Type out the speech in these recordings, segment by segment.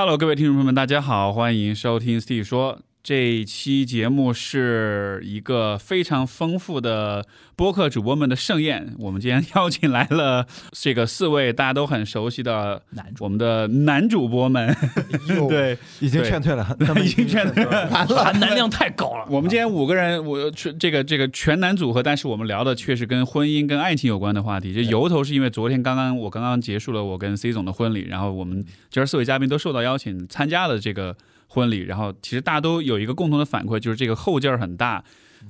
Hello，各位听众朋友们，大家好，欢迎收听 Sti 说。这一期节目是一个非常丰富的播客主播们的盛宴。我们今天邀请来了 这个四位大家都很熟悉的男我们的男主播们。对，已经劝退了，他们已经劝退了。含男量太高了。我们今天五个人，我全这个这个全男组合，但是我们聊的却是跟婚姻、跟爱情有关的话题。这由头是因为昨天刚刚我刚刚结束了我跟 C 总的婚礼，然后我们今儿四位嘉宾都受到邀请参加了这个。婚礼，然后其实大家都有一个共同的反馈，就是这个后劲儿很大。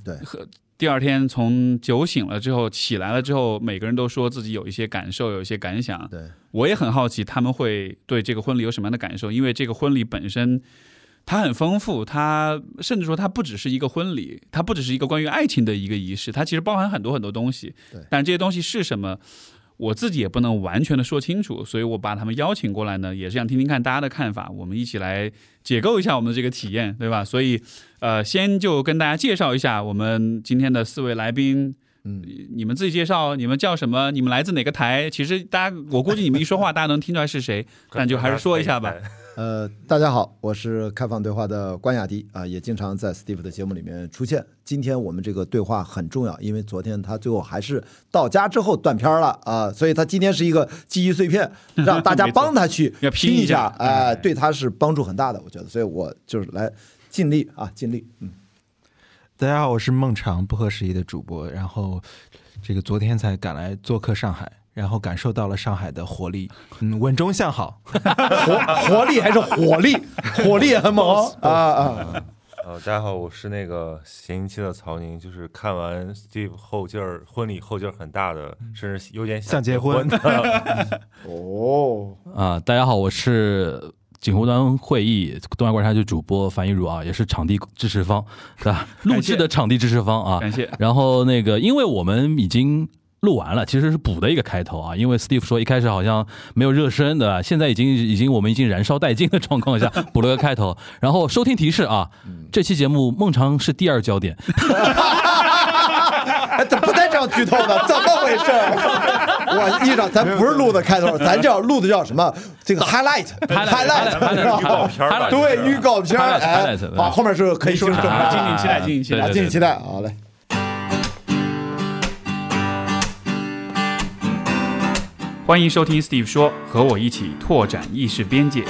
对，和第二天从酒醒了之后起来了之后，每个人都说自己有一些感受，有一些感想。对，我也很好奇他们会对这个婚礼有什么样的感受，因为这个婚礼本身它很丰富，它甚至说它不只是一个婚礼，它不只是一个关于爱情的一个仪式，它其实包含很多很多东西。对，但这些东西是什么？我自己也不能完全的说清楚，所以我把他们邀请过来呢，也是想听听看大家的看法，我们一起来解构一下我们的这个体验，对吧？所以，呃，先就跟大家介绍一下我们今天的四位来宾。嗯，你们自己介绍，你们叫什么？你们来自哪个台？其实大家，我估计你们一说话，大家能听出来是谁，但就还是说一下吧。呃，大家好，我是开放对话的关雅迪啊，也经常在 Steve 的节目里面出现。今天我们这个对话很重要，因为昨天他最后还是到家之后断片了啊，所以他今天是一个记忆碎片，让大家帮他去 拼一下，哎，对他是帮助很大的，我觉得，所以我就是来尽力啊，尽力，嗯。大家好，我是孟尝，不合时宜的主播。然后，这个昨天才赶来做客上海，然后感受到了上海的活力，嗯，稳中向好，活活力还是火力，火力也很猛啊啊！呃，大家好，我是那个闲期的曹宁，就是看完 Steve 后劲儿婚礼后劲儿很大的，甚至有点想结婚的。哦啊，大家好，我是。锦湖端会议，东亚观察局主播樊一茹啊，也是场地支持方，对吧？录制的场地支持方啊，感谢。然后那个，因为我们已经录完了，其实是补的一个开头啊。因为 Steve 说一开始好像没有热身，对吧？现在已经已经我们已经燃烧殆尽的状况下，补了个开头。然后收听提示啊，这期节目孟尝是第二焦点。怎不带这样剧透的？怎么回事？我意上咱不是录的开头，咱叫录的叫什么？这个 highlight，highlight，预告片对，预告片哎，好，后面是可以说什么？敬请期待，敬请期待，敬请期待。好嘞。欢迎收听 Steve 说，和我一起拓展意识边界。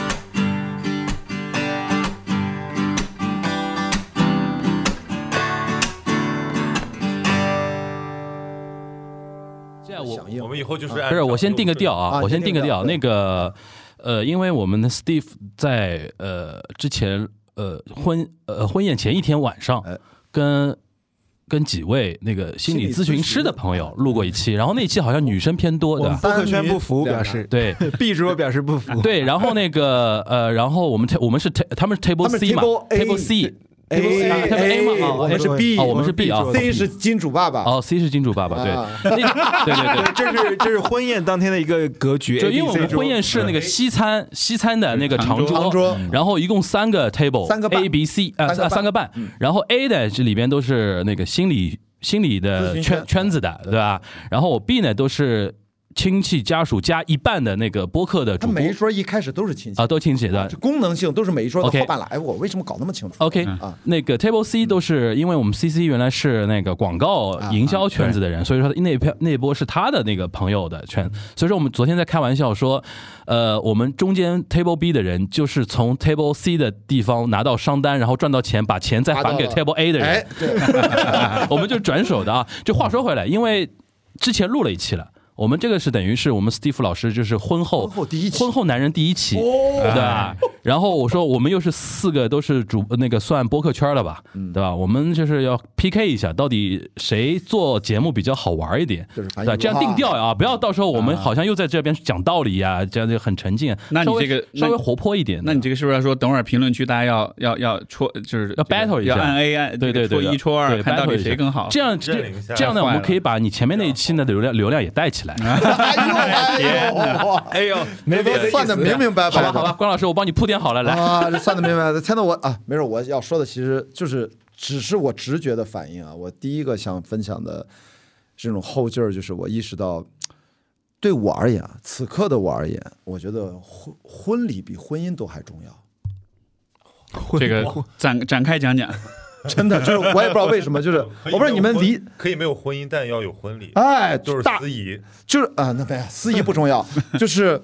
我们以后就是不是我先定个调啊，我先定个调。那个呃，因为我们的 Steve 在呃之前呃婚呃婚宴前一天晚上，跟跟几位那个心理咨询师的朋友录过一期，然后那期好像女生偏多的，播客圈不服表示对，B 主表示不服对，然后那个呃，然后我们我们是 T，他们是 Table C 嘛，Table C。A A 嘛，我们是 B，我们是 B 啊，C 是金主爸爸，哦，C 是金主爸爸，对，对对对，这是这是婚宴当天的一个格局，就因为我们婚宴是那个西餐西餐的那个长桌，然后一共三个 table，三个 A B C 啊三个半，然后 A 的这里边都是那个心理心理的圈圈子的，对吧？然后我 B 呢都是。亲戚家属加一半的那个播客的主播，每一桌一开始都是亲戚啊，都亲戚的，功能性都是每一桌的后半拉。哎，我为什么搞那么清楚？OK 啊，那个 Table C 都是因为我们 CC 原来是那个广告营销圈子的人，所以说那片那波是他的那个朋友的圈。所以说我们昨天在开玩笑说，呃，我们中间 Table B 的人就是从 Table C 的地方拿到商单，然后赚到钱，把钱再还给 Table A 的人，我们就转手的啊。就话说回来，因为之前录了一期了。我们这个是等于是我们 Steve 老师就是婚后婚后第一期。婚后男人第一期，对吧？然后我说我们又是四个都是主那个算播客圈了吧，对吧？我们就是要 PK 一下，到底谁做节目比较好玩一点，对，这样定调啊，不要到时候我们好像又在这边讲道理呀，这样就很沉静。那你这个稍微活泼一点，那你这个是不是要说等会儿评论区大家要要要戳，就是要 battle 一下，要按 A 按对对对，戳一戳二，看到底谁更好？这样这这样呢，我们可以把你前面那一期呢的流量流量也带起来。哎呦，哎呦，没算的明明白白。好吧，好吧，关老师，我帮你铺垫好了，来啊，算的明白的。猜到我啊，没事，我要说的其实就是只是我直觉的反应啊。我第一个想分享的这种后劲儿，就是我意识到，对我而言啊，此刻的我而言，我觉得婚婚礼比婚姻都还重要。这个展展开讲讲，真的，就是我也不知道为什么，就是我不知道你们离，可以没有婚姻，但要有婚礼，哎，就是大司仪。就是啊，那没司仪不重要，就是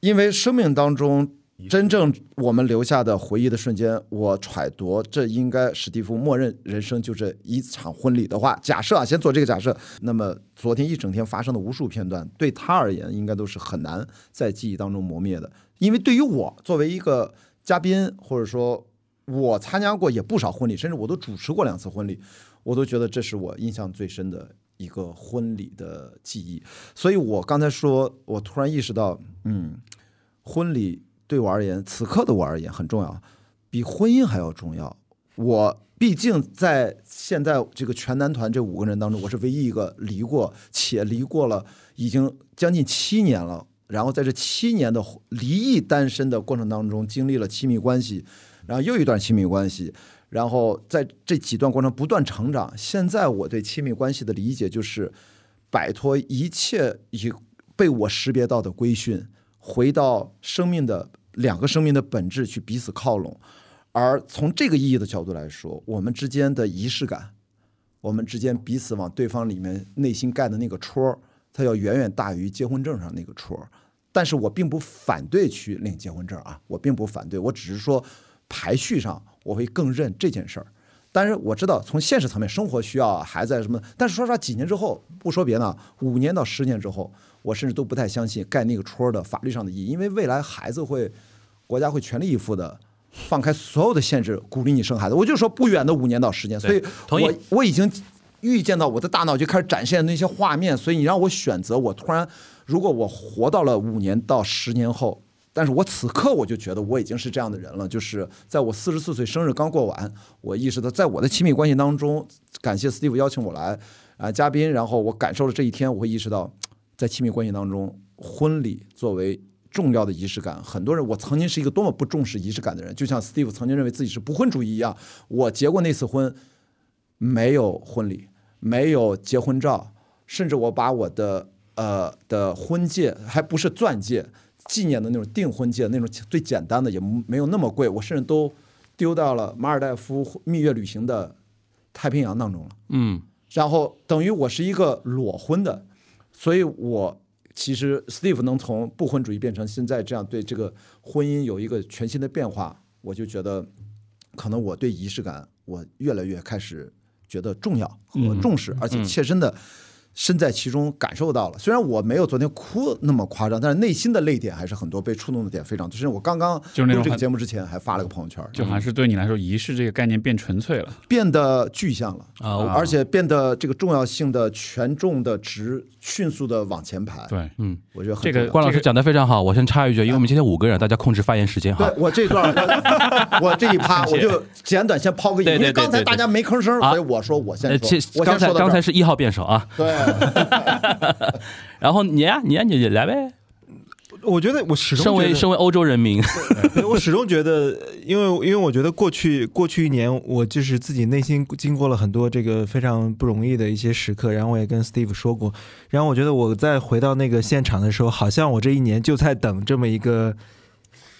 因为生命当中真正我们留下的回忆的瞬间，我揣度这应该史蒂夫默认人生就这一场婚礼的话，假设啊，先做这个假设，那么昨天一整天发生的无数片段，对他而言应该都是很难在记忆当中磨灭的，因为对于我作为一个嘉宾，或者说我参加过也不少婚礼，甚至我都主持过两次婚礼，我都觉得这是我印象最深的一个婚礼的记忆。所以我刚才说，我突然意识到，嗯，婚礼对我而言，此刻的我而言很重要，比婚姻还要重要。我毕竟在现在这个全男团这五个人当中，我是唯一一个离过，且离过了已经将近七年了。然后在这七年的离异单身的过程当中，经历了亲密关系，然后又一段亲密关系，然后在这几段过程不断成长。现在我对亲密关系的理解就是，摆脱一切已被我识别到的规训，回到生命的两个生命的本质去彼此靠拢。而从这个意义的角度来说，我们之间的仪式感，我们之间彼此往对方里面内心盖的那个戳，它要远远大于结婚证上那个戳。但是我并不反对去领结婚证啊，我并不反对，我只是说排序上我会更认这件事儿。但是我知道从现实层面，生活需要啊，孩子啊什么的。但是说实话，几年之后，不说别的，五年到十年之后，我甚至都不太相信盖那个戳的法律上的意义，因为未来孩子会，国家会全力以赴的放开所有的限制，鼓励你生孩子。我就说不远的五年到十年，所以我我已经预见到我的大脑就开始展现那些画面，所以你让我选择，我突然，如果我活到了五年到十年后，但是我此刻我就觉得我已经是这样的人了，就是在我四十四岁生日刚过完，我意识到在我的亲密关系当中，感谢 Steve 邀请我来啊、嘉宾，然后我感受了这一天，我会意识到，在亲密关系当中，婚礼作为重要的仪式感，很多人我曾经是一个多么不重视仪式感的人，就像 Steve 曾经认为自己是不婚主义一样，我结过那次婚，没有婚礼，没有结婚照，甚至我把我的呃的婚戒还不是钻戒，纪念的那种订婚戒，那种最简单的也没有那么贵，我甚至都丢到了马尔代夫蜜月旅行的太平洋当中了。嗯，然后等于我是一个裸婚的，所以我其实 Steve 能从不婚主义变成现在这样对这个婚姻有一个全新的变化，我就觉得可能我对仪式感我越来越开始觉得重要和重视，而且切身的。身在其中感受到了，虽然我没有昨天哭那么夸张，但是内心的泪点还是很多，被触动的点非常多。甚至我刚刚录这个就是那种很节目之前还发了个朋友圈，就还是对你来说，仪式这个概念变纯粹了。变得具象了。啊。而且变得这个重要性的权重的值迅速的往前排。，对，嗯。我觉得这个关老师讲的非常好，我先插一句，因为我们今天五个人，大家控制发言时间哈。对。我这段我 我这一趴我就简短先抛个引，因为刚才大家没吭声，啊。所以我说我先呃，说。这，刚才刚才是一号辩手啊，对，然后你呀，你呀，你来呗。我觉得我始终身为身为欧洲人民，我始终觉得，因为因为我觉得过去过去一年，我就是自己内心经过了很多这个非常不容易的一些时刻，然后我也跟 Steve 说过，然后我觉得我在回到那个现场的时候，好像我这一年就在等这么一个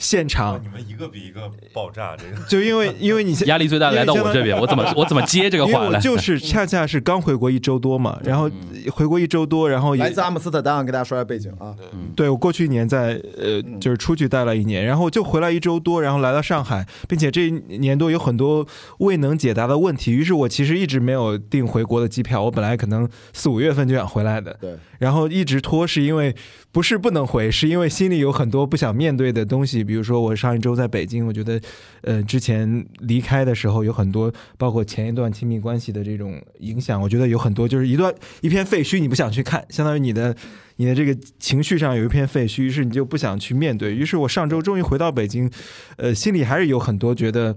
现场你，们一个比一个爆炸，这个。就因为 因为你现压力最大来到我这边，我怎么 我怎么接这个因为话来？我就是恰恰是刚回国一周多嘛，然后回国一周多，然后来自阿姆斯特丹，给大家说一下背景啊。对我过去一年在呃，就是出去待了一年，然后就回来一周多，然后来到上海，并且这一年多有很多未能解答的问题，于是我其实一直没有订回国的机票，我本来可能四五月份就想回来的，对，然后一直拖，是因为不是不能回，是因为心里有很多不想面对的东西，比如说我上一周在北京，我觉得呃之前离开的时候有很多，包括前一段亲密关系的这种影响，我觉得有很多就是一段一片废墟，你不想去看，相当于你的 你的这个情绪上有一片废墟，于是你就不想去面对。于是我上周终于回到北京，呃，心里还是有很多觉得。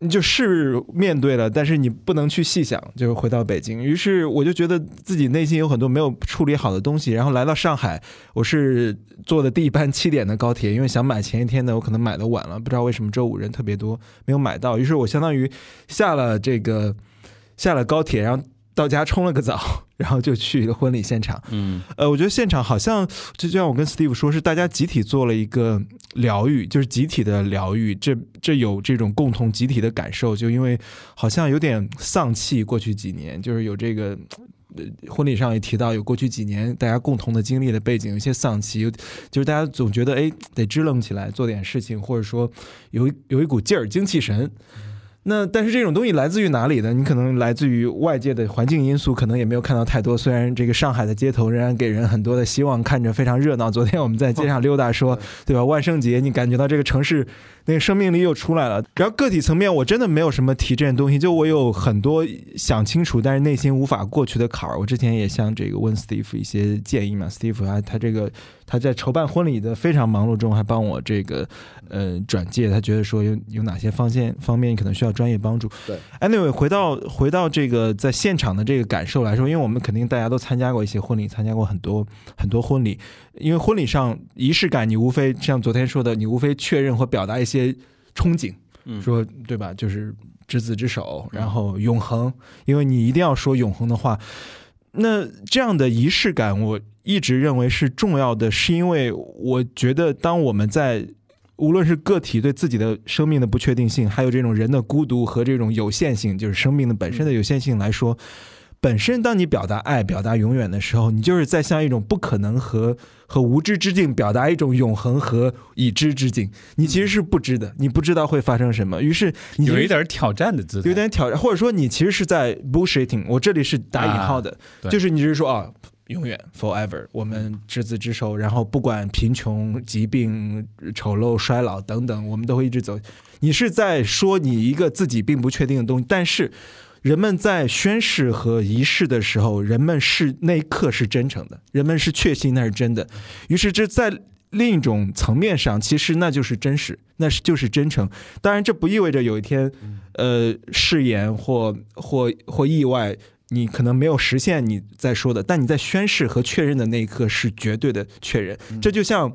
你就是面对了，但是你不能去细想，就是回到北京。于是我就觉得自己内心有很多没有处理好的东西，然后来到上海，我是坐的第一班七点的高铁，因为想买前一天的，我可能买的晚了，不知道为什么周五人特别多，没有买到。于是我相当于下了这个下了高铁，然后到家冲了个澡，然后就去了婚礼现场。嗯呃，我觉得现场好像就就像我跟 Steve 说，是大家集体做了一个疗愈，就是集体的疗愈，这这有这种共同集体的感受，就因为好像有点丧气，过去几年就是有这个。呃婚礼上也提到，有过去几年大家共同的经历的背景，有一些丧气，有就是大家总觉得哎得支棱起来做点事情，或者说有一有一股劲儿、精气神。那但是这种东西来自于哪里呢？你可能来自于外界的环境因素，可能也没有看到太多。虽然这个上海的街头仍然给人很多的希望，看着非常热闹。昨天我们在街上溜达说，对吧？万圣节，你感觉到这个城市那个生命力又出来了。然后个体层面，我真的没有什么提这件东西，就我有很多想清楚，但是内心无法过去的坎儿。我之前也向这个问 Steve 一些建议嘛，Steve 他他这个他在筹办婚礼的非常忙碌中，还帮我这个呃转介，他觉得说有有哪些方面方面可能需要专业帮助。对，anyway，回到回到这个在现场的这个感受来说，因为我们肯定大家都参加过一些婚礼，参加过很多很多婚礼，因为婚礼上仪式感，你无非像昨天说的，你无非确认或表达一些憧憬，嗯说对吧？就是执子之手，然后永恒，因为你一定要说永恒的话。那这样的仪式感，我一直认为是重要的，是因为我觉得当我们在无论是个体对自己的生命的不确定性，还有这种人的孤独和这种有限性，就是生命的本身的有限性来说，本身当你表达爱、表达永远的时候，你就是在向一种不可能和和无知之境表达一种永恒和已知之境。你其实是不知的，你不知道会发生什么，于是你有一点挑战的姿态，有点挑战，或者说你其实是在 bullshitting。我这里是打引号的，对就是你只是说啊，永远 forever，我们执子之手，然后不管贫穷、疾病、丑陋、衰老等等，我们都会一直走。你是在说你一个自己并不确定的东西，但是人们在宣誓和仪式的时候，人们是那一刻是真诚的，人们是确信那是真的。于是这在另一种层面上，其实那就是真实，那是就是真诚。当然，这不意味着有一天，呃，誓言或或或意外，你可能没有实现你在说的，但你在宣誓和确认的那一刻是绝对的确认。这就像。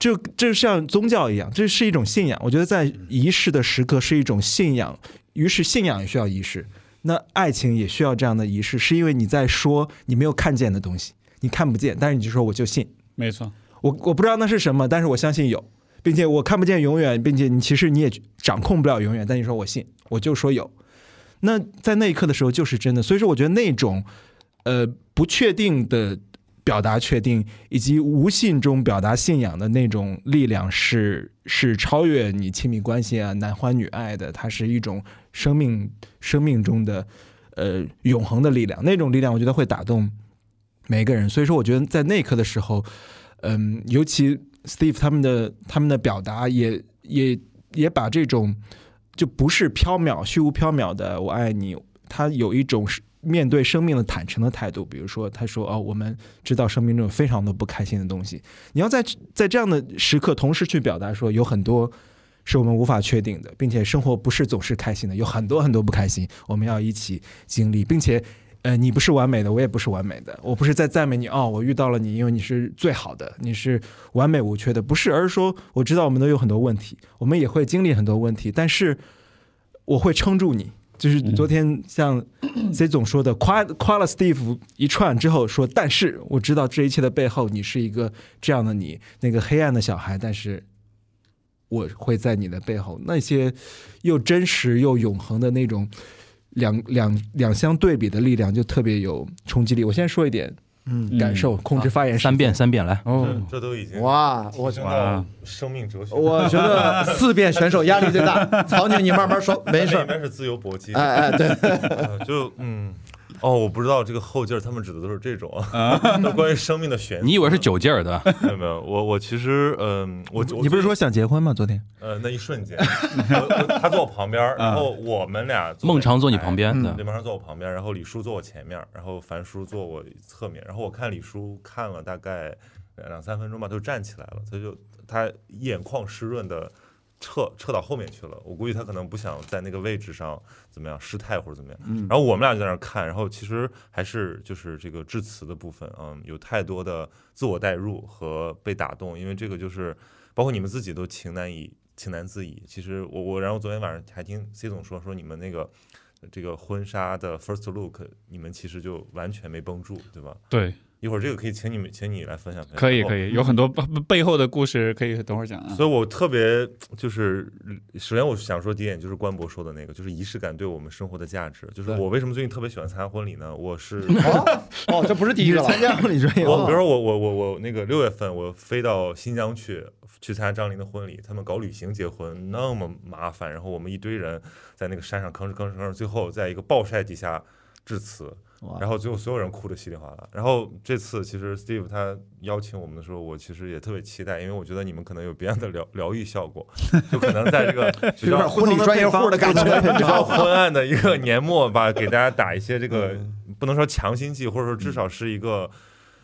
这这像宗教一样，这是一种信仰。我觉得在仪式的时刻是一种信仰，于是信仰也需要仪式。那爱情也需要这样的仪式，是因为你在说你没有看见的东西，你看不见，但是你就说我就信。没错，我我不知道那是什么，但是我相信有，并且我看不见永远，并且你其实你也掌控不了永远，但你说我信，我就说有。那在那一刻的时候就是真的，所以说我觉得那种呃不确定的表达确定，以及无信中表达信仰的那种力量是是超越你亲密关系啊男欢女爱的，它是一种生命生命中的呃永恒的力量，那种力量我觉得会打动每个人。所以说，我觉得在那一刻的时候，嗯，尤其 Steve 他们的他们的表达也也也把这种就不是缥缈虚无缥缈的“我爱你”，他有一种是面对生命的坦诚的态度。比如说，他说：“哦，我们知道生命中有非常多不开心的东西，你要在在这样的时刻同时去表达说，有很多是我们无法确定的，并且生活不是总是开心的，有很多很多不开心，我们要一起经历，并且。”呃，你不是完美的，我也不是完美的。我不是在赞美你哦，我遇到了你，因为你是最好的，你是完美无缺的，不是，而是说我知道我们都有很多问题，我们也会经历很多问题，但是我会撑住你。就是昨天像 C 总说的，夸夸了 Steve 一串之后说，但是我知道这一切的背后，你是一个这样的你，那个黑暗的小孩，但是我会在你的背后，那些又真实又永恒的那种。两两两相对比的力量就特别有冲击力。我先说一点嗯，感受，控制发言三遍三遍来，哦，这都已经哇，我提升到生命哲学。我觉得四遍选手压力最大。曹宁，你慢慢说，没事应该是自由搏击。哎哎，对，呃就嗯，哦，我不知道这个后劲儿，他们指的都是这种，那关于生命的玄。你以为是酒劲儿的？没有没有，我我其实嗯，我我你不是说想结婚吗？昨天呃那一瞬间，他坐我旁边，然后我们俩孟尝坐你旁边的，孟尝坐我旁边，然后李叔坐我前面，然后樊叔坐我侧面，然后我看李叔看了大概两三分钟吧，他就站起来了，他就他眼眶湿润的撤撤到后面去了。我估计他可能不想在那个位置上怎么样失态或者怎么样。然后我们俩就在那儿看，然后其实还是就是这个致辞的部分，嗯，有太多的自我代入和被打动，因为这个就是包括你们自己都情难以情难自已。其实我我然后昨天晚上还听 C 总说说你们那个这个婚纱的 first look，你们其实就完全没绷住，对吧？对，一会儿这个可以请你们，请你来分享分享。可以可以。有很多背背后的故事可以等会儿讲啊。所以我特别就是，首先我想说第一点就是关博说的那个，就是仪式感对我们生活的价值。就是我为什么最近特别喜欢参加婚礼呢？我是哦哦，这不是第一个了 参。加婚礼专业我比如说我我我我那个六月份我飞到新疆去去参加张琳的婚礼，他们搞旅行结婚那么麻烦，然后我们一堆人在那个山上吭哧吭哧吭哧，最后在一个暴晒底下致辞，然后最后所有人哭得稀里哗啦。然后这次其实 Steve 他邀请我们的时候，我其实也特别期待，因为我觉得你们可能有别样的疗疗愈效果，就可能在这个 比有点较婚礼专业户的感觉，比较昏暗的一个年末吧，给大家打一些这个不能说强心剂，或者说至少是一个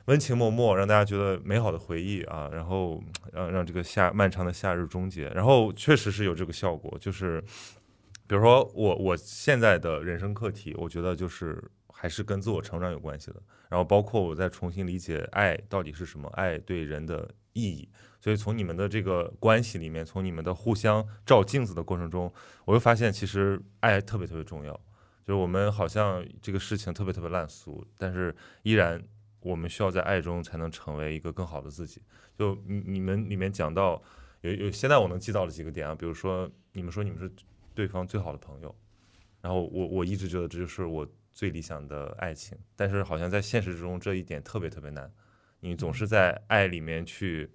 温情脉脉，让大家觉得美好的回忆啊，然后让让这个夏漫长的夏日终结。然后确实是有这个效果，就是比如说我我现在的人生课题，我觉得就是还是跟自我成长有关系的。然后包括我在重新理解爱到底是什么，爱对人的意义。所以从你们的这个关系里面，从你们的互相照镜子的过程中，我又发现其实爱特别特别重要。就是我们好像这个事情特别特别烂俗，但是依然我们需要在爱中才能成为一个更好的自己。就你你们里面讲到有有，现在我能记到的几个点啊，比如说你们说你们是对方最好的朋友，然后我我一直觉得这就是我最理想的爱情，但是好像在现实之中这一点特别特别难，你总是在爱里面去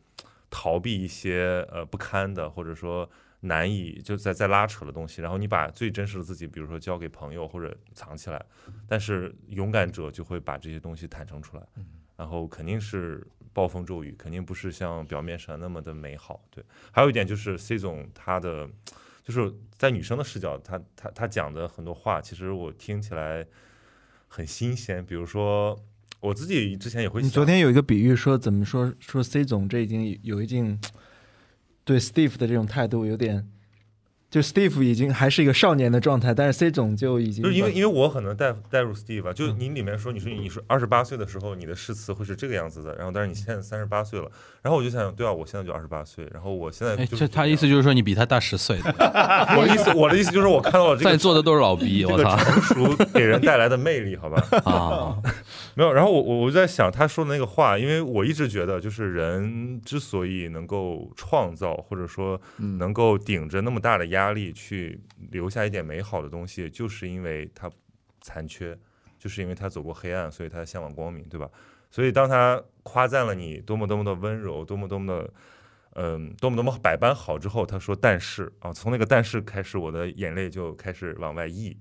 逃避一些呃不堪的，或者说难以就在在拉扯的东西，然后你把最真实的自己，比如说交给朋友或者藏起来，但是勇敢者就会把这些东西坦诚出来，然后肯定是暴风骤雨，肯定不是像表面上那么的美好。对，还有一点就是 C 总他的就是在女生的视角，她她她讲的很多话，其实我听起来很新鲜。比如说我自己之前也会，你昨天有一个比喻说，怎么说说 C 总这已经有一定对 Steve 的这种态度有点，就 Steve 已经还是一个少年的状态，但是 C 总就已经就是因为因为我很能带带入 Steve 啊，就你里面说你说你说二十八岁的时候你的誓词会是这个样子的，然后但是你现在三十八岁了，然后我就想对啊，我现在就二十八岁，然后我现在哎，就他意思就是说你比他大十岁的，我的意思我的意思就是我看到了这个在座的都是老逼，这个我操成熟给人带来的魅力，好吧？啊！没有，然后我我我就在想他说的那个话，因为我一直觉得，就是人之所以能够创造，或者说能够顶着那么大的压力去留下一点美好的东西，就是因为他残缺，就是因为他走过黑暗，所以他向往光明，对吧？所以当他夸赞了你多么多么的温柔，多么多么的。嗯，多么多么百般好之后，他说：“但是啊，从那个但是开始，我的眼泪就开始往外溢，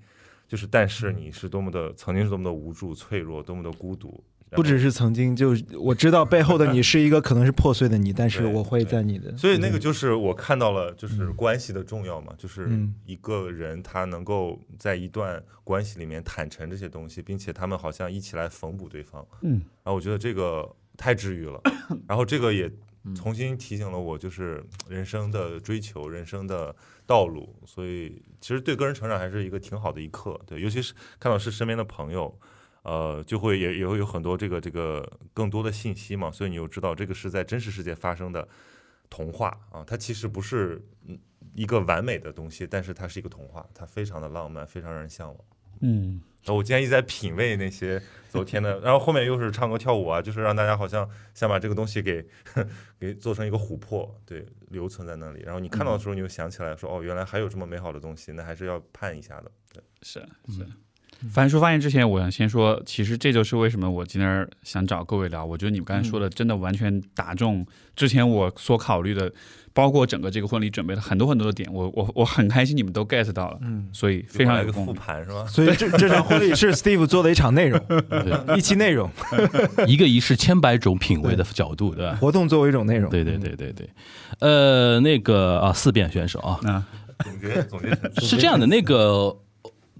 就是但是你是多么的曾经是多么的无助、脆弱，多么的孤独，不只是曾经，就我知道背后的你是一个可能是破碎的你，但是我会在你的，所以那个就是我看到了，就是关系的重要嘛，就是嗯一个人他能够在一段关系里面坦诚这些东西，并且他们好像一起来缝补对方。嗯，然后我觉得这个太治愈了，然后这个也重新提醒了我，就是人生的追求、人生的道路。所以其实对个人成长还是一个挺好的一课，对，尤其是看到是身边的朋友。呃，就会也也会有很多这个这个更多的信息嘛，所以你又知道这个是在真实世界发生的童话啊，它其实不是嗯一个完美的东西，但是它是一个童话，它非常的浪漫，非常让人向往。嗯，我今天一直在品味那些昨天的，然后后面又是唱歌跳舞啊，就是让大家好像想把这个东西给给做成一个琥珀，对，留存在那里。然后你看到的时候，你就想起来说，哦，原来还有这么美好的东西，那还是要盼一下的。对，是是。樊叔发言之前，我想先说，其实这就是为什么我今天想找各位聊。我觉得你们刚才说的真的完全打中之前我所考虑的，包括整个这个婚礼准备了很多很多的点，我我我很开心你们都 get 到了，嗯，所以非常来个复有共鸣。盘是吧？所以这这场婚礼是 Steve 做的一场内容，对，一期内容，一个仪式千百种品味的角度，对吧？活动作为一种内容，对对对对。对，呃，那个啊，四辩选手啊，啊，总结总结是这样的，那个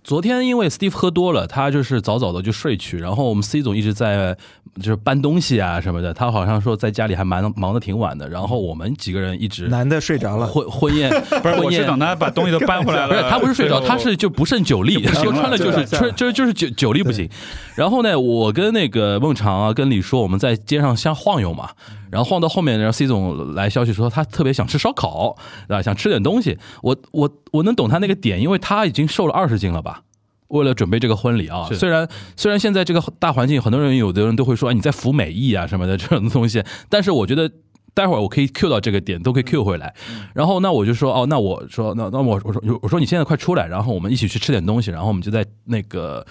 昨天因为 Steve 喝多了，他就是早早的就睡去，然后我们 C 总一直在就是搬东西啊什么的，他好像说在家里还蛮忙的挺晚的，然后我们几个人一直男的睡着了，婚婚宴 不是，我婚宴。是等他把东西都搬回来了，不是他不是睡着，他是就不胜酒力，说穿了就是对吹就是就是酒酒力不行。然后呢，我跟那个孟尝啊，跟李说，我们在街上瞎晃悠嘛，然后晃到后面，然后 C 总来消息说他特别想吃烧烤，对吧？想吃点东西。我我我能懂他那个点，因为他已经瘦了二十斤了吧。为了准备这个婚礼啊，虽然虽然现在这个大环境，很多人有的人都会说，哎，你在服美役啊什么的这种东西，但是我觉得。待会儿我可以 Q 到这个点，都可以 Q 回来。然后那我就说，哦，那我说，那那我我说我说你现在快出来，然后我们一起去吃点东西，然后我们就在那个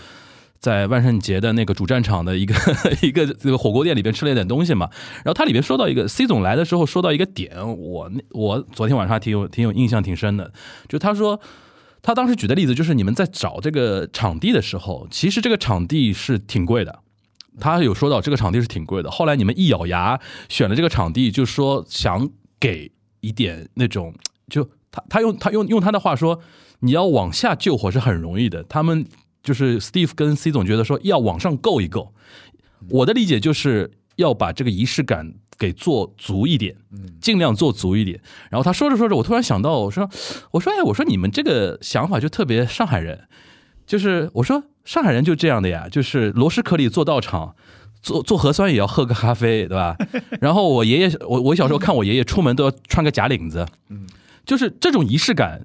在万圣节的那个主战场的一个 一个这个火锅店里边吃了一点东西嘛。然后他里边说到一个 C 总来的时候说到一个点，我我昨天晚上还挺有挺有印象挺深的，就他说。他当时举的例子就是，你们在找这个场地的时候，其实这个场地是挺贵的。他有说到这个场地是挺贵的。后来你们一咬牙选了这个场地，就说想给一点那种，就他他用他用用他的话说，你要往下救火是很容易的。他们就是 Steve 跟 C 总觉得说要往上够一够。我的理解就是要把这个仪式感给做足一点，尽量做足一点。然后他说着说着，我突然想到，我说我说哎，我说你们这个想法就特别上海人，就是我说上海人就这样的呀，就是螺蛳壳里做道场。做做核酸也要喝个咖啡，对吧？然后我爷爷，我我小时候看我爷爷出门都要穿个假领子，嗯，就是这种仪式感，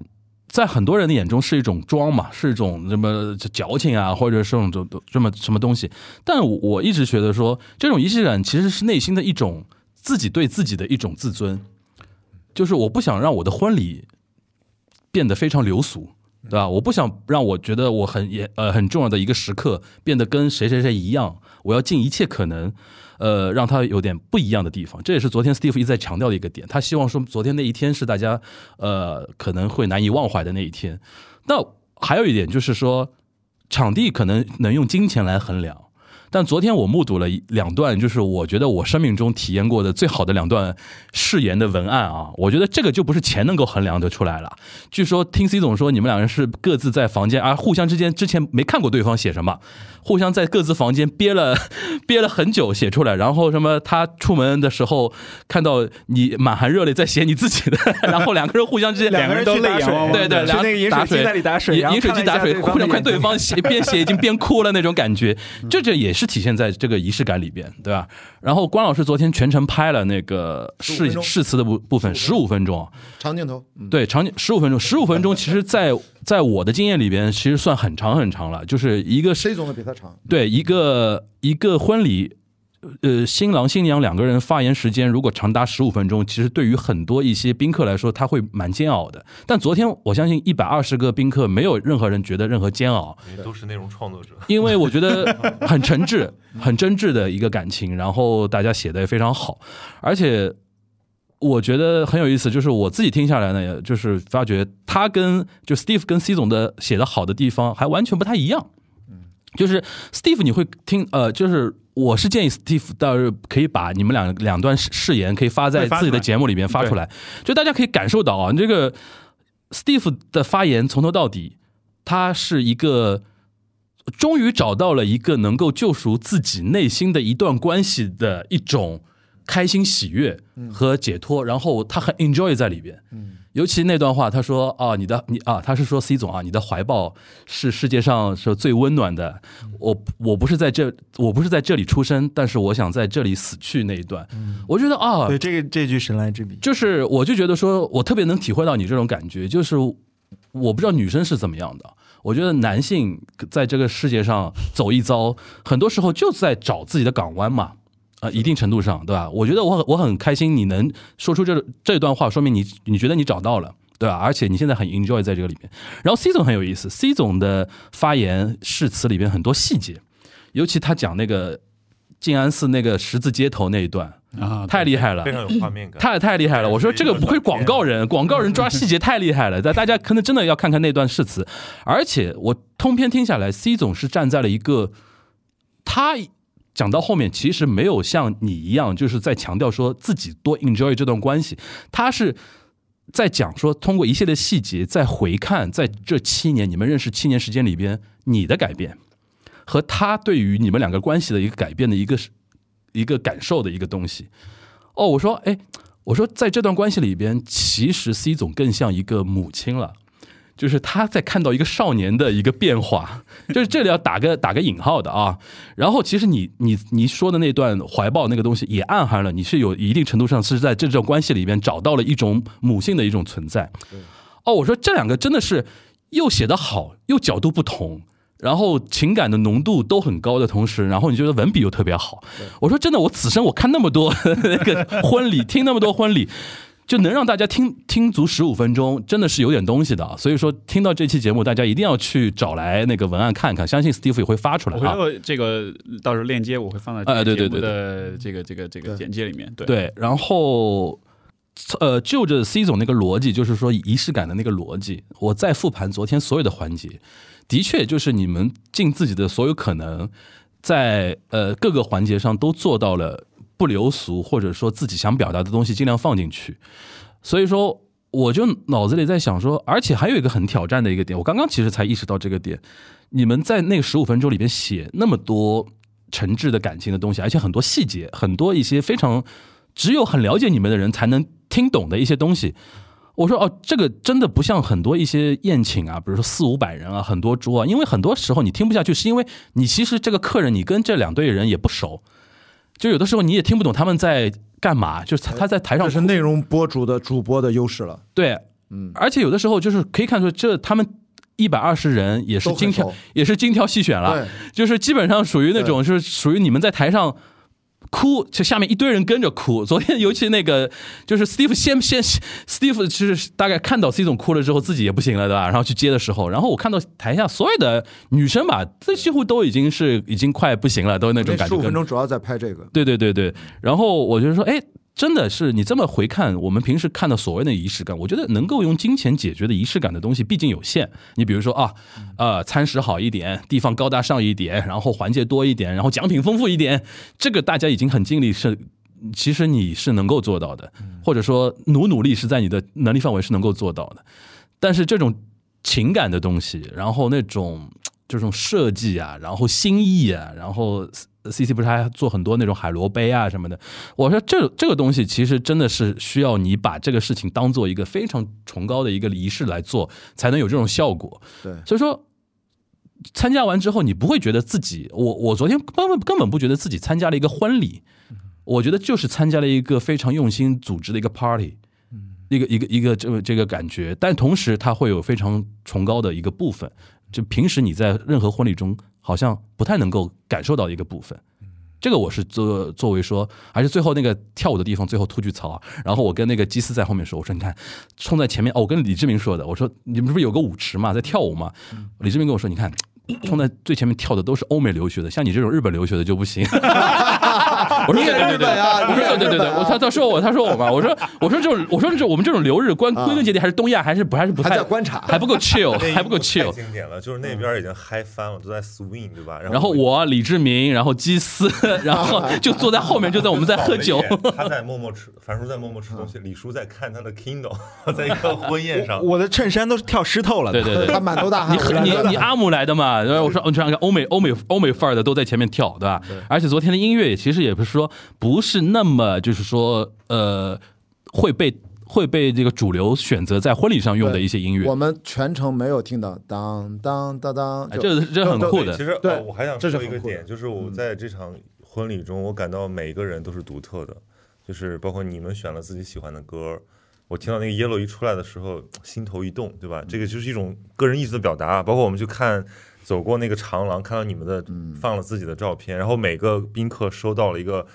在很多人的眼中是一种装嘛，是一种什么矫情啊，或者是这种这么什么东西。但我一直觉得说，这种仪式感其实是内心的一种自己对自己的一种自尊，就是我不想让我的婚礼变得非常流俗，对吧？我不想让我觉得我很也呃很重要的一个时刻变得跟谁谁谁一样，我要尽一切可能，呃，让他有点不一样的地方。这也是昨天 Steve 一再强调的一个点，他希望说昨天那一天是大家呃可能会难以忘怀的那一天。那还有一点就是说，场地可能能用金钱来衡量。但昨天我目睹了两段，就是我觉得我生命中体验过的最好的两段誓言的文案啊！我觉得这个就不是钱能够衡量得出来了。据说听 C 总说，你们两个人是各自在房间，而互相之间之前没看过对方写什么，互相在各自房间憋了 憋了很久写出来。然后什么，他出门的时候看到你满含热泪在写你自己的，然后两个人互相之间两个人都去打水泪阳对对，去那个饮水打机那里打水，饮水机打水，互相看对方写，边写已经边哭了那种感觉，这这也是体现在这个仪式感里边，对吧？然后关老师昨天全程拍了那个15分誓誓词的部部分，十五分钟，长镜头，嗯，对，长十五分钟，十五分钟，其实在在我的经验里边，其实算很长很长了，就是一个谁总的比他长，对一个一个婚礼，呃，新郎新娘两个人发言时间如果长达十五分钟，其实对于很多一些宾客来说，他会蛮煎熬的。但昨天我相信一百二十个宾客，没有任何人觉得任何煎熬，因为都是内容创作者。因为我觉得很诚挚、很真挚的一个感情，然后大家写的也非常好，而且我觉得很有意思，就是我自己听下来呢，就是发觉他跟就 Steve 跟 C 总的写的好的地方还完全不太一样。就是 Steve 你会听呃，就是我是建议 Steve 到时候可以把你们两两段誓誓言可以发在自己的节目里面发出来，就大家可以感受到啊，这个 Steve 的发言从头到底，他是一个终于找到了一个能够救赎自己内心的一段关系的一种开心喜悦和解脱，然后他很 enjoy 在里边。尤其那段话，他说：“啊，你的你啊，他是说 C 总啊，你的怀抱是世界上是最温暖的。我我不是在这，我不是在这里出生，但是我想在这里死去那一段。我觉得啊，对这个这句神来之笔，就是我就觉得说，我特别能体会到你这种感觉，就是我不知道女生是怎么样的。我觉得男性在这个世界上走一遭，很多时候就在找自己的港湾嘛。呃，一定程度上，对吧？我觉得我很我很开心，你能说出这这段话，说明你你觉得你找到了，对吧？而且你现在很 enjoy 在这个里面。然后 C 总很有意思，C 总的发言誓词里边很多细节，尤其他讲那个静安寺那个十字街头那一段，啊，太厉害了非。常有画面感。太太厉害了！我说这个不愧广告人，广告人抓细节太厉害了。但大家可能真的要看看那段誓词，而且我通篇听下来，C 总是站在了一个他讲到后面，其实没有像你一样，就是在强调说自己多 enjoy 这段关系，他是在讲说通过一系列细节，在回看在这七年你们认识七年时间里边，你的改变和他对于你们两个关系的一个改变的一个一个感受的一个东西。哦，我说，哎，我说在这段关系里边，其实 C 总更像一个母亲了，就是他在看到一个少年的一个变化，就是这里要打个打个引号的啊。然后，其实你你你说的那段怀抱那个东西，也暗含了你是有一定程度上是在这段关系里边找到了一种母性的一种存在。哦，我说这两个真的是又写得好，又角度不同。然后情感的浓度都很高的同时，然后你觉得文笔又特别好。我说真的，我此生我看那么多 那个婚礼，听那么多婚礼。就能让大家听听足十五分钟，真的是有点东西的。所以说，听到这期节目，大家一定要去找来那个文案看看，相信 Steve 也会发出来啊。这个到时候链接我会放在呃对对对的这个这个这个简介里面。对对，然后呃，就着 C 总那个逻辑，就是说仪式感的那个逻辑，我再复盘昨天所有的环节，的确就是你们尽自己的所有可能，在呃各个环节上都做到了。不流俗，或者说自己想表达的东西尽量放进去。所以说，我就脑子里在想说，而且还有一个很挑战的一个点，我刚刚其实才意识到这个点。你们在那十五分钟里边写那么多诚挚的感情的东西，而且很多细节，很多一些非常只有很了解你们的人才能听懂的一些东西。我说哦，这个真的不像很多一些宴请啊，比如说四五百人啊，很多桌啊，因为很多时候你听不下去，是因为你其实这个客人你跟这两队人也不熟。就有的时候你也听不懂他们在干嘛，就是他他在台上是内容博主的主播的优势了。对，嗯，而且有的时候就是可以看出，这他们一百二十人也是精挑也是精挑细选了，就是基本上属于那种就是属于你们在台上。哭，就下面一堆人跟着哭。昨天尤其那个，就是 Steve 先先，Steve 其实大概看到 C 总哭了之后，自己也不行了，对吧？然后去接的时候，然后我看到台下所有的女生吧，这几乎都已经是已经快不行了，都是那种感觉。十五分钟主要在拍这个。对对对对，然后我就说，哎。真的是你这么回看，我们平时看到所谓的仪式感，我觉得能够用金钱解决的仪式感的东西毕竟有限。你比如说啊，呃，餐食好一点，地方高大上一点，然后环节多一点，然后奖品丰富一点，这个大家已经很尽力，是其实你是能够做到的，或者说努努力是在你的能力范围是能够做到的。但是这种情感的东西，然后那种这种设计啊，然后心意啊，然后。C C 不是还做很多那种海螺杯啊什么的？我说这这个东西其实真的是需要你把这个事情当做一个非常崇高的一个仪式来做，才能有这种效果。对，所以说参加完之后，你不会觉得自己，我我昨天根本根本不觉得自己参加了一个婚礼，我觉得就是参加了一个非常用心组织的一个 party，一个一个一个这这个感觉，但同时它会有非常崇高的一个部分，就平时你在任何婚礼中。好像不太能够感受到一个部分，这个我是作作为说，而且最后那个跳舞的地方，最后突句槽，然后我跟那个基斯在后面说，我说你看冲在前面哦，我跟李志明说的，我说你们不是有个舞池嘛，在跳舞嘛，李志明跟我说，你看。冲在最前面跳的都是欧美留学的，像你这种日本留学的就不行。我说对对对对啊，我说对对对对，我他他说我他说我嘛，我说我说就我说就我们这种留日关归根结底还是东亚还是不还是不太观察还不够 chill 还不够 chill。经典了，就是那边已经嗨翻了，都在 swing 对吧？然后我李志明，然后基斯，然后就坐在后面，就在我们在喝酒。他在默默吃，樊叔在默默吃东西，李叔在看他的 Kindle，在一个婚宴上。我的衬衫都是跳湿透了。对对对，他满头大汗。你你你阿姆来的嘛？然后我说，你这样看，欧美欧美欧美范儿的都在前面跳，对吧？而且昨天的音乐也其实也不是说不是那么，就是说呃会被会被这个主流选择在婚礼上用的一些音乐。我们全程没有听到当当当当，这这很酷的。其实对，我还想说一个点，就是我在这场婚礼中，我感到每一个人都是独特的，就是包括你们选了自己喜欢的歌。我听到那个 yellow 一出来的时候，心头一动，对吧？这个就是一种个人意志的表达。包括我们去看，走过那个长廊，看到你们的放了自己的照片，然后每个宾客收到了一个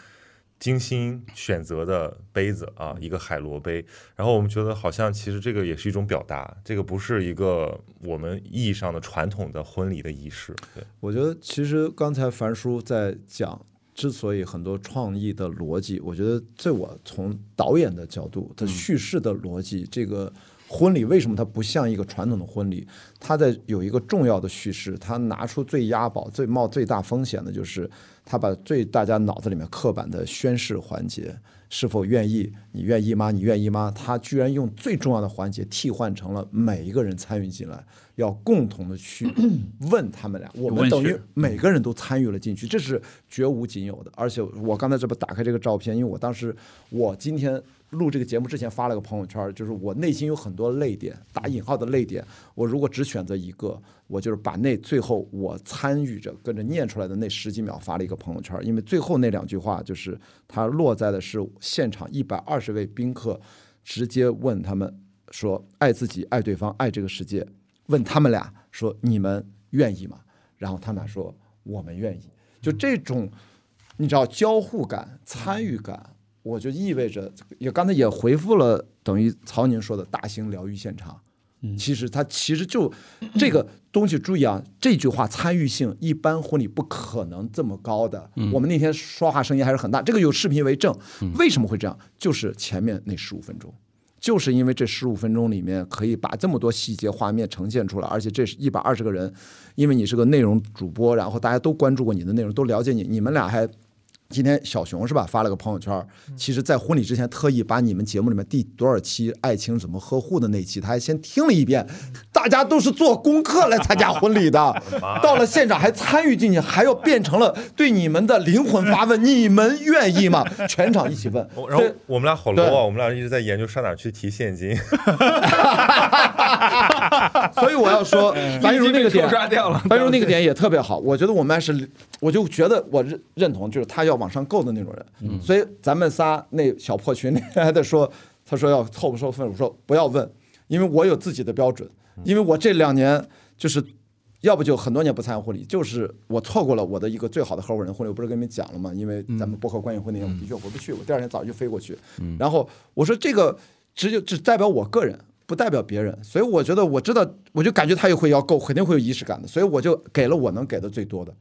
精心选择的杯子啊，一个海螺杯。然后我们觉得好像其实这个也是一种表达，这个不是一个我们意义上的传统的婚礼的仪式。对，我觉得其实刚才樊叔在讲。之所以很多创意的逻辑，我觉得这我从导演的角度，他叙事的逻辑，这个婚礼为什么它不像一个传统的婚礼？它在有一个重要的叙事，它拿出最押宝、最冒最大风险的，就是他把最大家脑子里面刻板的宣誓环节，是否愿意？你愿意吗？你愿意吗？他居然用最重要的环节替换成了每一个人参与进来。要共同的去 问他们俩，我们等于每个人都参与了进去，这是绝无仅有的。而且我刚才这不打开这个照片，因为我当时我今天录这个节目之前发了个朋友圈，就是我内心有很多泪点，打引号的泪点。我如果只选择一个，我就是把那最后我参与着跟着念出来的那十几秒发了一个朋友圈，因为最后那两句话就是它落在的是现场一百二十位宾客直接问他们说：爱自己，爱对方，爱这个世界。问他们俩说：“你们愿意吗？”然后他们俩说我们愿意，就这种你知道交互感、参与感，我就意味着也刚才也回复了，等于曹宁说的大型疗愈现场。其实它其实就这个东西，注意啊，这句话参与性一般婚礼不可能这么高的。我们那天说话声音还是很大，这个有视频为证。为什么会这样？就是前面那十五分钟，就是因为这十五分钟里面可以把这么多细节画面呈现出来，而且这是一百二十个人，因为你是个内容主播，然后大家都关注过你的内容，都了解你，你们俩还。今天小熊是吧？发了个朋友圈，其实，在婚礼之前特意把你们节目里面第多少期爱情怎么呵护的那期，他还先听了一遍。大家都是做功课来参加婚礼的，到了现场还参与进去，还要变成了对你们的灵魂发问：你们愿意吗？全场一起问。然后我们俩好 low 啊，我们俩一直在研究上哪去提现金。所以我要说，樊如那个点，刷掉了。樊如那个点也特别好。我觉得我们还是，我就觉得我认认同，就是他要往上够的那种人。所以咱们仨那小破群里还在说，他说要凑不凑分，我说不要问，因为我有自己的标准。因为我这两年就是，要不就很多年不参加婚礼，就是我错过了我的一个最好的合伙人婚礼，我不是跟你们讲了吗？因为咱们博客关系婚礼，我的确回不去，我第二天早上就飞过去。然后我说这个只有只代表我个人。不代表别人，所以我觉得我知道，我就感觉他也会要够，肯定会有仪式感的，所以我就给了我能给的最多的，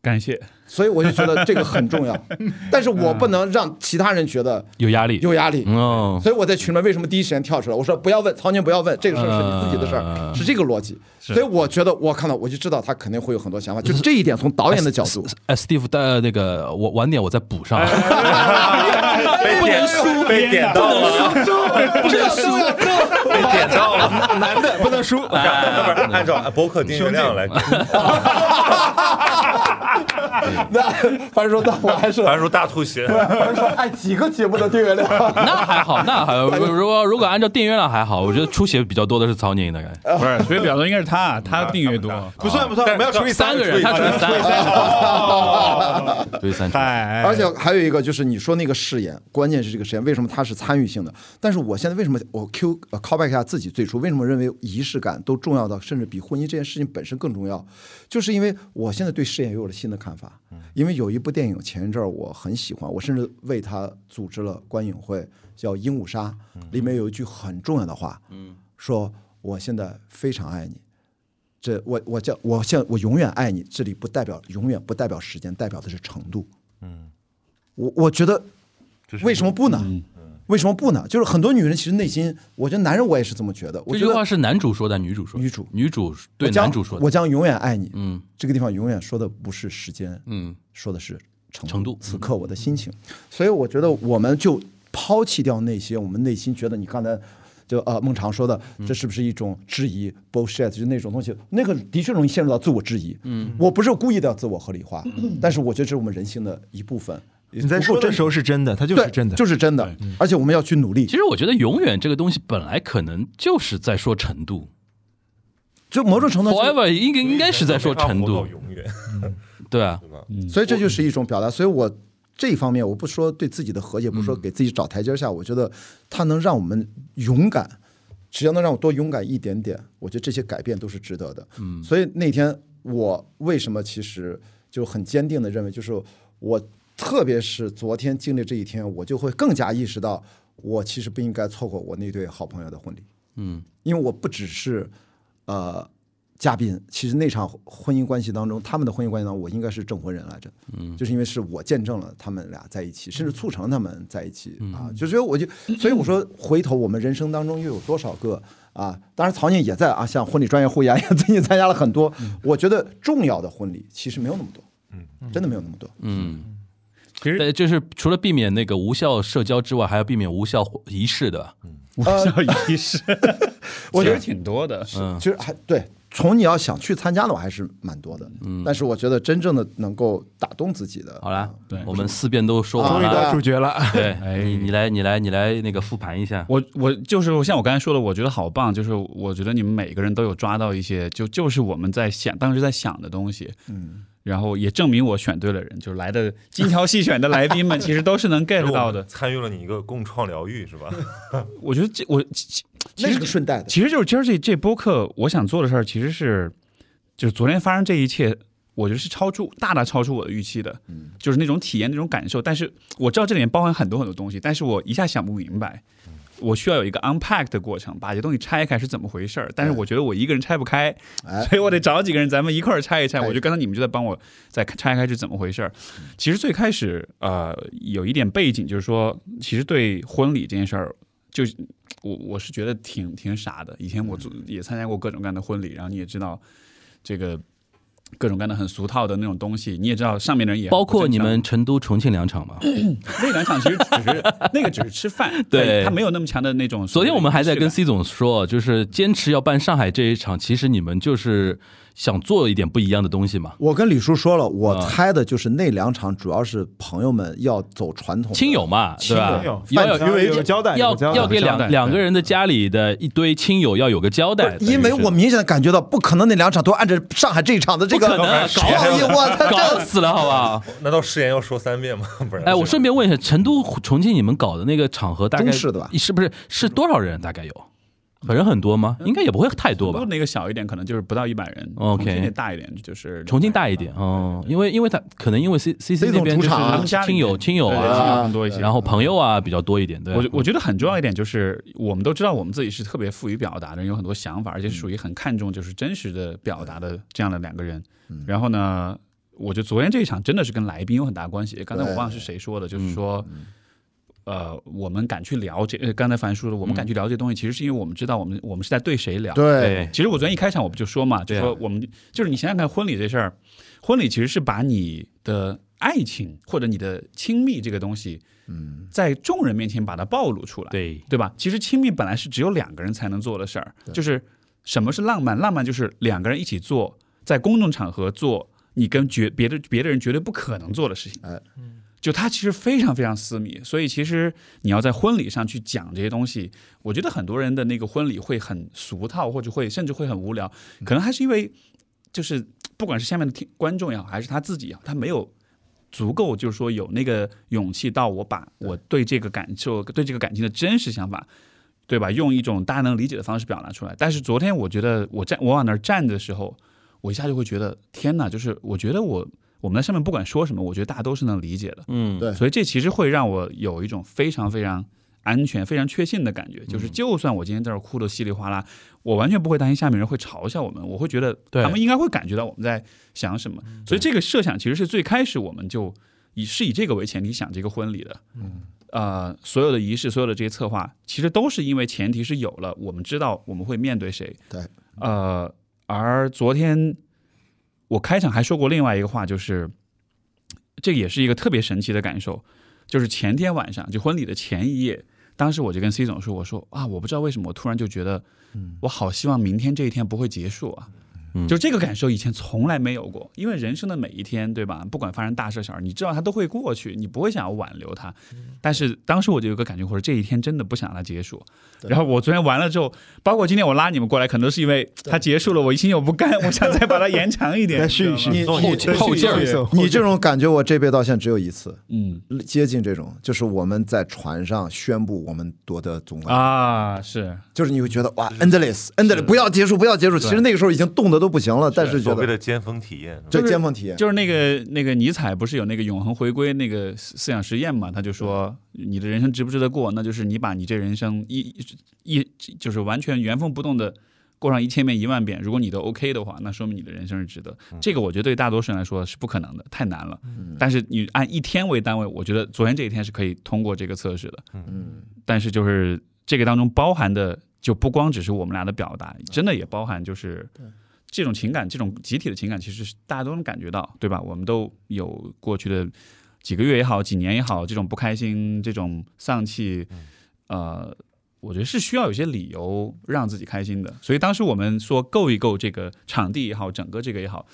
感谢。所以我就觉得这个很重要，但是我不能让其他人觉得有压力，有压力。哦，所以我在群里面为什么第一时间跳出来？我说不要问曹宁，不要问这个事儿是你自己的事儿，是这个逻辑。所以我觉得我看到我就知道他肯定会有很多想法，就是这一点从导演的角度。哎，Steve 的那个我晚点我再补上。被点输，被点到了，不能输，被点到了，男的不能输，不是按照博客订阅量来。那反正说，那我还是反正说大吐血。反正说，按几个节目的订阅量，那还好，那还 如如果如果按照订阅量还好，我觉得出血比较多的是曹宁的感觉。不是，所以表达应该是他，他订阅多，不算不算，我们要除以三个人，他 除以三，除以三，太。而且还有一个就是你说那个誓言，关键是这个誓言为什么它是参与性的？但是我现在为什么我 Q call back 一下自己最初为什么认为仪式感都重要到甚至比婚姻这件事情本身更重要？就是因为我现在对誓言有了新的看法。因为有一部电影前一阵儿我很喜欢，我甚至为他组织了观影会，叫《鹦鹉杀》，里面有一句很重要的话，说我现在非常爱你，这我我叫我现我永远爱你，这里不代表永远不代表时间，代表的是程度。嗯，我我觉得为什么不呢？为什么不呢？就是很多女人其实内心，我觉得男人我也是这么觉得。我这觉得句话是男主说的，女主说的，女主女主对男主说的。我将永远爱你。嗯这个地方永远说的不是时间，嗯，说的是程程度此刻我的心情，所以我觉得我们就抛弃掉那些我们内心觉得你刚才就呃孟尝说的，这是不是一种质疑 bullshit，就那种东西，那个的确容易陷入到自我质疑。嗯，我不是故意的自我合理化，但是我觉得这是我们人性的一部分。你在说的时候是真的，它就是，真的，就是真的，而且我们要去努力。其。实我觉得永远这个东西本来可能就是在说程度。就某种程度上，，forever 应该应该是在说程度。永远，对啊，所以这就是一种表达。所以我这一方面，我不说对自己的和解，不说给自己找台阶下，我觉得它能让我们勇敢，只要能让我多勇敢一点点，我觉得这些改变都是值得的。嗯，所以那天我为什么其实就很坚定的认为，就是我特别是昨天经历这一天，我就会更加意识到，我其实不应该错过我那对好朋友的婚礼。嗯，因为我不只是呃嘉宾，其实那场婚姻关系当中，他们的婚姻关系当中，我应该是证婚人来着。嗯，就是因为是我见证了他们俩在一起，甚至促成他们在一起啊。就所以我就，所以我说，回头我们人生当中又有多少个啊？当然，曹宁也在啊，像婚礼专业会员也最近参加了很多。我觉得重要的婚礼其实没有那么多，嗯，真的没有那么多。嗯，其实，就是除了避免那个无效社交之外，还要避免无效仪式的，无效仪式，我觉得挺多的。嗯其实还对，从你要想去参加的话，还是蛮多的。嗯，但是我觉得真正的能够打动自己的，好了，对我们四遍都说完终于了，到主角了。对，哎你你来你来你来那个复盘一下，我我就是像我刚才说的，我觉得好棒，就是我觉得你们每个人都有抓到一些，就就是我们在想当时在想的东西，嗯，然后也证明我选对了人，就是来的精挑细选的来宾们，其实都是能 get 到的。参与了你一个共创疗愈是吧？我觉得这我其其那是实个顺带的。其实就是今儿这这播客，我想做的事儿其实是就是昨天发生这一切，我觉得是超出大大超出我的预期的，嗯就是那种体验那种感受。但是我知道这里面包含很多很多东西，但是我一下想不明白。我需要有一个 unpack 的过程，把这东西拆开是怎么回事儿。但是我觉得我一个人拆不开，哎所以我得找几个人，咱们一块儿拆一拆。哎我觉得刚才你们就在帮我在拆开是怎么回事儿。其实最开始呃有一点背景，就是说，其实对婚礼这件事儿，就我我是觉得挺挺傻的。以前我做也参加过各种各样的婚礼，然后你也知道这个各种各样的很俗套的那种东西，你也知道上面的人也包括你们成都、重庆两场嘛。那两场其实只是那个只是吃饭，对他没有那么强的那种。昨天我们还在跟 C 总说，就是坚持要办上海这一场，其实你们就是想做一点不一样的东西嘛。我跟李叔说了，我啊猜的就是那两场主要是朋友们要走传统亲友嘛，对吧亲友？要饭要有有个交代，要要给两两个人的家里的一堆亲友要有个交代，因为我明显的感觉到，不可能那两场都按着上海这一场的这个不可能啊搞创意，死我操，搞这死了，好不好？难道誓言要说三遍吗？不然哎，我顺便问一下，成都、重庆你们搞的那个场合大概中式的吧是不是是多少人？大概有人很多吗？应该也不会太多吧。那个小一点，可能就是不到一百人。OK 重庆那大一点就是重庆大一点，哦，因为因为他可能因为 C C C 这那边就是亲友亲友对对亲啊，友更多一些。然后朋友啊比较多一点，对。我我觉得很重要一点就是，我们都知道我们自己是特别富于表达的人，有很多想法，而且属于很看重就是真实的表达的这样的两个人。然后呢，我觉得昨天这一场真的是跟来宾有很大关系。刚才我忘了是谁说的，就是说。呃，我们敢去聊这，呃刚才樊叔说的，我们敢去聊这东西，其实是因为我们知道我们我们是在对谁聊。对其实我昨天一开场我不就说嘛，就说我们就是你想想看婚礼这事儿，婚礼其实是把你的爱情或者你的亲密这个东西，嗯，在众人面前把它暴露出来，对对吧？其实亲密本来是只有两个人才能做的事儿，就是什么是浪漫？浪漫就是两个人一起做，在公众场合做你跟绝别的别的人绝对不可能做的事情。哎，就它其实非常非常私密，所以其实你要在婚礼上去讲这些东西，我觉得很多人的那个婚礼会很俗套，或者会甚至会很无聊，可能还是因为就是不管是下面的听观众也好，还是他自己也好，他没有足够就是说有那个勇气到我把我对这个感受、对这个感情的真实想法。对吧？用一种大家能理解的方式表达出来。但是昨天我觉得我站我往那儿站的时候，我一下就会觉得天哪！就是我觉得我我们在上面不管说什么，我觉得大家都是能理解的。嗯，对所以这其实会让我有一种非常非常安全、非常确信的感觉，就是嗯就算我今天在这儿哭的稀里哗啦，我完全不会担心下面人会嘲笑我们，我会觉得他们应该会感觉到我们在想什么。所以这个设想其实是最开始我们就以是以这个为前提想这个婚礼的。嗯。呃，所有的仪式，所有的这些策划，其实都是因为前提是有了，我们知道我们会面对谁。对。呃，而昨天我开场还说过另外一个话，就是这也是一个特别神奇的感受，就是前天晚上就婚礼的前一夜，当时我就跟 C 总说，我说啊，我不知道为什么我突然就觉得，我好希望明天这一天不会结束啊。嗯。就这个感受以前从来没有过，因为人生的每一天，对吧？不管发生大事小事，你知道它都会过去，你不会想要挽留它。但是当时我就有个感觉，或者这一天真的不想让它结束。然后我昨天完了之后，包括今天我拉你们过来，可能是因为它结束了，我一心有不甘，我想再把它延长一点。再续一续，你后劲后劲儿。你这种感觉，我这辈子到现在只有一次。嗯。接近这种，就是我们在船上宣布我们夺得总冠军，啊，是。就是你会觉得哇，endless endless，不要结束，不要结束。其实那个时候已经冻得都不行了，但是觉得所谓的尖峰体验，这就尖峰体验，就是那个那个尼采不是有那个永恒回归那个思思想实验嘛？他就说你的人生值不值得过？那就是你把你这人生一一就是完全原封不动的过上一千遍一万遍，如果你都 OK 的话，那说明你的人生是值得。这个我觉得对大多数人来说是不可能的，太难了。但是你按一天为单位，我觉得昨天这一天是可以通过这个测试的。嗯，但是就是这个当中包含的，就不光只是我们俩的表达，真的也包含就是这种情感，这种集体的情感，其实是大家都能感觉到，对吧？我们都有过去的几个月也好，几年也好，这种不开心，这种丧气，呃，我觉得是需要有些理由让自己开心的。所以当时我们说够一够这个场地也好，整个这个也好，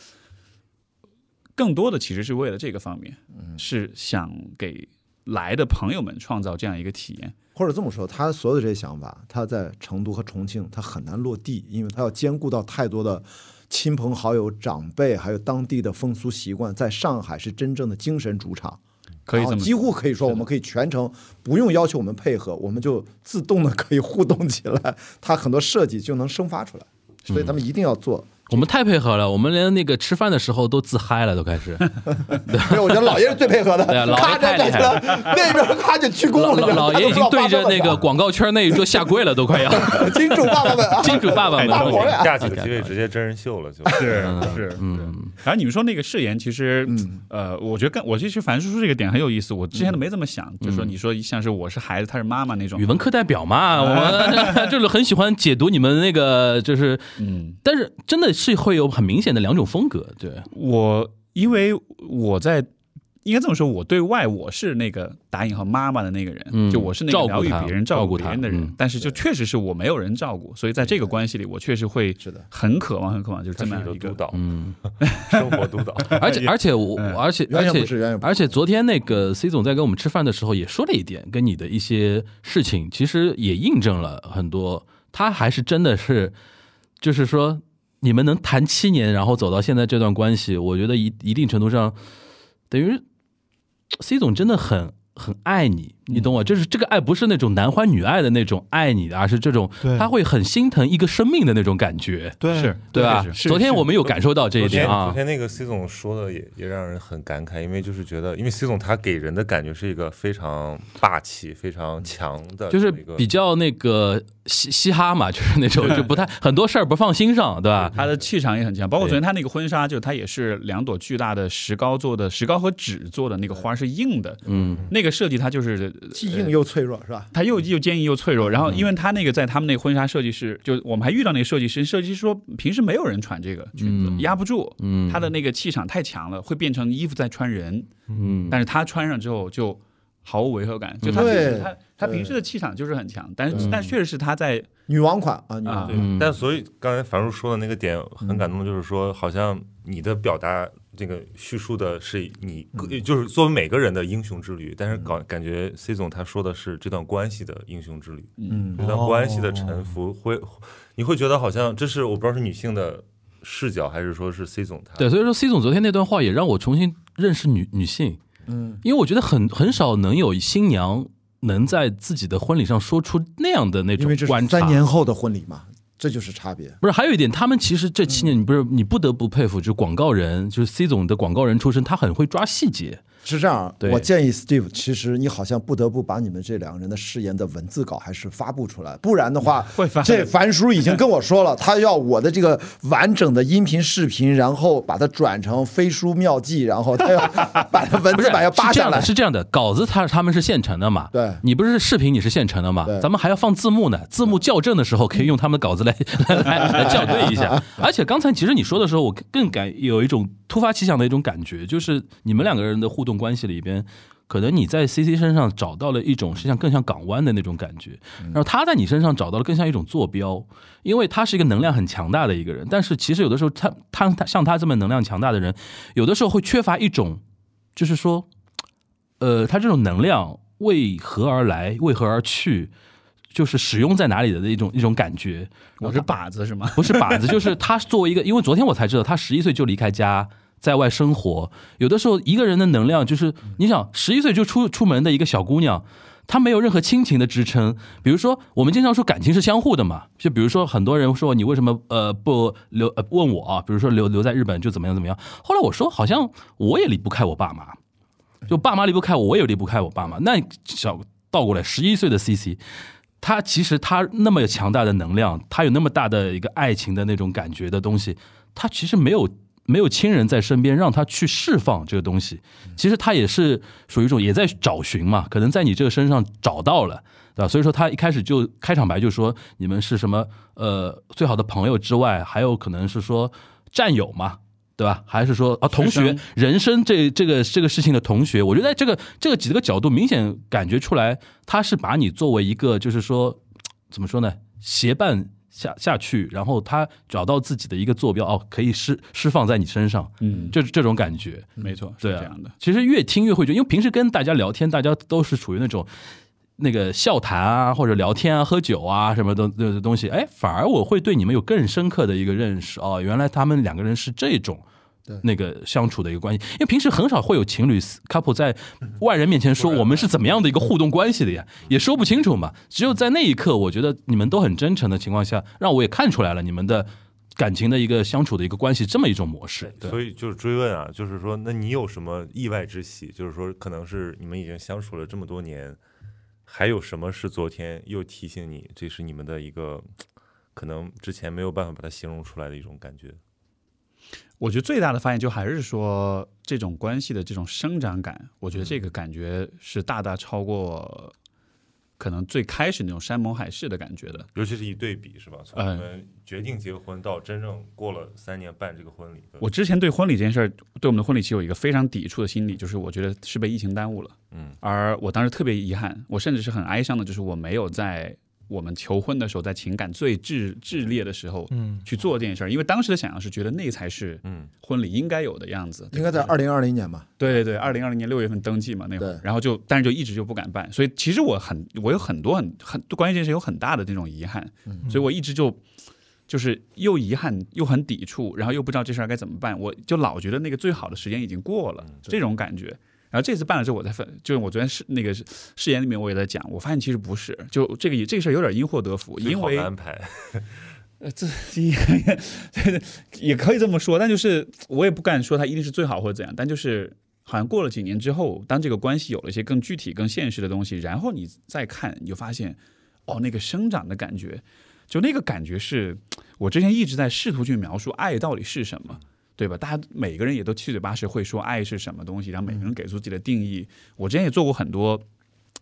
更多的其实是为了这个方面，是想给来的朋友们创造这样一个体验。或者这么说，他所有的这些想法，他在成都和重庆，他很难落地，因为他要兼顾到太多的亲朋好友、长辈，还有当地的风俗习惯。在上海是真正的精神主场，可以这么几乎可以说，我们可以全程不用要求我们配合，我们就自动的可以互动起来，他很多设计就能生发出来。所以他们一定要做我们太配合了，我们连那个吃饭的时候都自嗨了，都开始。对，我觉得老爷是最配合的，对啊老爷咔太厉害了。那边咔就鞠躬了，老老爷已经对着那个 广告圈那一桌下跪了，都快要。金主爸爸们啊，金主爸爸们。大活呀，架起个机位直接真人秀了，就。是是，嗯，然后你们说那个誓言，其实，嗯。呃，我觉得跟我其实樊叔叔这个点很有意思，我之前都没这么想，就说你说像是我是孩子，他是妈妈那种。语，文课代表嘛，我们就是很喜欢解读你们那个，就是，嗯，但是真的是会有很明显的两种风格，对，我因为我在。应该这么说，我对外我是那个打引号妈妈的那个人，嗯就我是那个照顾他疗愈别人、照照顾别人的人，嗯但是就确实是我没有人照顾，所以在这个关系里，我确实会是的，很渴望、很渴望，就是这么一个一个督导，嗯，生活督导。而且 而且我而且而且。而且昨天那个 C 总在跟我们吃饭的时候也说了一点，跟你的一些事情，其实也印证了很多。他还是真的是，就是说你们能谈七年，然后走到现在这段关系，我觉得一一定程度上，等于 C 总真的很很爱你，你懂我？就是这个爱不是那种男欢女爱的那种爱你的，而是这种对。他会很心疼一个生命的那种感觉，对。是对吧？昨天我们有感受到这一点啊。昨，天那个 C 总说的也也让人很感慨，因为就是觉得，因为 C 总他给人的感觉是一个非常霸气、非常强的，就是比较那个嘻嘻哈嘛，就是那种就不太很多事儿不放心上，对吧？他的气场也很强，包括昨天他那个婚纱，就他也是两朵巨大的石膏做的，石膏和纸做的那个花是硬的，嗯，那个设计它就是既硬又脆弱，是吧？它又又坚硬又脆弱。然后因为他那个在他们那个婚纱设计师，就我们还遇到那个设计师，设计师说平时没有人穿这个裙子，嗯。压不住，嗯。他的那个气场太强了，会变成衣服在穿人，嗯，但是他穿上之后就毫无违和感，就他对平时他他平时的气场就是很强，但是但确实是他在女王款啊，女王啊款。嗯。但所以刚才樊叔说的那个点很感动，就是说好像你的表达这个叙述的是你，就是作为每个人的英雄之旅，但是感感觉 C 总他说的是这段关系的英雄之旅，嗯这段关系的沉浮会，你会觉得好像这是我不知道是女性的视角，还是说是 C 总他对，所以说 C 总昨天那段话也让我重新认识女女性，嗯，因为我觉得很很少能有新娘能在自己的婚礼上说出那样的那种因为这是观察。三年后的婚礼嘛，这就是差别。不是，还有一点，他们其实这七年，你不是你不得不佩服，就是广告人，就是 C 总的广告人出身，他很会抓细节。是这样，对我建议 Steve，其实你好像不得不把你们这两个人的誓言的文字稿还是发布出来，不然的话，会发这樊叔已经跟我说了，他要我的这个完整的音频视频，然后把它转成飞书妙记，然后他要 把它文字版要扒下来是这样的，。是这样的，稿子他他们是现成的嘛？对你不是视频你是现成的嘛？咱们还要放字幕呢，字幕校正的时候可以用他们的稿子来来来来校对一下。而且刚才其实你说的时候，我更感有一种突发奇想的一种感觉，就是你们两个人的互动关系里边。可能你在 C C 身上找到了一种实际上更像港湾的那种感觉，然后他在你身上找到了更像一种坐标，因为他是一个能量很强大的一个人，但是其实有的时候他他他像他这么能量强大的人，有的时候会缺乏一种，就是说，呃，他这种能量为何而来，为何而去，就是使用在哪里的一种一种感觉。我是靶子是吗？不是靶子，就是他作为一个，因为昨天我才知道，他十一岁就离开家。在外生活，有的时候一个人的能量就是，你想十一岁就出出门的一个小姑娘，她没有任何亲情的支撑。比如说，我们经常说感情是相互的嘛，就比如说很多人说你为什么呃不留呃问我啊，比如说留留在日本就怎么样怎么样。后来我说好像我也离不开我爸妈，就爸妈离不开我，我也离不开我爸妈。那小倒过来，十一岁的 CC。他其实他那么强大的能量，他有那么大的一个爱情的那种感觉的东西，他其实没有没有亲人在身边让他去释放这个东西。其实他也是属于一种也在找寻嘛，可能在你这个身上找到了，对吧？所以说他一开始就开场白就说你们是什么呃最好的朋友之外，还有可能是说战友嘛。对吧？还是说啊，同学，人生这这个这个事情的同学，我觉得在这个这个几个角度明显感觉出来，他是把你作为一个就是说怎么说呢，协伴下下去，然后他找到自己的一个坐标，哦，可以释释放在你身上，嗯，就是这种感觉。没错，是对啊这样的。其实越听越会觉得，因为平时跟大家聊天，大家都是处于那种那个笑谈啊，或者聊天啊、喝酒啊什么的的东西，哎，反而我会对你们有更深刻的一个认识哦，原来他们两个人是这种。那个相处的一个关系，因为平时很少会有情侣 couple 在外人面前说我们是怎么样的一个互动关系的呀，也说不清楚嘛。只有在那一刻，我觉得你们都很真诚的情况下，让我也看出来了你们的感情的一个相处的一个关系这么一种模式。对，所以就是追问啊，就是说，那你有什么意外之喜？就是说，可能是你们已经相处了这么多年，还有什么是昨天又提醒你，这是你们的一个可能之前没有办法把它形容出来的一种感觉？我觉得最大的发现就还是说这种关系的这种生长感，我觉得这个感觉是大大超过可能最开始那种山盟海誓的感觉的。尤其是一对比，是吧？从我们决定结婚到真正过了三年办这个婚礼，我之前对婚礼这件事儿，对我们的婚礼其实有一个非常抵触的心理，就是我觉得是被疫情耽误了。嗯，而我当时特别遗憾，我甚至是很哀伤的，就是我没有在我们求婚的时候，在情感最炽炽烈的时候嗯，去做这件事儿，因为当时的想象是觉得那才是嗯。婚礼应该有的样子。应该在二零二零年吧？对对对，二零二零年六月份登记嘛，那会儿，然后就但是就一直就不敢办，所以其实我很我有很多很很关于这件事有很大的那种遗憾，嗯。所以我一直就就是又遗憾又很抵触，然后又不知道这事儿该怎么办，我就老觉得那个最好的时间已经过了，这种感觉。然后这次办了之后，我才分，就是我昨天是那个誓言里面我也在讲，我发现其实不是，就这个这个事儿有点因祸得福，因为的安排，呃，这也也可以这么说，但就是我也不敢说它一定是最好或者怎样，但就是好像过了几年之后，当这个关系有了一些更具体、更现实的东西，然后你再看，你就发现，哦，那个生长的感觉，就那个感觉是我之前一直在试图去描述爱到底是什么。对吧？大家每个人也都七嘴八舌会说爱是什么东西，然后每个人给出自己的定义。我之前也做过很多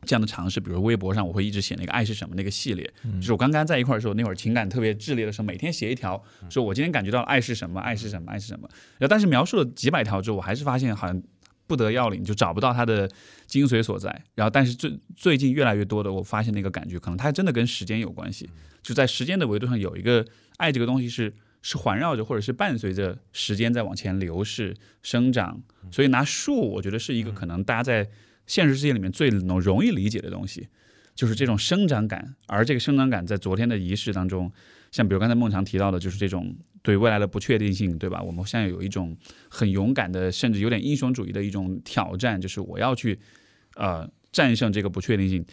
这样的尝试，比如微博上我会一直写那个爱是什么那个系列，就是我刚刚在一块儿的时候，那会儿情感特别炽烈的时候，每天写一条，说我今天感觉到爱是什么，爱是什么，爱是什么。然后但是描述了几百条之后，我还是发现好像不得要领，就找不到它的精髓所在。然后但是最最近越来越多的，我发现那个感觉，可能它真的跟时间有关系，就在时间的维度上有一个爱这个东西是。是环绕着或者是伴随着时间在往前流逝生长，所以拿树，我觉得是一个可能大家在现实世界里面最能容易理解的东西，就是这种生长感。而这个生长感在昨天的仪式当中，像比如刚才孟强提到的，就是这种对未来的不确定性，对吧？我们现在有一种很勇敢的，甚至有点英雄主义的一种挑战，就是我要去呃战胜这个不确定性。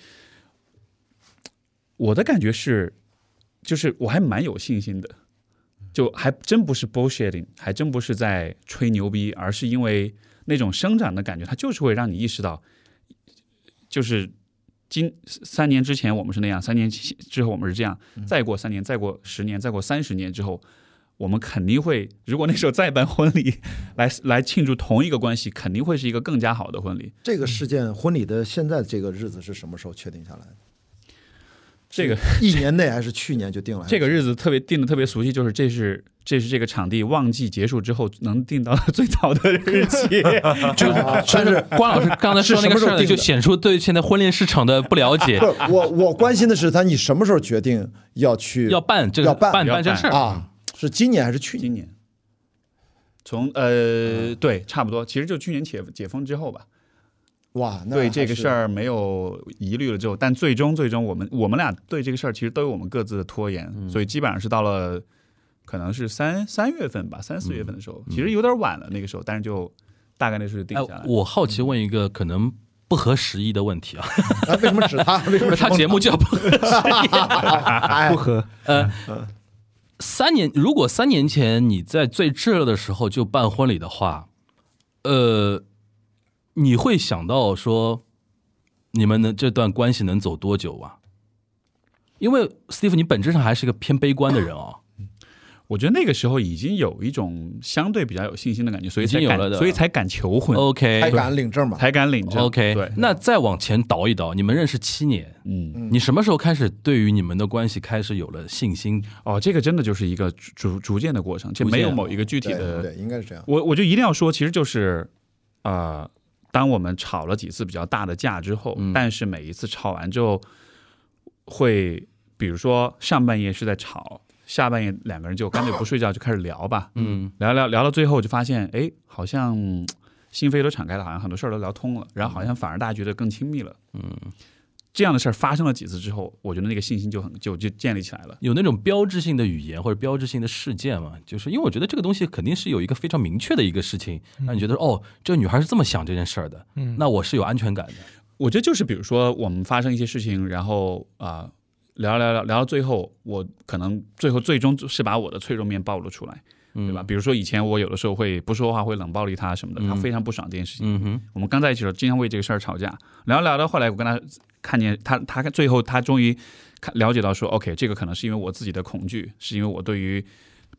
我的感觉是，就是我还蛮有信心的。就还真不是 bullshitting，还真不是在吹牛逼，而是因为那种生长的感觉，它就是会让你意识到，就是今三年之前我们是那样，三年之后我们是这样，再过三年，再过十年，再过三十年之后，我们肯定会，如果那时候再办婚礼 来来庆祝同一个关系，肯定会是一个更加好的婚礼。这个事件婚礼的现在这个日子是什么时候确定下来的？这个一年内还是去年就定了？这个日子特别定的特别熟悉，就是这是这是这个场地旺季结束之后能定到最早的日期。就 但是 关老师刚才说那个事儿呢，就显出对现在婚恋市场的不了解。我我关心的是他，你什么时候决定要去要办这个要办办这事儿？啊？是今年还是去年？今年，从呃对，差不多，其实就去年解解封之后吧。哇，那对这个事儿没有疑虑了之后，但最终最终我们我们俩对这个事儿其实都有我们各自的拖延，所以基本上是到了可能是三三月份吧，三四月份的时候，其实有点晚了那个时候，但是就大概那时候就定哎下来。，我好奇问一个可能不合时宜的问题啊，啊？为什么指他？为什么他节目叫不合时宜 不合，呃，三年，如果三年前你在最炙热的时候就办婚礼的话，呃，你会想到说你们的这段关系能走多久啊？因为 Steve，你本质上还是个偏悲观的人哦。我觉得那个时候已经有一种相对比较有信心的感觉，所以才敢，有了的所以才敢求婚，OK 才敢领证嘛？才敢领证。OK，对，那再往前倒一倒，你们认识七年，嗯，你什么时候开始对于你们的关系开始有了信心？哦，这个真的就是一个逐逐逐渐的过程，这没有某一个具体的对，应该是这样。我我就一定要说，其实就是，呃，当我们吵了几次比较大的架之后，嗯。但是每一次吵完之后，会比如说上半夜是在吵，下半夜两个人就干脆不睡觉就开始聊吧，嗯，聊聊聊到最后就发现，哎，好像嗯心扉都敞开了，好像很多事儿都聊通了，然后好像反而大家觉得更亲密了，嗯。这样的事儿发生了几次之后，我觉得那个信心就很就就建立起来了。有那种标志性的语言或者标志性的事件嘛？就是因为我觉得这个东西肯定是有一个非常明确的一个事情，让你觉得哦，这个女孩是这么想这件事儿的，嗯那我是有安全感的。我觉得就是比如说我们发生一些事情，然后啊、聊聊聊聊到最后，我可能最后最终是把我的脆弱面暴露出来，对吧？比如说以前我有的时候会不说话，会冷暴力他什么的，他非常不爽这件事情。嗯哼，我们刚在一起的时候，经常为这个事儿吵架，聊着聊到后来，我跟他看见他，他最后他终于看了解到说，OK，这个可能是因为我自己的恐惧，是因为我对于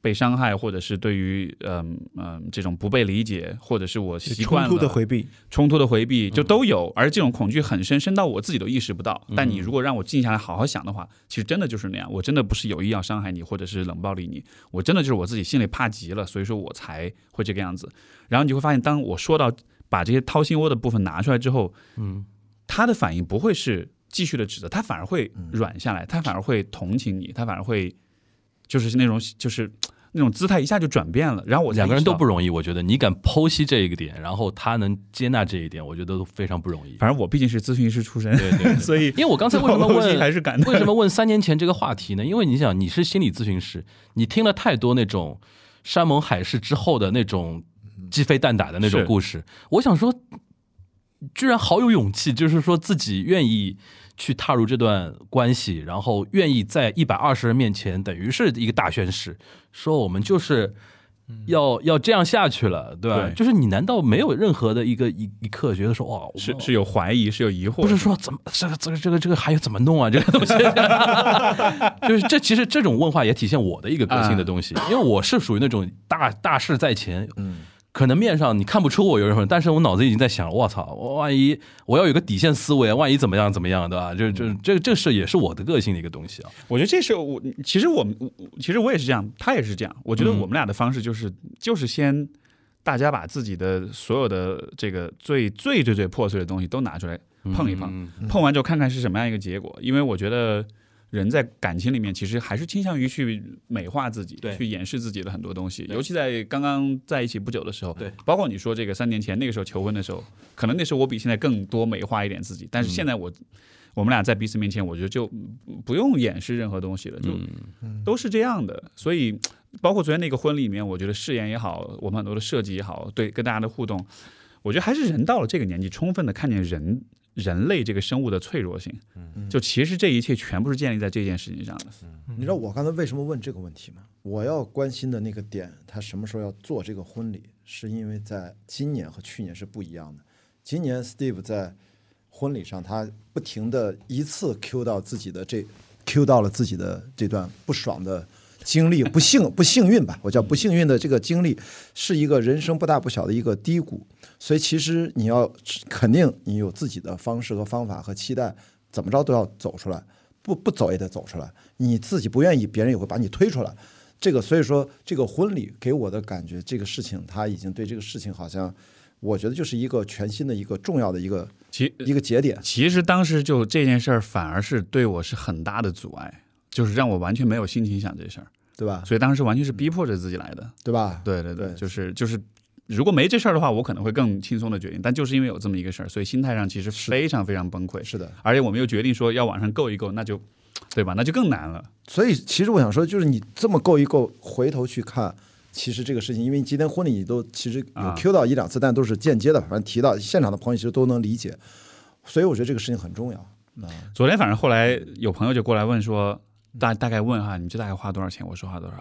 被伤害，或者是对于嗯嗯、这种不被理解，或者是我习惯冲了突的回避，冲突的回避，就都有。而这种恐惧很深，深到我自己都意识不到。但你如果让我静下来好好想的话，其实真的就是那样。我真的不是有意要伤害你，或者是冷暴力你，我真的就是我自己心里怕极了，所以说我才会这个样子。然后你就会发现，当我说到把这些掏心窝的部分拿出来之后，嗯，他的反应不会是继续的指责，他反而会软下来，他反而会同情你，他反而会就是那种就是那种姿态一下就转变了。然后我两个人都不容易，我觉得你敢剖析这一个点，然后他能接纳这一点，我觉得都非常不容易。反正我毕竟是咨询师出身，对对对 所以因为我刚才为什么问为什么问三年前这个话题呢？因为你想，你是心理咨询师，你听了太多那种山盟海誓之后的那种鸡飞蛋打的那种故事，我想说，居然好有勇气，就是说自己愿意去踏入这段关系，然后愿意在一百二十人面前，等于是一个大宣誓，说我们就是。要要这样下去了，对吧？对就是你难道没有任何的一个一一刻觉得说哇，是是有怀疑，是有疑惑，不是说怎么这个这个这个这个还有怎么弄啊？这个东西，就是这其实这种问话也体现我的一个个性的东西，因为我是属于那种大大事在前，嗯，可能面上你看不出我有任何，但是我脑子已经在想，我操，我万一我要有个底线思维，万一怎么样怎么样，对吧？就就这这是也是我的个性的一个东西啊。我觉得这是我，其实我们，我其实我也是这样，他也是这样。我觉得嗯我们俩的方式就是，就是先大家把自己的所有的这个最最最最破碎的东西都拿出来碰一碰，嗯碰完之后看看是什么样一个结果。因为我觉得人在感情里面其实还是倾向于去美化自己，对去掩饰自己的很多东西。尤其在刚刚在一起不久的时候，对，包括你说这个三年前那个时候求婚的时候，可能那时候我比现在更多美化一点自己，但是现在我。我们俩在彼此面前，我觉得就嗯不用掩饰任何东西了，就嗯都是这样的。所以，包括昨天那个婚礼里面，我觉得誓言也好，我们很多的设计也好，对跟大家的互动，我觉得还是人到了这个年纪，充分的看见人人类这个生物的脆弱性。就其实这一切全部是建立在这件事情上的。你知道我刚才为什么问这个问题吗？我要关心的那个点，他什么时候要做这个婚礼，是因为在今年和去年是不一样的。今年 Steve 在婚礼上，他不停的一次 Q 到自己的这 Q 到了自己的这段不爽的经历，不幸 不幸运吧，我叫不幸运的这个经历，是一个人生不大不小的一个低谷。所以其实你要肯定你有自己的方式和方法和期待，怎么着都要走出来，不不走也得走出来。你自己不愿意，别人也会把你推出来。这个所以说这个婚礼给我的感觉，这个事情他已经对这个事情好像，我觉得就是一个全新的一个重要的一个其一个节点。其实当时就这件事儿，反而是对我是很大的阻碍，就是让我完全没有心情想这事儿。对吧？所以当时完全是逼迫着自己来的。对吧？对对对，对就是就是，如果没这事儿的话，我可能会更轻松的决定。但就是因为有这么一个事儿，所以心态上其实非常非常崩溃。是的。而且我们又决定说要往上够一够，那就，对吧？那就更难了。所以其实我想说，就是你这么够一够，回头去看，其实这个事情，因为今天婚礼你都其实有啊 Q 到一两次，但都是间接的，反正提到现场的朋友其实都能理解。所以我觉得这个事情很重要。啊，昨天反正后来有朋友就过来问说，大大概问哈，你这大概花多少钱？我说花多少？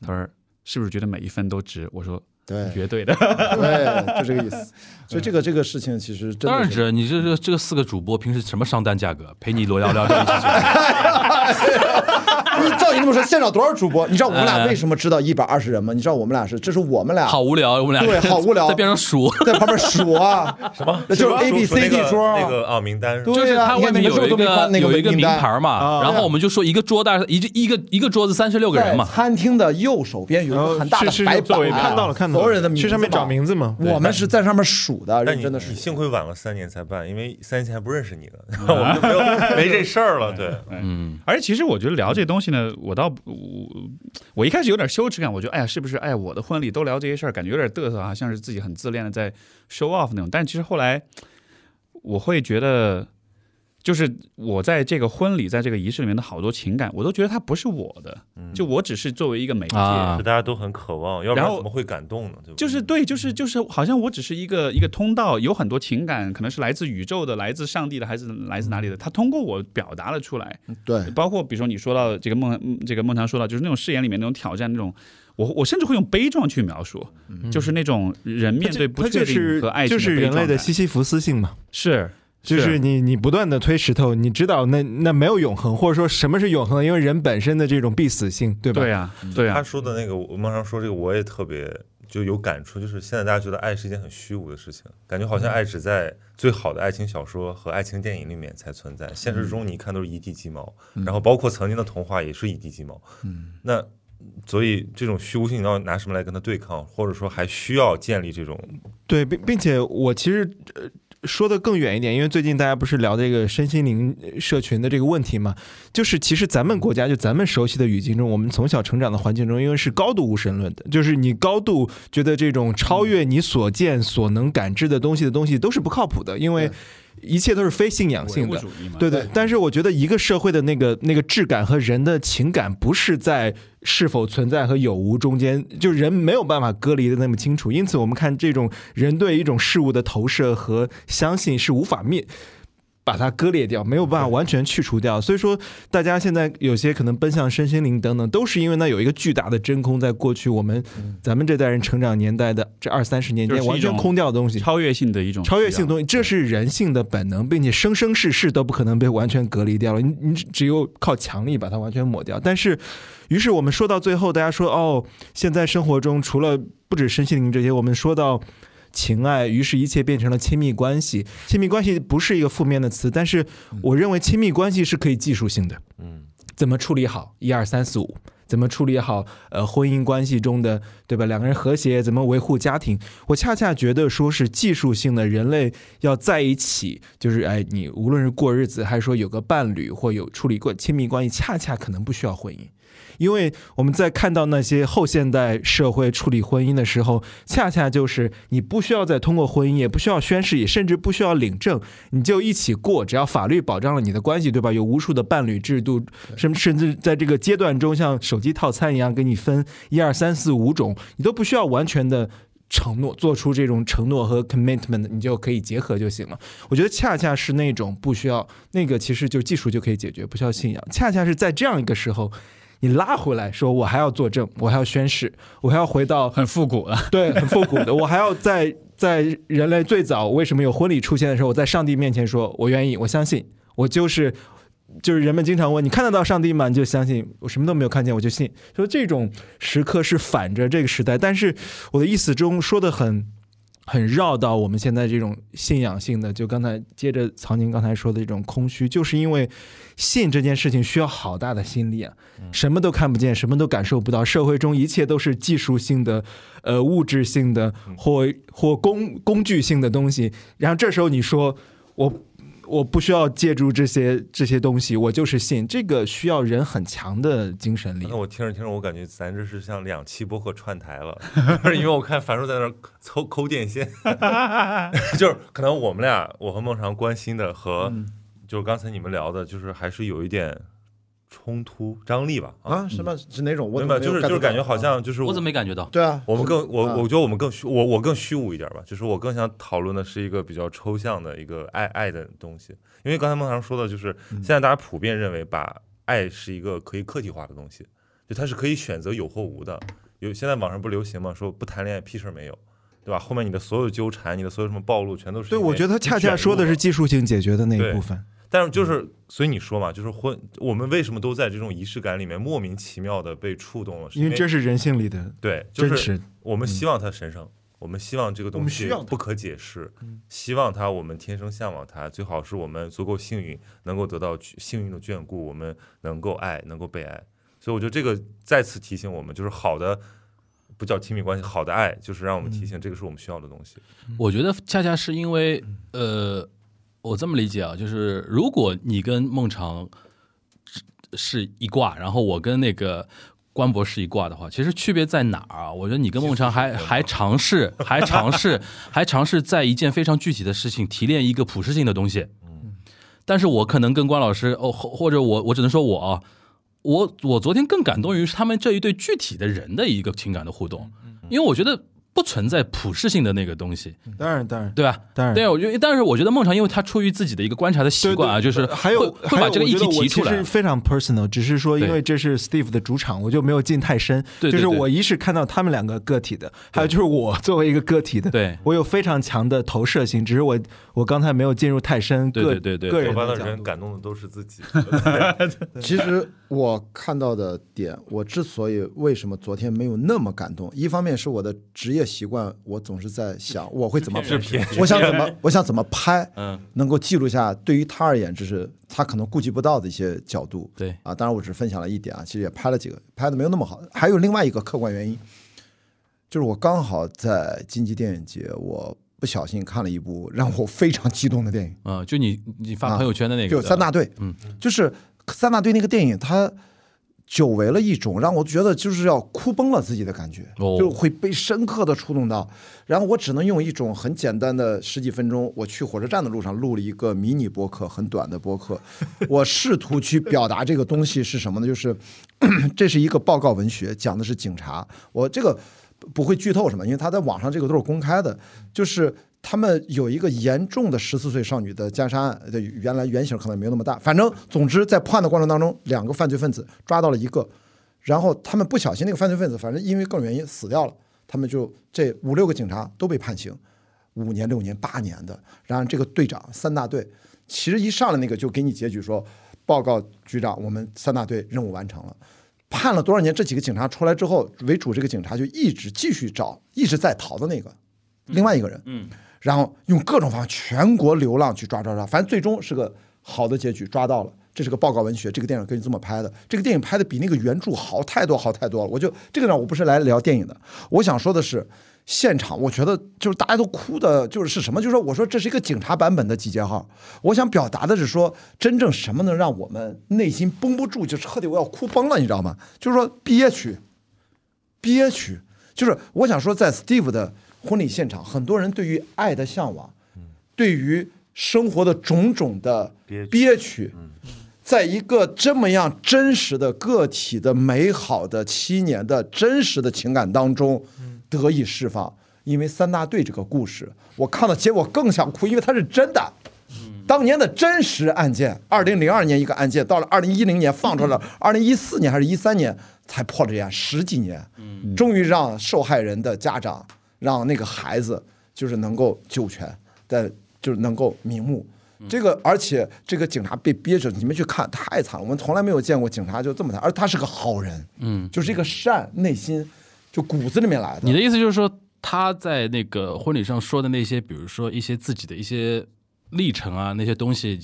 他说是不是觉得每一分都值？我说对绝对的。对，就这个意思。所以这个这个事情其实真的是当然值，你这这这个四个主播平时什么商单价格？陪你聊聊聊这。你照你这么说，现场多少主播？你知道我们俩哎为什么知道一百二十人吗？你知道我们俩是，这是我们俩好无聊，我们俩对好无聊在边上数。在旁边数啊，什么？那就是 A B C D 桌那个啊名单是对就是啊你看它外面有一个有一个名牌嘛，啊然后我们就说一个桌大一一个一个桌子三十六个人嘛，餐厅的右手边有一个很大的是是白板，作为看到了看到了，所有人的名字去上面找嘛名字嘛。我们是在上面数的，但你认真的数你。幸亏晚了三年才办，因为三年前还不认识你呢，我们就没有没这事儿了。对，嗯，而且其实我觉得聊这东西呢，我倒我我一开始有点羞耻感，我觉得哎呀，是不是哎，我的婚礼都聊这些事儿，感觉有点嘚瑟啊，像是自己很自恋的在 show off 那种。但其实后来我会觉得，就是我在这个婚礼，在这个仪式里面的好多情感，我都觉得它不是我的，嗯就我只是作为一个媒介。大家都很渴望，要不然怎么会感动呢？就是对，就是就是，好像我只是一个一个通道，有很多情感，可能是来自宇宙的，来自上帝的，还是来自哪里的？他通过我表达了出来。对，包括比如说你说到这个梦，嗯这个孟尝说到，就是那种誓言里面那种挑战，那种我我甚至会用悲壮去描述，就是那种人面对不它确定和爱情就是人类的西西弗斯性嘛。是就是你你不断的推石头，你知道那那没有永恒，或者说什么是永恒？因为人本身的这种必死性，对吧？对呀、对呀、他说的那个，我孟常说这个，我也特别就有感触，就是现在大家觉得爱是一件很虚无的事情，感觉好像爱只在最好的爱情小说和爱情电影里面才存在，现实中你一看都是一地鸡毛，然后包括曾经的童话也是一地鸡毛。嗯，那所以这种虚无性你要拿什么来跟它对抗，或者说还需要建立这种对，并并且我其实呃说的更远一点，因为最近大家不是聊这个身心灵社群的这个问题嘛，就是其实咱们国家就咱们熟悉的语境中，我们从小成长的环境中，因为是高度无神论的，就是你高度觉得这种超越你所见所能感知的东西的东西都是不靠谱的，因为一切都是非信仰性的。对对，但是我觉得一个社会的那个那个质感和人的情感，不是在是否存在和有无中间，就人没有办法隔离的那么清楚。因此，我们看这种人对一种事物的投射和相信是无法灭。把它割裂掉，没有办法完全去除掉。所以说，大家现在有些可能奔向身心灵等等，都是因为那有一个巨大的真空，在过去我们咱们这代人成长年代的这二三十年间完全空掉的东西。超越性的一种超越性的东西，这是人性的本能，并且生生世世都不可能被完全隔离掉了。你你只有靠强力把它完全抹掉。但是，于是我们说到最后，大家说哦，现在生活中除了不止身心灵这些，我们说到情爱，于是一切变成了亲密关系。亲密关系不是一个负面的词，但是我认为亲密关系是可以技术性的。嗯怎么处理好一二三四五，怎么处理好呃婚姻关系中的对吧？两个人和谐，怎么维护家庭？我恰恰觉得说是技术性的，人类要在一起，就是哎，你无论是过日子，还是说有个伴侣或有处理过亲密关系，恰恰可能不需要婚姻。因为我们在看到那些后现代社会处理婚姻的时候，恰恰就是你不需要再通过婚姻，也不需要宣誓，也甚至不需要领证，你就一起过，只要法律保障了你的关系，对吧？有无数的伴侣制度，甚甚至在这个阶段中，像手机套餐一样给你分一二三四五种，你都不需要完全的。承诺做出这种承诺和 commitment，你就可以结合就行了。我觉得恰恰是那种不需要那个，其实就技术就可以解决，不需要信仰。恰恰是在这样一个时候，你拉回来说，我还要作证，我还要宣誓，我还要回到很复古了。对，很复古的。我还要在在人类最早为什么有婚礼出现的时候，我在上帝面前说，我愿意，我相信，我就是就是人们经常问你看得到上帝吗？你就相信，我什么都没有看见，我就信。说这种时刻是反着这个时代，但是我的意思中说的很。很绕到我们现在这种信仰性的，就刚才接着曹宁刚才说的这种空虚，就是因为信这件事情需要好大的心力啊，什么都看不见，什么都感受不到，社会中一切都是技术性的、呃物质性的或或工工具性的东西，然后这时候你说我我不需要借助这些这些东西，我就是信，这个需要人很强的精神力。那。我听着听着，我感觉咱这是像两期播客串台了，因为我看樊叔在那儿抠抠电线，就是可能我们俩，我和孟尝关心的和就是刚才你们聊的，就是还是有一点冲突张力吧啊，什么是哪种？我明白，就是就是感觉好啊像就是我怎么没感觉到？对啊，我们更我啊我觉得我们更虚，我我更虚无一点吧，就是我更想讨论的是一个比较抽象的一个爱爱的东西，因为刚才孟尝说的就是现在大家普遍认为把爱是一个可以客体化的东西，就它是可以选择有或无的。有现在网上不流行吗？说不谈恋爱屁事儿没有，对吧？后面你的所有纠缠，你的所有什么暴露，全都是对，我觉得他恰恰说的是技术性解决的那一部分。但是就是，所以你说嘛，就是婚，我们为什么都在这种仪式感里面莫名其妙的被触动了？因因为这是人性里的对，就是真实。我们希望它神圣，我们希望这个东西不可解释，希望它我们天生向往它，最好是我们足够幸运，能够得到幸运的眷顾，我们能够爱，能够被爱。所以我觉得这个再次提醒我们，就是好的。不叫亲密关系，好的爱就是让我们提醒，这个是我们需要的东西。我觉得恰恰是因为，呃，我这么理解啊，就是如果你跟孟尝是是一卦，然后我跟那个关博是一卦的话，其实区别在哪儿啊？我觉得你跟孟尝还还尝试，还尝试，还尝试在一件非常具体的事情提炼一个普适性的东西。但是我可能跟关老师哦，或或者我我只能说我啊，我我昨天更感动于是他们这一对具体的人的一个情感的互动，因为我觉得不存在普世性的那个东西，当然当然对吧？当然对，我觉得，但是我觉得孟尝，因为他出于自己的一个观察的习惯啊，就是还有会会把这个议题提出来其实。非常 personal，只是说因为这是 Steve 的主场，我就没有进太深。对对对就是我一是看到他们两个个体的，还有就是我作为一个个体的，对我有非常强的投射性，只是我我刚才没有进入太深。对对对个人的人感动的都是自己。其实我看到的点，我之所以为什么昨天没有那么感动，一方面是我的职业习惯，我总是在想我会怎么制片我想怎么，我想怎么拍，嗯，能够记录下对于他而言，这是他可能顾及不到的一些角度。对啊，当然我只是分享了一点啊，其实也拍了几个，拍的没有那么好。还有另外一个客观原因，就是我刚好在金鸡电影节，我不小心看了一部让我非常激动的电影。啊，就你你发朋友圈的那个，就三大队，嗯，就是三大队那个电影，它久违了一种让我觉得就是要哭崩了自己的感觉，哦就会被深刻的触动到。然后我只能用一种很简单的十几分钟，我去火车站的路上录了一个迷你播客，很短的播客，我试图去表达这个东西是什么呢？就是 这是一个报告文学，讲的是警察。我这个不会剧透什么，因为他在网上这个都是公开的，就是他们有一个严重的十四岁少女的奸杀案的原来原型可能没有那么大，反正总之在破案的过程当中，两个犯罪分子抓到了一个，然后他们不小心那个犯罪分子反正因为各种原因死掉了，他们就这五六个警察都被判刑，五年、六年、八年的，然后这个队长三大队，其实一上来那个就给你结局说，报告局长，我们三大队任务完成了。判了多少年？这几个警察出来之后，为主这个警察就一直继续找，一直在逃的那个另外一个人，嗯，然后用各种方法全国流浪去抓抓抓，反正最终是个好的结局，抓到了。这是个报告文学，这个电影根据这么拍的。这个电影拍的比那个原著好太多好太多了。我就这个呢，我不是来聊电影的，我想说的是，现场我觉得就是大家都哭的，就是是什么？就是说，我说这是一个警察版本的集结号。我想表达的是说，真正什么能让我们内心绷不住，就彻底我要哭崩了，你知道吗？就是说憋屈，憋屈。就是我想说，在 Steve 的婚礼现场，很多人对于爱的向往，对于生活的种种的憋屈，在一个这么样真实的个体的美好的七年的真实的情感当中得以释放。因为三大队这个故事，我看到结果更想哭，因为它是真的。当年的真实案件，二零零二年一个案件，到了二零一零年放出来了，二零一四年还是一三年才破了这案，十几年，终于让受害人的家长，让那个孩子就是能够救全，但就是能够瞑目。这个，而且这个警察被憋着，你们去看，太惨了。我们从来没有见过警察就这么惨，而他是个好人，嗯，就是一个善，内心就骨子里面来的。你的意思就是说，他在那个婚礼上说的那些，比如说一些自己的一些历程啊，那些东西，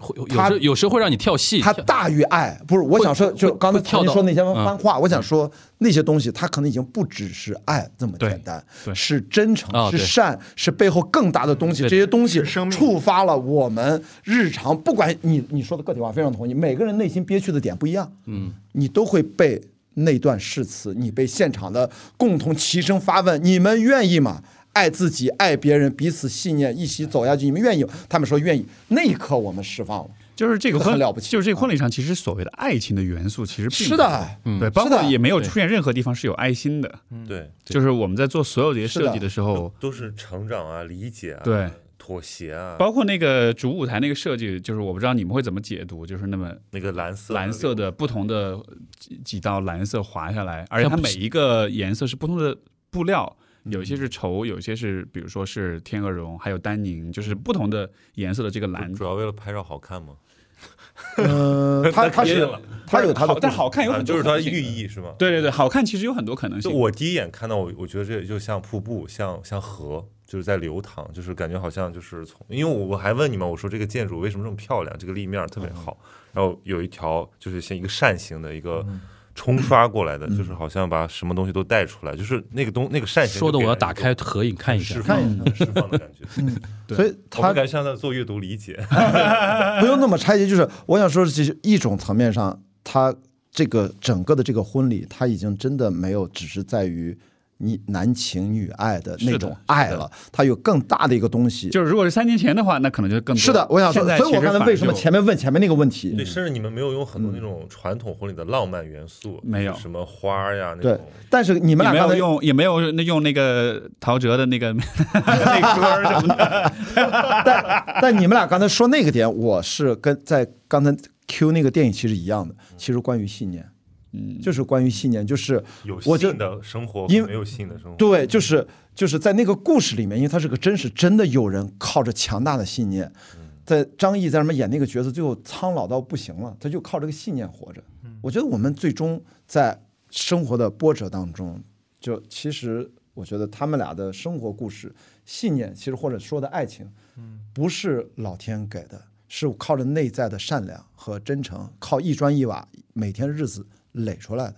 会有他时有时会让你跳戏。跳他大于爱，不是我想说，就刚才会跳到曹您说那些嗯番话，我想说那些东西，它可能已经不只是爱这么简单，是真诚，是善，是背后更大的东西。这些东西触发了我们日常，不管你你说的个体化，非常同意，每个人内心憋屈的点不一样，嗯，你都会被那段誓词，你被现场的共同齐声发问：你们愿意吗？爱自己，爱别人，彼此信念，一起走下去。你们愿意？他们说愿意。那一刻，我们释放了。就是这个很了不起就是这个婚礼上，其实所谓的爱情的元素其实并不是的对，包括也没有出现任何地方是有爱心的。对，就是我们在做所有这些设计的时候，都是成长啊、理解啊、对妥协啊，包括那个主舞台那个设计，就是我不知道你们会怎么解读，就是那么那个蓝色蓝色的不同的几几道蓝色滑下来，而且它每一个颜色是不同的布料，有一些是绸，有一些是比如说是天鹅绒，还有丹宁，就是不同的颜色的这个蓝。主要为了拍照好看吗？嗯，他他 是它有它的好，但好看有很多就是它寓意是吗？对对对，好看其实有很多可能性。就我第一眼看到我，我觉得这就像瀑布，像像河，就是在流淌，就是感觉好像就是从，因为我我还问你们，我说这个建筑为什么这么漂亮，这个立面特别好，然后有一条就是像一个扇形的一个冲刷过来的，就是好像把什么东西都带出来，就是那个东那个扇形说的我要打开合影看一下。释。放看一下释放的感觉。对。所以他们感觉像在做阅读理解，不用那么拆解，就是我想说的是，一种层面上，他这个整个的这个婚礼，他已经真的没有只是在于你男情女爱的那种爱了，它有更大的一个东西。就是如果是三年前的话，那可能就更是的，我想说，所以我刚才为什么前面问前面那个问题？对，甚至你们没有用很多那种传统婚礼的浪漫元素，没有什么花呀那对种。，但是你们俩刚才有用，也没有那用那个陶喆的那个 那歌什么的。但但你们俩刚才说那个点，我是跟在刚才 Q 那个电影其实一样的，其实关于信念，嗯，就是关于信念，就是有我就性的生活因为没有性的生活。对，就是就是在那个故事里面，因为它是个真实，真的有人靠着强大的信念，在张译在那边演那个角色，最后苍老到不行了，他就靠这个信念活着。我觉得我们最终在生活的波折当中，就其实我觉得他们俩的生活故事、信念，其实或者说的爱情，不是老天给的，是靠着内在的善良和真诚，靠一砖一瓦每天日子垒出来的。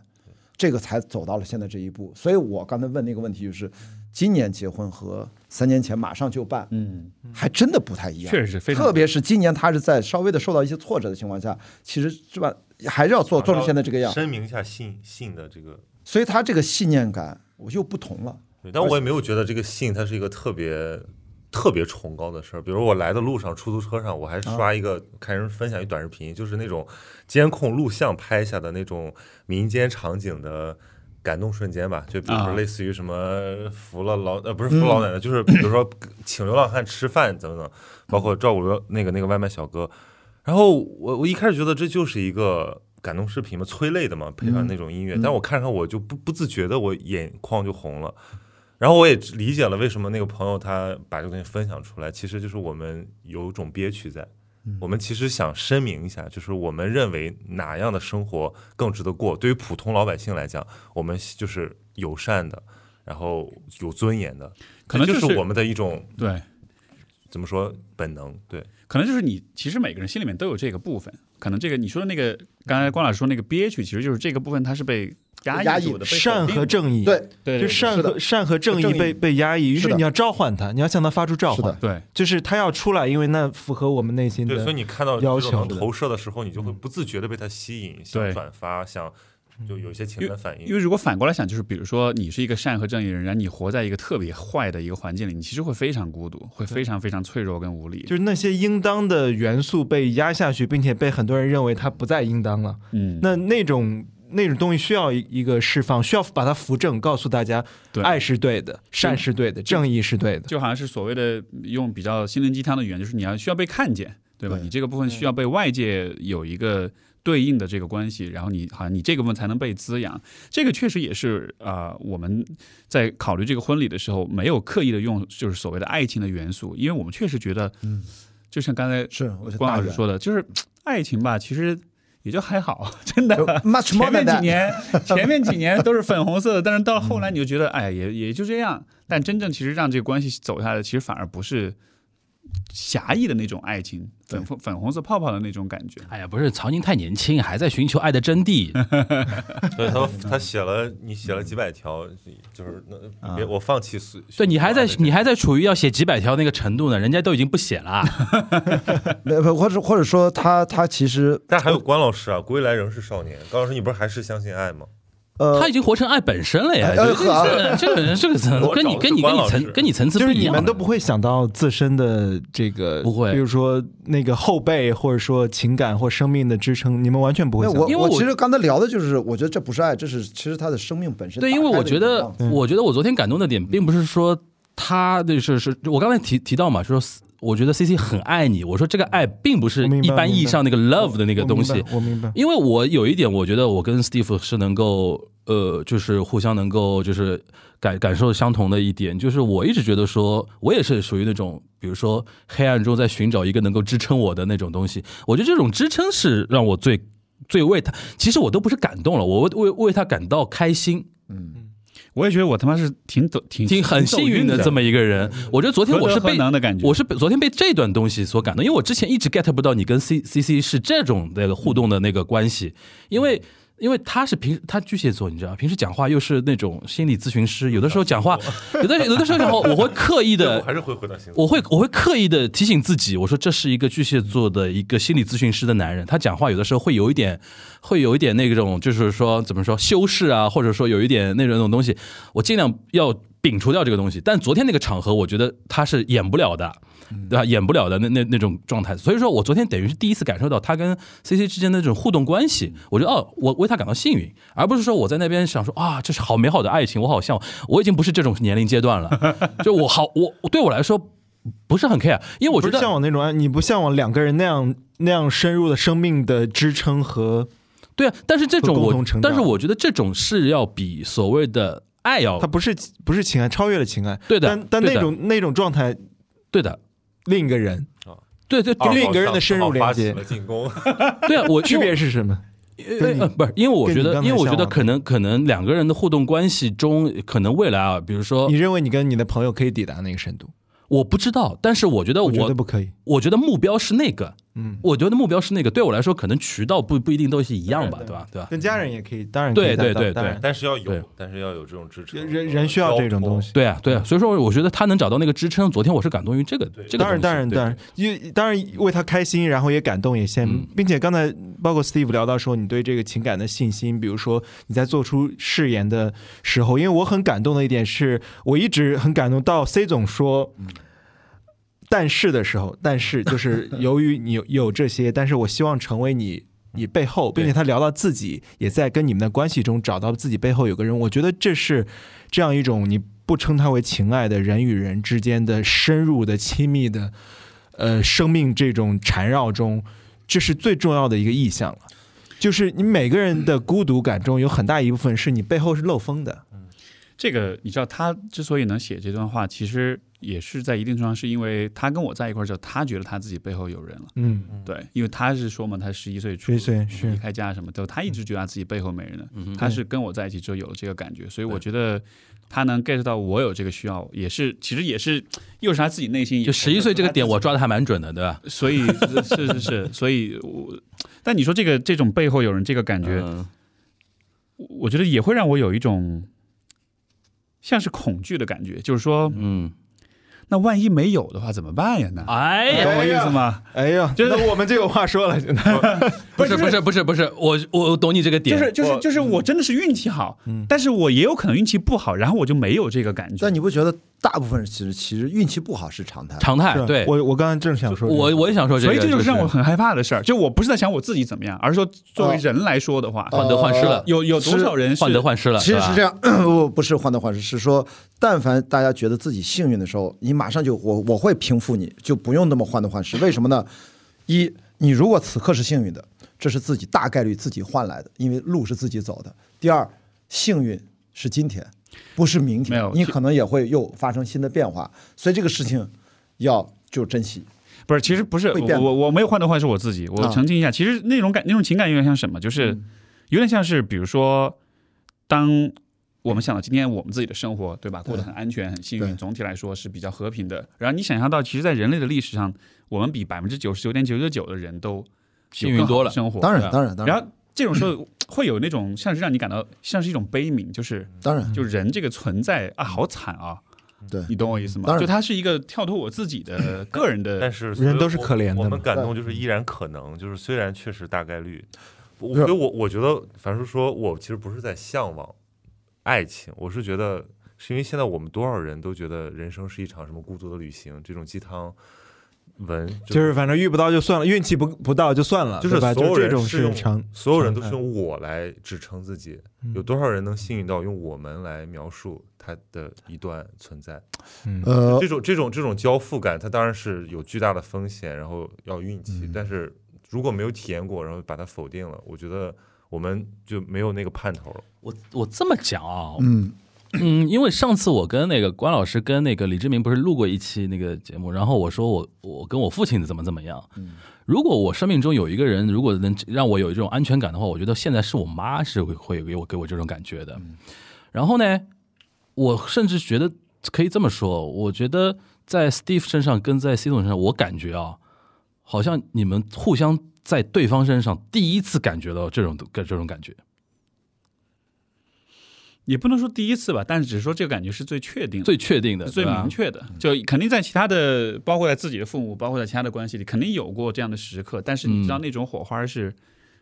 这个才走到了现在这一步。所以我刚才问那个问题就是，今年结婚和三年前马上就办，嗯，还真的不太一样。确实是非常特别是今年他是在稍微的受到一些挫折的情况下，其实是吧，还是要做做成现在这个样。声明一下信信的这个。所以他这个信念感我又不同了。对，但我也没有觉得这个信它是一个特别特别崇高的事儿。比如我来的路上，出租车上，我还刷一个、看人分享一短视频，就是那种监控录像拍下的那种民间场景的。感动瞬间吧，就比如啊说类似于什么扶了老呃不是扶老奶奶，就是比如说 请流浪汉吃饭等等，包括照顾流那个那个外卖小哥。然后我我一开始觉得这就是一个感动视频嘛，催泪的嘛，配上那种音乐，但我看上我就不不自觉的我眼眶就红了。然后我也理解了为什么那个朋友他把这个东西分享出来，其实就是我们有种憋屈在，我们其实想声明一下，就是我们认为哪样的生活更值得过。对于普通老百姓来讲，我们就是友善的，然后有尊严的，可能就是是我们的一种对，怎么说本能。对，可能就是你其实每个人心里面都有这个部分。可能这个你说的那个，刚才关老师说那个憋屈，其实就是这个部分它是被压压抑善和正义，对，对，就善和善和正正义义被被压抑，于是你要召唤他，你要向他发出召唤，对就是他要出来，因为那符合我们内心对，所以。你看到要求这种投射的时候，你就会不自觉的被他吸引，想转发，想就有一些情感反应。因为如果反过来想，就是比如说你是一个善和正义的人，然后你活在一个特别坏的一个环境里，你其实会非常孤独，会非常非常脆弱跟无力。就是那些应当的元素被压下去，并且被很多人认为它不再应当了。嗯，那那种那种东西需要一一个释放，需要把它扶正，告诉大家对爱是对的，善是对的，正义是对的。就好像是所谓的用比较心灵鸡汤的语言，就是你要需要被看见，对吧？对你这个部分需要被外界有一个对应的这个关系，然后你好像你这个部分才能被滋养。这个确实也是啊、呃我们在考虑这个婚礼的时候，没有刻意的用就是所谓的爱情的元素，因为我们确实觉得，嗯，就像刚才是关老师说的，就是爱情吧，其实也就还好，真的。much more 前面几。年，前面几年都是粉红色的，但是到后来你就觉得，哎，也也就这样。但真正其实让这个关系走下来，其实反而不是狭义的那种爱情，粉粉粉红色泡泡的那种感觉。哎呀，不是曹宁太年轻，还在寻求爱的真谛。所以他他写了你写了几百条，就是那别我放弃随对你还在你还在处于要写几百条那个程度呢，人家都已经不写了。没不，或者或者说他他其实但还有关老师啊，归来仍是少年。关老师，你不是还是相信爱吗？呃他已经活成爱本身了呀！哎这呵个这个这个层我跟你跟你跟你层跟你层次就是你不一样。们都不会想到自身的这个，不会比如说那个后辈，或者说情感或生命的支撑，你们完全不会那我想。因为我我其实刚才聊的就是，我觉得这不是爱，这是其实他的生命本身对。因为我觉得，我觉得我昨天感动的点，并不是说他的是是，我刚才提提到嘛，说我觉得 C C 很爱你，我说这个爱并不是一般意义上那个 love 的那个我明白东西，我明白。因为我有一点，我觉得我跟 Steve 是能够，呃，就是互相能够，就是感感受相同的一点，就是我一直觉得说，我也是属于那种，比如说黑暗中在寻找一个能够支撑我的那种东西。我觉得这种支撑是让我最最为他，其实我都不是感动了，我为为为他感到开心，我也觉得我他妈是挺走挺挺很幸运的。这么一个人。我觉得昨天我是被我是被昨天被这段东西所感动，因为我之前一直 get 不到你跟 C C C 是这种那个互动的那个关系，因为因为他是平他巨蟹座，你知道，平时讲话又是那种心理咨询师，有的时候讲话，有的有的时候讲话，我会刻意的 我还是会回到星座。我会我会刻意的提醒自己，我说这是一个巨蟹座的一个心理咨询师的男人，他讲话有的时候会有一点，会有一点那种，就是说怎么说修饰啊，或者说有一点那种那种东西，我尽量要摒除掉这个东西。但昨天那个场合，我觉得他是演不了的。对吧？演不了的那那那种状态，所以说我昨天等于是第一次感受到他跟 C C 之间的这种互动关系。我觉得哦，我为他感到幸运，而不是说我在那边想说啊，这是好美好的爱情，我好向往。我已经不是这种年龄阶段了，就我好我对我来说不是很 care，因为我觉不向得往那种爱，你不向往两个人那样那样深入的生命的支撑和，对啊，但是这种我但是我觉得这种是要比所谓的爱要它不是不是情爱，超越了情爱。对的但但那种那种状态，对的，另一个人啊对对另一个人的深入连接了进攻，对啊，我区别是什么？呃呃不是，因为我觉得，因为我觉得可能可能两个人的互动关系中，可能未来啊，比如说你认为你跟你的朋友可以抵达那个深度？我不知道，但是我觉得我我觉得不可以。我觉得目标是那个，嗯，我觉得目标是那个，对我来说，可能渠道不不一定都是一样吧，对吧？对吧？跟家人也可以，当然可以对对对当当然但是要有，但是要有这种支撑。人人需要这种东西。对啊，对啊，所以说我觉得他能找到那个支撑。昨天我是感动于这个，这个当然，当然，当然，因为当然为他开心，然后也感动，也羡慕嗯，并且刚才包括 Steve 聊到说你对这个情感的信心，比如说你在做出誓言的时候，因为我很感动的一点是，我一直很感动到 C 总说。但是的时候，但是就是由于你有有这些，但是我希望成为你你背后，并且他聊到自己也在跟你们的关系中找到自己背后有个人，我觉得这是这样一种你不称他为情爱的人与人之间的深入的亲密的，呃，生命这种缠绕中，这是最重要的一个意象了。就是你每个人的孤独感中有很大一部分是你背后是漏风的，这个你知道，他之所以能写这段话，其实也是在一定程度上是因为他跟我在一块儿之后，他觉得他自己背后有人了。嗯，对，因为他是说嘛，他十一岁出11岁是离开家什么的，他一直觉得他自己背后没人了。嗯他是跟我在一起之后有了这个感觉，所以我觉得他能 get 到我有这个需要，也是其实也是又是他自己内心就十一岁这个点，我抓。抓的还蛮准的，对吧？所以是是是，所以我，但你说这个这种背后有人这个感觉，嗯我觉得也会让我有一种像是恐惧的感觉，就是说，嗯，那万一没有的话怎么办呀？那哎呀，懂我意思吗？哎呀，就是我们就有话说了，现 在不是不是不是不是，我我懂你这个点，就是就是就是我真的是运气好，但是我也有可能运气不好，然后我就没有这个感觉。但你不觉得大部分人其实其实运气不好是常态？常态对。我我刚才正想说这个，我我也想说这个，所以这就是是让我很害怕的事儿。就我不是在想我自己怎么样，而是说作为人来说的话，患得患失了，有有多少人是患得患失了，其实是这样，不不是患得患失，是说，但凡大家觉得自己幸运的时候，你马上就我我会平复你，就不用那么患得患失。为什么呢？一，你如果此刻是幸运的，这是自己大概率自己换来的，因为路是自己走的。第二，幸运是今天，不是明天，没有你可能也会又发生新的变化，所以这个事情要就珍惜。不是，其实不是我我我没有患得患失，我自己我啊。澄清一下，其实那种感那种情感有点像什么，就是嗯。有点像是比如说，当我们想到今天我们自己的生活，对吧，过得很安全、很幸运，总体来说是比较和平的。然后你想象到，其实，在人类的历史上，我们比百分之九十九点九九九的人都幸运多了。生活。当然当然当然。然后这种时候会有那种像是让你感到像是一种悲悯，就是当然，就人这个存在啊，好惨啊，对。你懂我意思吗？当然。就它是一一个跳脱我自己的个人的但是人都是可怜的嘛。我我们感动就是依然可能，就是虽然确实大概率，所以我我觉得，反正说我其实不是在向往爱情，我是觉得是因为现在我们多少人都觉得人生是一场什么孤独的旅行，这种鸡汤文就是反正遇不到就算了，运气不不到就算了，就是？所有就这种人是用，所有人都是用我来支撑自己，嗯有多少人能幸运到用我们来描述他的一段存在？嗯呃这，种这种这种交付感，它当然是有巨大的风险，然后要运气。嗯但是如果没有体验过，然后把它否定了，我觉得我们就没有那个盼头了。我我这么讲啊，嗯，嗯，因为上次我跟那个关老师跟那个李志明不是录过一期那个节目，然后我说我我跟我父亲怎么怎么样。如果我生命中有一个人，如果能让我有这种安全感的话，我觉得现在是我妈是会会给我给我这种感觉的。然后呢，我甚至觉得可以这么说，我觉得在 Steve 身上跟在 C 总身上，我感觉啊，好像你们互相在对方身上第一次感觉到这种这种感觉。也不能说第一次吧，但是只是说这个感觉是最确定的、最确定的、最明确的。就肯定在其他的，包括在自己的父母，包括在其他的关系里，肯定有过这样的时刻。但是你知道那种火花是，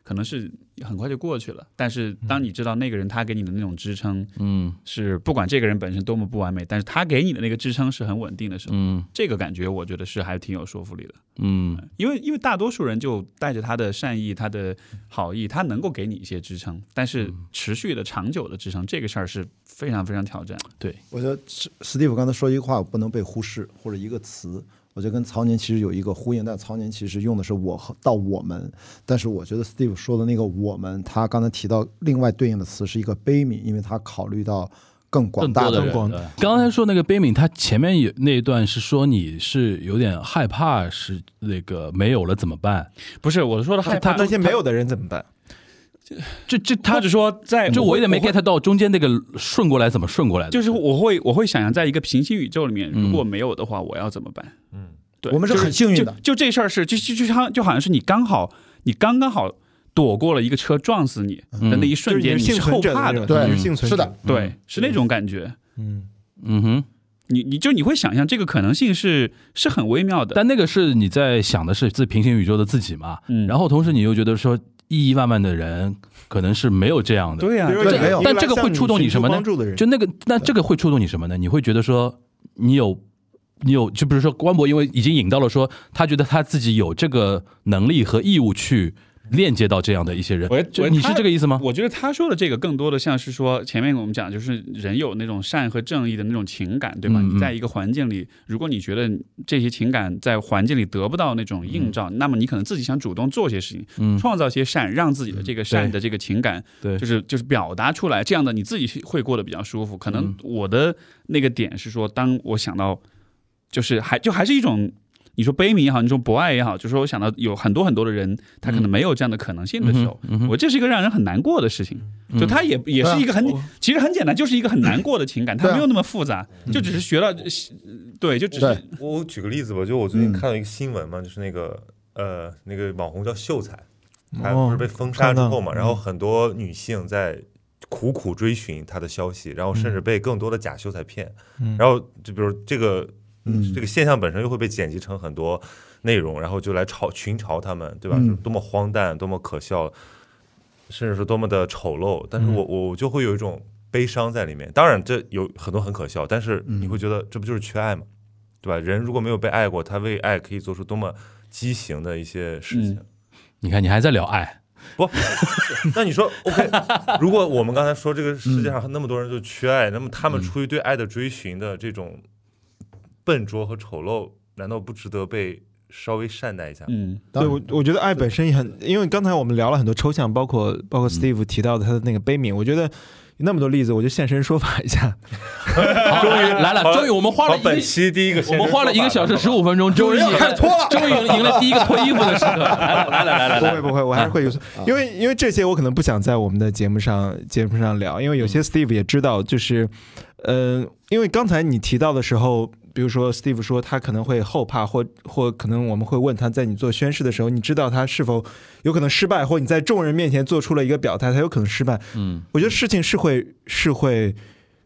可能是很快就过去了。但是当你知道那个人他给你的那种支撑嗯是，不管这个人本身多么不完美，但是他给你的那个支撑是很稳定的时候，嗯这个感觉我觉得是还挺有说服力的。嗯因为因为大多数人就带着他的善意、他的好意，他能够给你一些支撑，但是持续的、长久的支撑，这个事儿是非常非常挑战。对，我觉得史史蒂夫刚才说一句话不能被忽视，或者一个词，我觉得跟曹宁其实有一个呼应，但曹宁其实用的是我和到我们，但是我觉得 Steve 说的那个我们，他刚才提到另外对应的词是一个悲悯，因为他考虑到更广大的更多的人。刚才说那个悲悯，他前面有那一段是说你是有点害怕，是那个没有了怎么办？不是我说的害怕，那些没有的人怎么办？这这他或者说在就我有点没 get 到中间那个顺过来怎么顺过来的，就是我会我会想象，在一个平行宇宙里面，嗯。如果没有的话，我要怎么办？嗯，对，我们是很幸运的。就就这事儿是就就就像就好像是你刚好你刚刚好躲过了一个车撞死你的那一瞬间，就是你是后怕的。对是幸存是的，对，是那种感觉。嗯，嗯哼，你你就你会想象这个可能性是是很微妙的，但那个是你在想的是自平行宇宙的自己嘛，嗯。然后同时你又觉得说亿亿万万的人可能是没有这样的，对呀、但这个会触动你什么呢？就那个，那这个会触动你什么呢？你会觉得说，你有，你有，就比如说关博，因为已经引到了说，他觉得他自己有这个能力和义务去链接到这样的一些人我。就你是这个意思吗？我觉得他说的这个更多的像是说，前面我们讲就是人有那种善和正义的那种情感，对吧？你在一个环境里，如果你觉得这些情感在环境里得不到那种映照，那么你可能自己想主动做些事情，嗯，创造些善，让自己的这个善的这个情感，对就是就是表达出来，这样的你自己会过得比较舒服。可能嗯我的那个点是说，当我想到，就是还就还是一种。你说悲悯也好，你说博爱也好，就是说我想到有很多很多的人，他可能没有这样的可能性的时候，嗯哼嗯我这是一个让人很难过的事情。就他也也是一个很，其实很简单，就是一个很难过的情感，它对啊没有那么复杂，就只是学了，对，就只是对。我举个例子吧，就我最近嗯。看到一个新闻嘛，就是那个呃那个网红叫秀才，他哦不是被封杀之后嘛，然后很多女性在苦苦追寻他的消息，然后甚至被更多的假秀才骗，嗯。然后就比如这个嗯这个现象本身又会被剪辑成很多内容，然后就来嘲群嘲他们，对吧？嗯就多么荒诞，多么可笑，甚至是多么的丑陋。但是我我就会有一种悲伤在里面。当然，这有很多很可笑，但是你会觉得这不就是缺爱吗？对吧？人如果没有被爱过，他为爱可以做出多么畸形的一些事情。你看你还在聊爱，不，那你说 OK？如果我们刚才说这个世界上那么多人就缺爱，那么他们出于对爱的追寻的这种笨拙和丑陋，难道不值得被稍微善待一下？嗯，对我我觉得爱本身也很，因为刚才我们聊了很多抽象，包括包嗯括 Steve 提到的他的那个悲悯，我觉得那么多例子，我就现身说法一下。终于来了，终于我们花了，本。期第一个，我们花了一个小时十五分钟，终于开始脱了终于赢了第一个脱衣服的时刻。来了来了来了来，不会不会，我还是会有，因为因为这些我可能不想在我们的节目上节目上聊，因为有些 Steve 也知道，就是，嗯，因为刚才你提到的时候，比如说 Steve 说他可能会后怕，或或可能我们会问他在你做宣誓的时候，你知道他是否有可能失败，或你在众人面前做出了一个表态，他有可能失败。嗯我觉得事情是会是会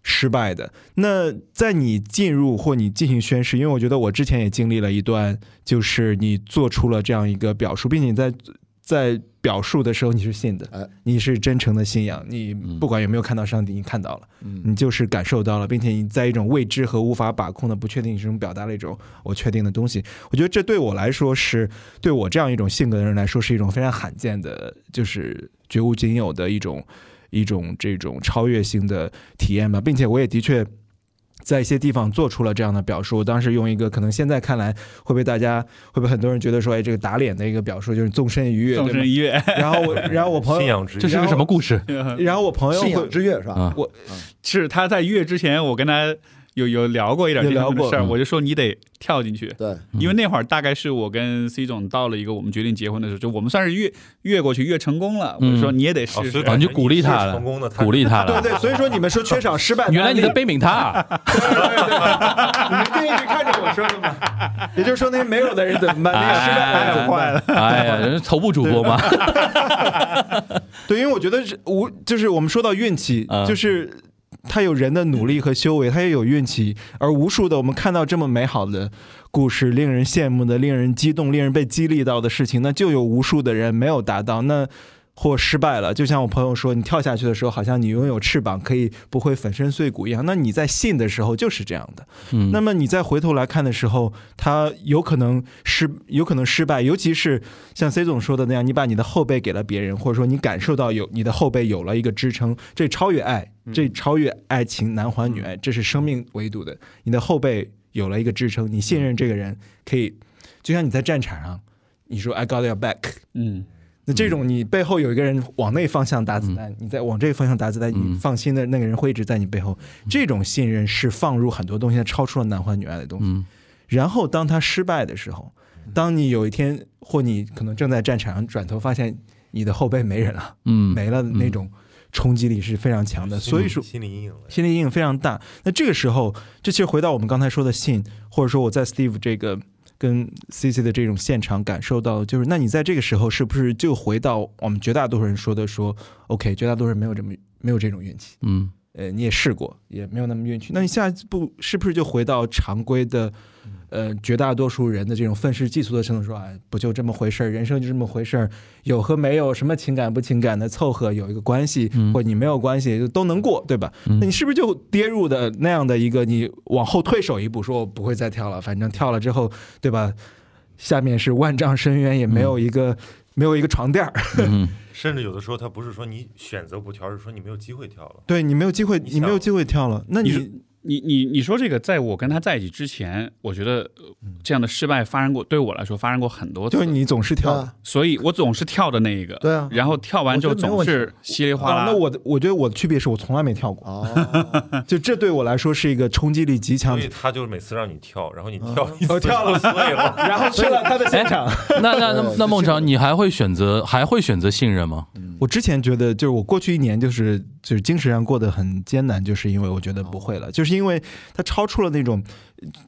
失败的。那在你进入或你进行宣誓，因为我觉得我之前也经历了一段，就是你做出了这样一个表述，并且你在在表述的时候你是信的，哎你是真诚的信仰，你不管有没有看到上帝，你看到了，嗯你就是感受到了，并且你在一种未知和无法把控的不确定之中表达了一种我确定的东西。我觉得这对我来说是对我这样一种性格的人来说是一种非常罕见的，就是绝无仅有的一种一种这种超越性的体验吧，并且我也的确。在一些地方做出了这样的表述，当时用一个可能现在看来会被大家会被很多人觉得说，哎，这个打脸的一个表述就是纵身一跃，纵身一跃，然后我，然后我朋友，信仰之这是个什么故事？然后我朋友信仰，之跃是吧？啊我是他在跃之前，我跟他有有聊过一点有这方面的事儿，我就说你得跳进去。对，因为那会儿大概是我跟 C 总到了一个我们决定结婚的时候，就我们算是越越过去越成功了。我就说你也得试哦，试你就鼓励他了成功的，鼓励他了。对对，所以说你们说缺少失败原来你在悲悯他啊 你们就一直看着我说的嘛。也就是说，那些没有的人怎么办？那个失败的人怎么办？哎呀，人是头部主播嘛，对，因为我觉得是无，就是我们说到运气，嗯就是他有人的努力和修为，他也有运气，而无数的我们看到这么美好的故事，令人羡慕的、令人激动、令人被激励到的事情，那就有无数的人没有达到，那或失败了。就像我朋友说，你跳下去的时候，好像你拥有翅膀，可以不会粉身碎骨一样。那你在信的时候就是这样的。嗯，那么你再回头来看的时候，他有可能失，有可能失败，尤其是像 C 总说的那样，你把你的后背给了别人，或者说你感受到有你的后背有了一个支撑，这超越爱，这超越爱情男欢女爱，这是生命维度的。你的后背有了一个支撑，你信任这个人，可以就像你在战场上，你说 I got your back，嗯，那这种你背后有一个人往那方向打子弹，你再往这个方向打子弹，嗯你放心的那个人会一直在你背后。这种信任是放入很多东西，超出了男欢女爱的东西。嗯然后当他失败的时候，当你有一天或你可能正在战场上转头发现你的后背没人了，嗯，没了，那种冲击力是非常强的。所以说。心理阴影了。心理阴影非常大。那这个时候，这其实回到我们刚才说的信，或者说我在 Steve 这个跟 CC 的这种现场感受到，就是那你在这个时候是不是就回到我们绝大多数人说的说，OK，绝大多数人没有这么没有这种运气，嗯呃，你也试过，也没有那么运气，那你下一步是不是就回到常规的？呃，绝大多数人的这种愤世嫉俗的程度，说，哎，不就这么回事儿，人生就这么回事儿，有和没有，什么情感不情感的凑合有一个关系，嗯或者你没有关系，就都能过，对吧？嗯那你是不是就跌入的那样的一个，你往后退手一步，说我不会再跳了，反正跳了之后，对吧？下面是万丈深渊，也没有一个、没有一个床垫儿，嗯 甚至有的时候，他不是说你选择不跳，而是说你没有机会跳了。对你没有机会，你你没有机会跳了，那你你你你你说这个，在我跟他在一起之前，我觉得呃这样的失败发生过，对我来说发生过很多次，就是你总是跳。啊，所以我总是跳的那一个，对啊然后跳完之后总是稀里哗啦。啊那我的我觉得我的区别是我从来没跳过，哦，就这对我来说是一个冲击力极强的所以。他就是每次让你跳，然后你跳一次我跳了就碎了。然后去了他的现场。那那那 那孟尝，你还会选择还会选择信任吗？我之前觉得，就是我过去一年就是就是精神上过得很艰难，就是因为我觉得不会了，就是因为它超出了那种，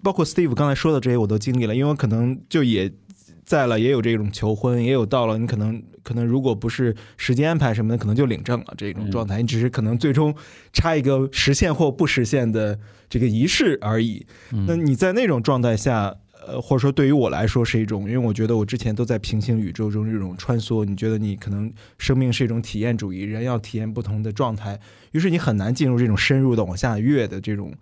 包括 Steve 刚才说的这些我都经历了，因为可能就也在了，也有这种求婚，也有到了你可能可能如果不是时间安排什么的，可能就领证了这种状态，你只是可能最终差一个实现或不实现的这个仪式而已。那你在那种状态下，呃，或者说对于我来说是一种，因为我觉得我之前都在平行宇宙中这种穿梭，你觉得你可能生命是一种体验主义，人要体验不同的状态，于是你很难进入这种深入的往下越的这种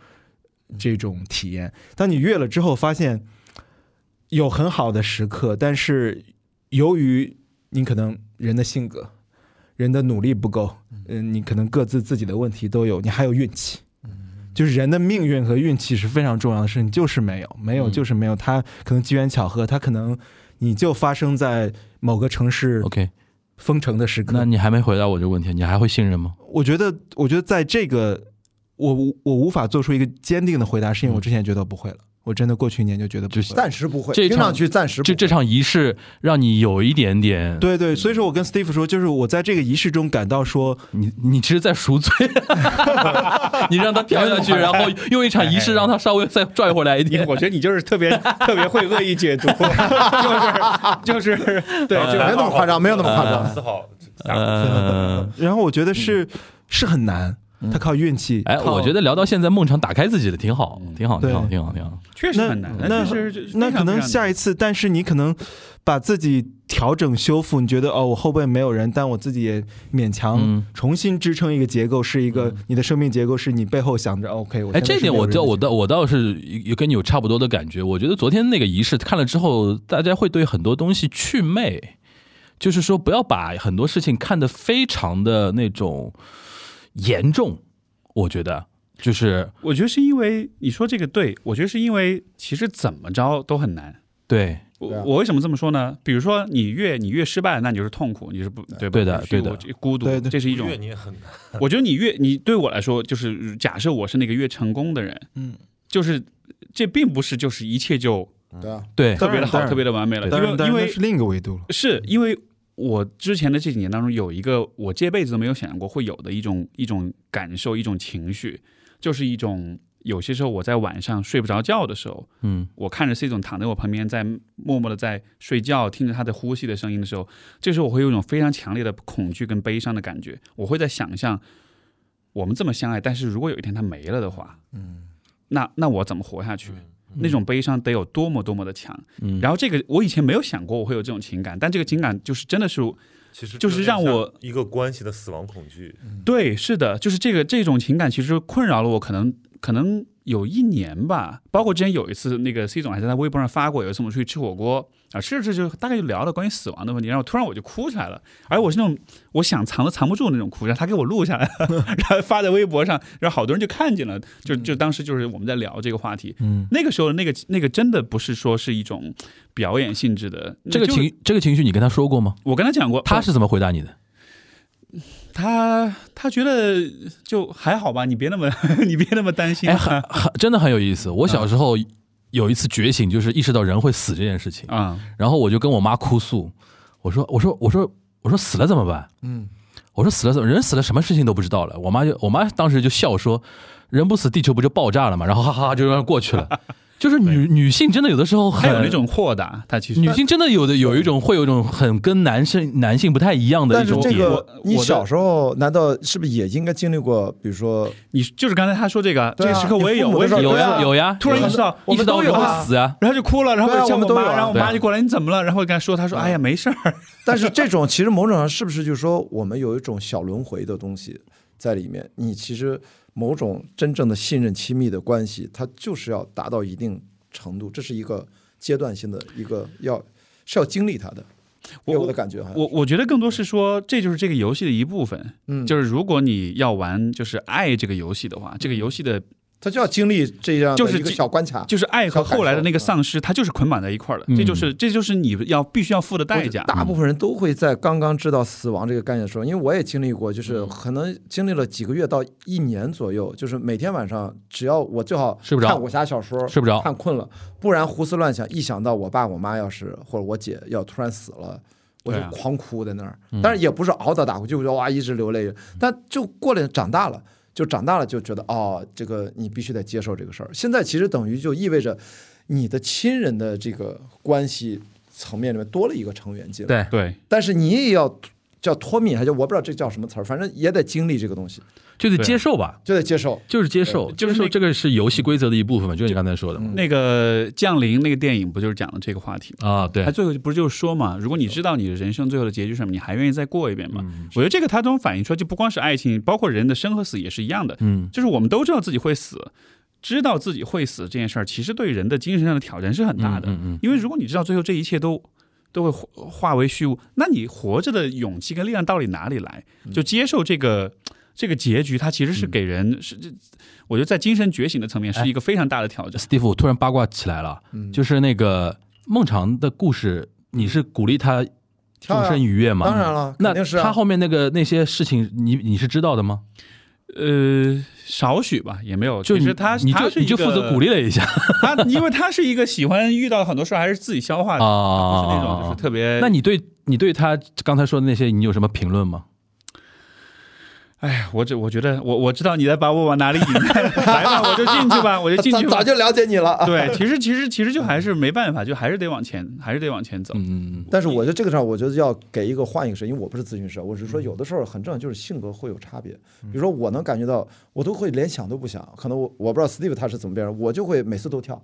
这种体验。当你越了之后，发现有很好的时刻，但是由于你可能人的性格、人的努力不够，嗯、你可能各自自己的问题都有，你还有运气。就是人的命运和运气是非常重要的事情，就是没有，没有嗯就是没有。它可能机缘巧合，它可能你就发生在某个城市 OK，封城的时刻。那你还没回答我这个问题，你还会信任吗？我觉得，我觉得在这个，我我无法做出一个坚定的回答，是因为我之前觉得不会了。我真的过去一年就觉得不会暂时不会，这场听上去暂时不会这这场仪式让你有一点点，对对，所以说我跟 Steve 说，就是我在这个仪式中感到说，你你其实在赎罪，你让他跳下去，然后用一场仪式让他稍微再拽回来一点。我觉得你就是特别 特别会恶意解读，就是就是对，没有那么夸张，没有那么夸张。四号然后我觉得是、是很难，他靠运气。哎，我觉得聊到现在，孟尝打开自己的挺好，挺好，挺好，挺好，挺好。确实很难。那是那可能下一一次，但是你可能把自己调整修复，你觉得哦，我后背没有人，但我自己也勉强嗯重新支撑一个结构，是一个你的生命结构，是你背后想着 OK，我哎，这点我倒我倒我倒是有跟你有差不多的感觉。我觉得昨天那个仪式看了之后，大家会对很多东西祛魅，就是说不要把很多事情看得非常的那种严重。我觉得就是我觉得是因为你说这个对，我觉得是因为其实怎么着都很难。对我为什么这么说呢？比如说你越你越失败，那你就是痛苦，你是不对吧？对的对的这孤独这是一种月。你也很难，我觉得你越你对我来说，就是假设我是那个越成功的人，嗯，就是这并不是就是一切就对啊，对特别的好，特别的完美了，因为因为是另一个维度了。是因为我之前的这几年当中有一个我这辈子都没有想象过会有的一种一种感受，一种情绪，就是一种有些时候我在晚上睡不着觉的时候，嗯我看着 C 总躺在我旁边，在默默的在睡觉，听着他的呼吸的声音的时候，这时候我会有一种非常强烈的恐惧跟悲伤的感觉。我会在想象，我们这么相爱，但是如果有一天他没了的话，嗯，那那我怎么活下去？那种悲伤得有多么多么的强。嗯然后这个我以前没有想过我会有这种情感，但这个情感就是真的是其实就是让我一个关系的死亡恐惧，对，是的，就是这个这种情感其实困扰了我，可能可能有一年吧。包括之前有一次，那个 C 总还在他微博上发过，有一次我们出去吃火锅啊，吃着吃着就大概就聊了关于死亡的问题，然后突然我就哭起来了，而我是那种我想藏都藏不住的那种哭，然后他给我录下来了，然后发在微博上，然后好多人就看见了，就就当时就是我们在聊这个话题，嗯，那个时候那个那个真的不是说是一种表演性质的这个情这个情绪你跟他说过吗？我跟他讲过，他是怎么回答你的？他他觉得就还好吧，你别那么 你别那么担心哎，很很真的很有意思。我小时候有一次觉醒，就是意识到人会死这件事情，啊。然后我就跟我妈哭诉，我说我说我说我说死了怎么办？嗯，我说死了怎么人死了什么事情都不知道了。我妈就我妈当时就笑说，人不死地球不就爆炸了吗？然后哈哈哈就让过去了。就是女女性真的有的时候很还有那种豁达，她其实女性真的有的有一种会有一种很跟男生男性不太一样的但是这一种点。个你小时候难道是不是也应该经历过？比如说，你就是刚才他说这个，这个时刻我也有，我也是有呀啊有呀，突然意识到我们意识到人都有啊会死啊。然后就哭了，然后我们都有啊然后我妈就过来，你怎么了？然后我跟她说，她说，哎呀，没事儿。但是这种其实某种上是不是就是说我们有一种小轮回的东西在里面？你其实某种真正的信任、亲密的关系，它就是要达到一定程度，这是一个阶段性的一个要是要经历它的。我我的感觉我我觉得更多是说，这就是这个游戏的一部分。嗯，就是如果你要玩就是爱这个游戏的话，这个游戏的他就要经历这样就是一个就是小关卡。就是爱和后来的那个丧失，它就是捆绑在一块儿的。嗯这就是这就是你要必须要付的代价。大部分人都会在刚刚知道死亡这个概念的时候，因为我也经历过，就是可能经历了几个月到一年左右，就是每天晚上只要我最好睡不着看武侠小说，睡不着看困了，不然胡思乱想，一想到我爸我妈要是或者我姐要突然死了。我就狂哭在那儿，但是也不是嗷到大哭，就是哇一直流泪。但就过了长大了，就长大了就觉得哦，这个你必须得接受这个事儿。现在其实等于就意味着你的亲人的这个关系层面里面多了一个成员进来。对，对，但是你也要叫脱敏，还叫我不知道这叫什么词儿，反正也得经历这个东西，就得接受吧，就得接受。就是接受，就是那接受这个是游戏规则的一部分嘛，就是你刚才说的嘛。那个降临那个电影不就是讲了这个话题吗？啊，对他，最后不是就是说嘛，如果你知道你的人生最后的结局是什么，你还愿意再过一遍吗？嗯我觉得这个它都反映出来，就不光是爱情，包括人的生和死也是一样的。嗯，就是我们都知道自己会死，知道自己会死这件事儿，其实对人的精神上的挑战是很大的。嗯嗯因为如果你知道最后这一切都都会化化为虚无，那你活着的勇气跟力量到底哪里来？就接受这个。这个结局，它其实是给人是这，我觉得在精神觉醒的层面是一个非常大的挑战。Steve，我突然八卦起来了，嗯就是那个孟尝的故事，你是鼓励他终身愉悦吗？当然了，那肯定是啊他后面那个那些事情，你你是知道的吗？呃，少许吧，也没有。就你其实他你就你就负责鼓励励了一下 他，因为他是一个喜欢遇到很多事儿还是自己消化的，是那种就是特别。那你对你对他刚才说的那些，你有什么评论吗？哎呀，我这我觉得我我知道你在把我往哪里引，来吧，我就进去吧，我就进去吧。早早就了解你了啊。对，其实其实其实就还是没办法，就还是得往前，还是得往前走。嗯，但是我觉得这个上，我觉得要给一个换一个事，因为我不是咨询师，我是说有的时候很正常，就是性格会有差别。比如说我能感觉到，我都会连想都不想，可能我我不知道 Steve 他是怎么变成，我就会每次都跳，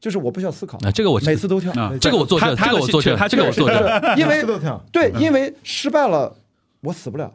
就是我不需要思考，啊，这个我每次都跳。啊这个我做，他这个我作证，他这个我作证。因为。对，因为失败了，我死不了。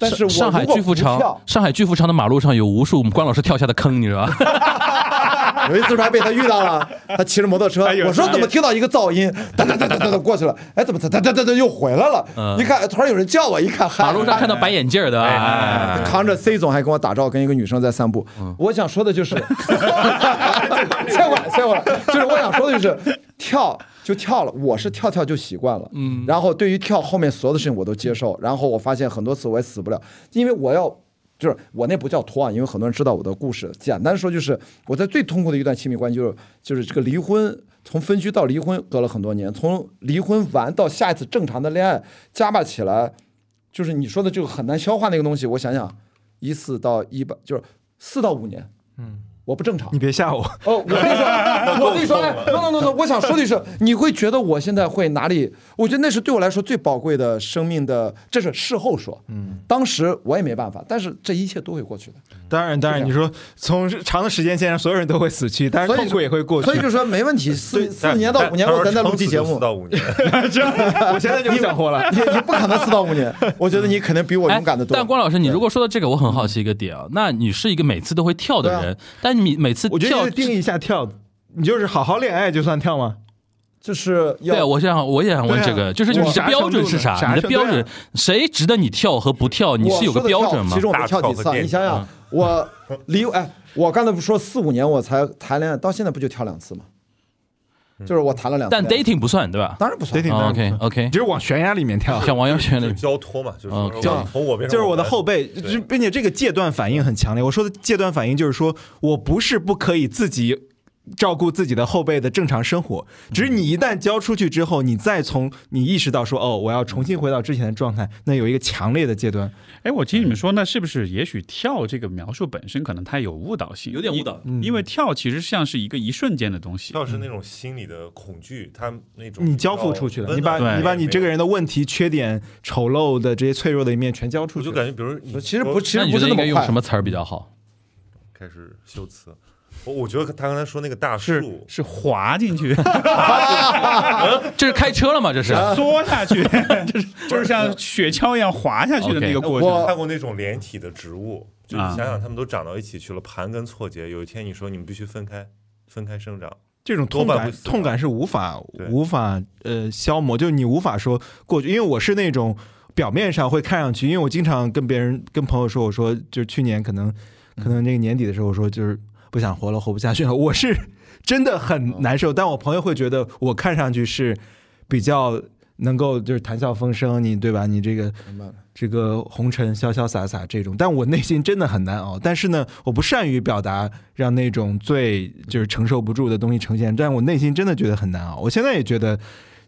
但是上海巨富城，上海巨富城的马路上有无数关老师跳下的坑，你知道吧？有一次还被他遇到了，他骑着摩托车，我说怎么听到一个噪音，哒哒哒哒哒哒过去了，哎，怎么哒哒哒哒哒又回来了？嗯一看突然有人叫我，一看，嗨马路上看到白眼镜的，哎，扛着 C 总还跟我打招呼，跟一个女生在散步。我想说的就是，切过来，切过来，就是我想说的就是跳就跳了，我是跳跳就习惯了，嗯，然后对于跳后面所有的事情我都接受，然后我发现很多次我也死不了，因为我要。就是我那不叫拖啊，因为很多人知道我的故事。简单说就是我在最痛苦的一段亲密关系，就是就是这个离婚，从分居到离婚隔了很多年，从离婚完到下一次正常的恋爱，加吧起来，就是你说的这个很难消化那个东西。我想想，一四到一八就是四到五年，嗯，我不正常你。别吓我，哦，我跟你说，我跟你说，哎，no no no no，我想说的是，你会觉得我现在会哪里？我觉得那是对我来说最宝贵的生命的，这是事后说。嗯，当时我也没办法，但是这一切都会过去的。当然当然，你说从长的时间线上，所有人都会死去，但是痛苦也会过去所以。就说没问题，四四年到五年后咱再录期节目四，到五年，我现在就不想活了。你你不可能四到五年，我觉得你肯定比我勇敢的多。哎但关老师，你如果说到这个，我很好奇一个点啊，那你是一个每次都会跳的对人，但你每次跳我觉得定义一下跳，你就是好好恋爱就算跳吗？就是要对，我想我也想问这个，就是你的标准是啥？你的标准谁值得你跳和不跳？你是有个标准吗其？实我没跳几次你想想，我离哎，我刚才不说四五年我才谈恋爱，到现在不就跳两次吗？就是我谈了两次恋但爱，dating 不算对吧？当然不算。dating OK OK，就是往悬崖里面跳。像王阳轩就是交托嘛，就是哦说从我变成就是我的后背，就并且这个戒断反应很强烈。我说的戒断反应就是说我不是不可以自己照顾自己的后辈的正常生活，只是你一旦交出去之后，你再从你意识到说哦，我要重新回到之前的状态，那有一个强烈的阶段。哎，我听你们说，那是不是也许跳这个描述本身可能它有误导性，有点误导因因为跳其实像是一个一瞬间的东西。跳是那种心理的恐惧，它那种你交付出去了，你把你把你这个人，的问题、缺点、丑陋的这些脆弱的一面全交出去。我就感觉，比如其实不，其实不是那么快。用什么词儿比较好？开始修辞，我我觉得他刚才说那个大是树，是滑进去，这是开车了吗？这是 缩下去，就是就是像雪橇一样滑下去的那个过程。我看过那种连体的植物，就你啊想想，它们都长到一起去了，盘根错节。有一天你说你们必须分开，分开生长，这种痛感痛感是无法对无法呃消磨，就是你无法说过去，因为我是那种表面上会看上去，因为我经常跟别人跟朋友说，我说就是去年可能可能那个年底的时候，我说就是不想活了，活不下去了，我是真的很难受，但我朋友会觉得我看上去是比较能够就是谈笑风生，你对吧？你这个这个红尘潇潇洒洒这种，但我内心真的很难熬。但是呢，我不善于表达，让那种最就是承受不住的东西呈现，但我内心真的觉得很难熬。我现在也觉得，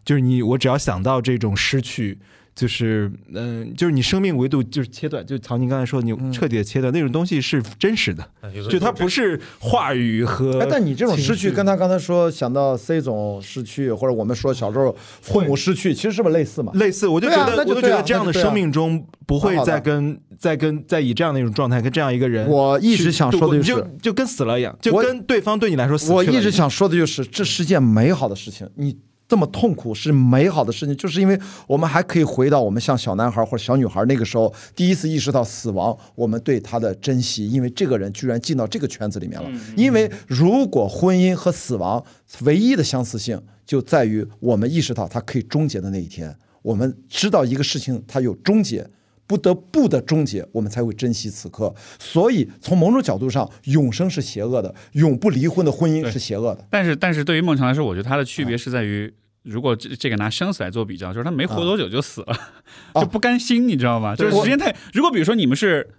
就是你，我只要想到这种失去。就是嗯、就是你生命维度就是切断，就曹宁刚才说，你彻底的切断、那种东西是真实的，就它不是话语和。哎，但你这种失去，跟他刚才说想到 C 总失去，或者我们说小时候父母失去，其实是不是类似嘛？类似，我就觉得，我就觉得这样的生命中不会再跟再跟再以这样的一种状态跟这样一个人，我一直想说的就就是，就跟死了一样，就跟对方对你来说死了我样一直想说的就是，这是件美好的事情。你这么痛苦是美好的事情，就是因为我们还可以回到我们像小男孩或者小女孩那个时候，第一次意识到死亡，我们对他的珍惜，因为这个人居然进到这个圈子里面了。因为如果婚姻和死亡唯一的相似性就在于我们意识到它可以终结的那一天，我们知道一个事情它有终结。不得不的终结，我们才会珍惜此刻。所以，从某种角度上，永生是邪恶的，永不离婚的婚姻是邪恶的。但是但是对于孟尝来说，我觉得它的区别是在于。如果这这个拿生死来做比较，就是他没活多久就死了，啊就不甘心，你知道吗？就是时间太。如果比如说你们是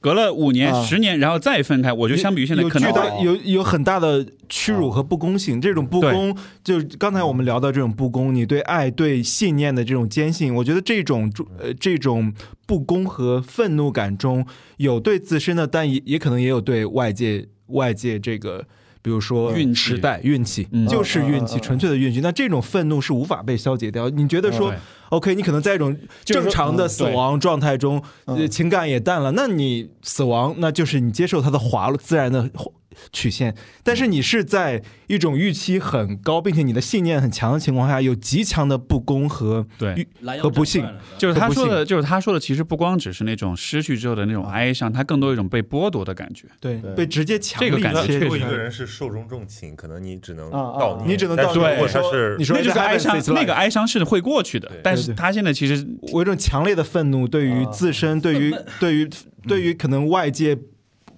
隔了五年、啊十年，然后再分开，我觉得相比于现在有可能巨大有有很大的屈辱和不公性。这种不公，就刚才我们聊到这种不公，你对爱、对信念的这种坚信，我觉得这种呃这种不公和愤怒感中有对自身的，但也也可能也有对外界外界这个。比如说运气。时代运气，嗯。就是运气，纯粹的运气。那这种愤怒是无法被消解掉。你觉得说对，OK，你可能在一种正常的死亡状态中，情感也淡了，那你死亡，那就是你接受它的滑落自然的曲线。但是你是在一种预期很高，并且你的信念很强的情况下，有极强的不公和对。和不幸。就是他说的，就是他说的，其实不光只是那种失去之后的那种哀伤，他更多一种被剥夺的感觉。对对。被直接强力这个感觉一个人是寿终正寝，可能你只能悼念，你只能悼念你他是你说那就是哀伤那个哀伤是会过去的，但是他现在其实我有一种强烈的愤怒，对于啊。自身，对于 对于对于可能外界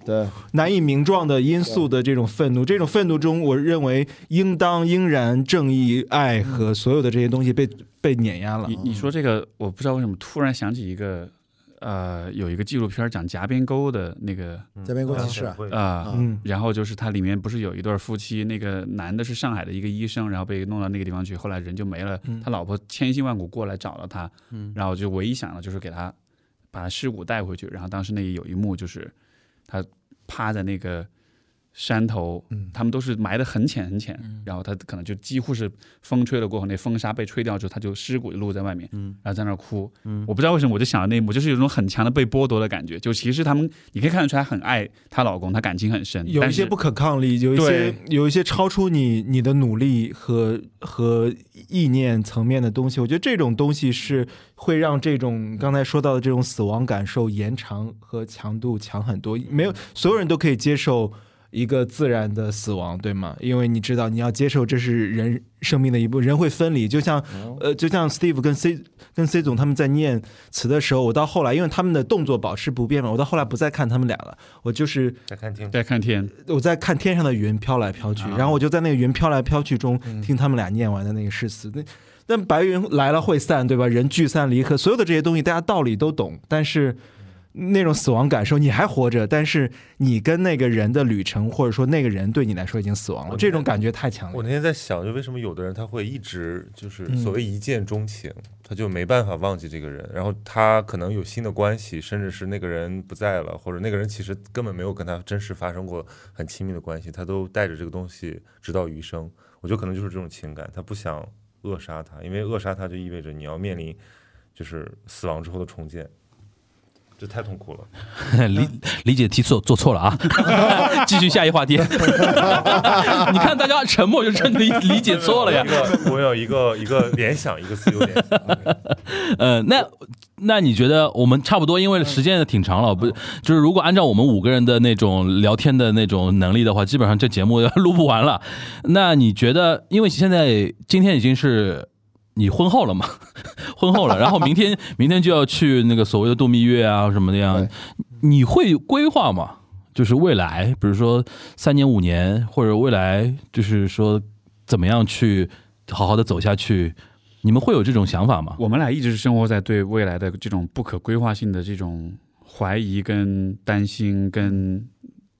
对，难以名状的因素的这种愤怒，这种愤怒中，我认为应当应然正义、爱和所有的这些东西被被碾压了。你。你说这个，我不知道为什么突然想起一个，呃，有一个纪录片讲夹边沟的那个夹边给我提示啊啊，嗯。然后就是它里面不是有一对夫妻，那个男的是上海的一个医生，然后被弄到那个地方去，后来人就没了，他老婆千辛万苦过来找了他，嗯。然后就唯一想的就是给他把他尸骨带回去，然后当时那有一幕就是他趴在那个山头，嗯他们都是埋得很浅很浅，然后他可能就几乎是风吹了过后，那风沙被吹掉之后，他就尸骨就露在外面，嗯然后在那儿哭。嗯我不知道为什么，我就想到那一幕，就是有一种很强的被剥夺的感觉。就其实他们，你可以看得出来很爱她老公，她感情很深，有一些不可抗力，有一些有一些超出你你的努力和和意念层面的东西。我觉得这种东西是会让这种刚才说到的这种死亡感受延长和强度强很多。没有所有人都可以接受一个自然的死亡，对吗？因为你知道你要接受这是人生命的一部分，人会分离。就像呃，就像 Steve 跟 C 跟 C 总他们在念词的时候，我到后来因为他们的动作保持不变嘛，我到后来不再看他们俩了，我就是。在看天，在看天，我在看天上的云飘来飘去，啊然后我就在那个云飘来飘去中听他们俩念完的那个诗词。那但白云来了会散，对吧？人聚散离合，所有的这些东西大家道理都懂，但是那种死亡感受，你还活着，但是你跟那个人的旅程，或者说那个人对你来说已经死亡了，这种感觉太强烈我。那天在想，就为什么有的人他会一直就是嗯所谓一见钟情，他就没办法忘记这个人，然后他可能有新的关系，甚至是那个人不在了，或者那个人其实根本没有跟他真实发生过很亲密的关系，他都带着这个东西直到余生。我觉得可能就是这种情感，他不想扼杀他，因为扼杀他就意味着你要面临就是死亡之后的重建，这太痛苦了。理理解题做做错了啊！继续下一话题。你看大家沉默，就真的理理解错了呀一。个我有一个一个联想，一个自由联想。呃，那那你觉得我们差不多，因为时间也挺长了，不？就是如果按照我们五个人的那种聊天的那种能力的话，基本上这节目要录不完了。那你觉得，因为现在今天已经是你婚后了嘛，婚后了，然后明天 明天就要去那个所谓的度蜜月啊什么的呀，你会规划吗？就是未来，比如说三年五年，或者未来就是说怎么样去好好的走下去，你们会有这种想法吗？我们俩一直是生活在对未来的这种不可规划性的这种怀疑、跟担心、跟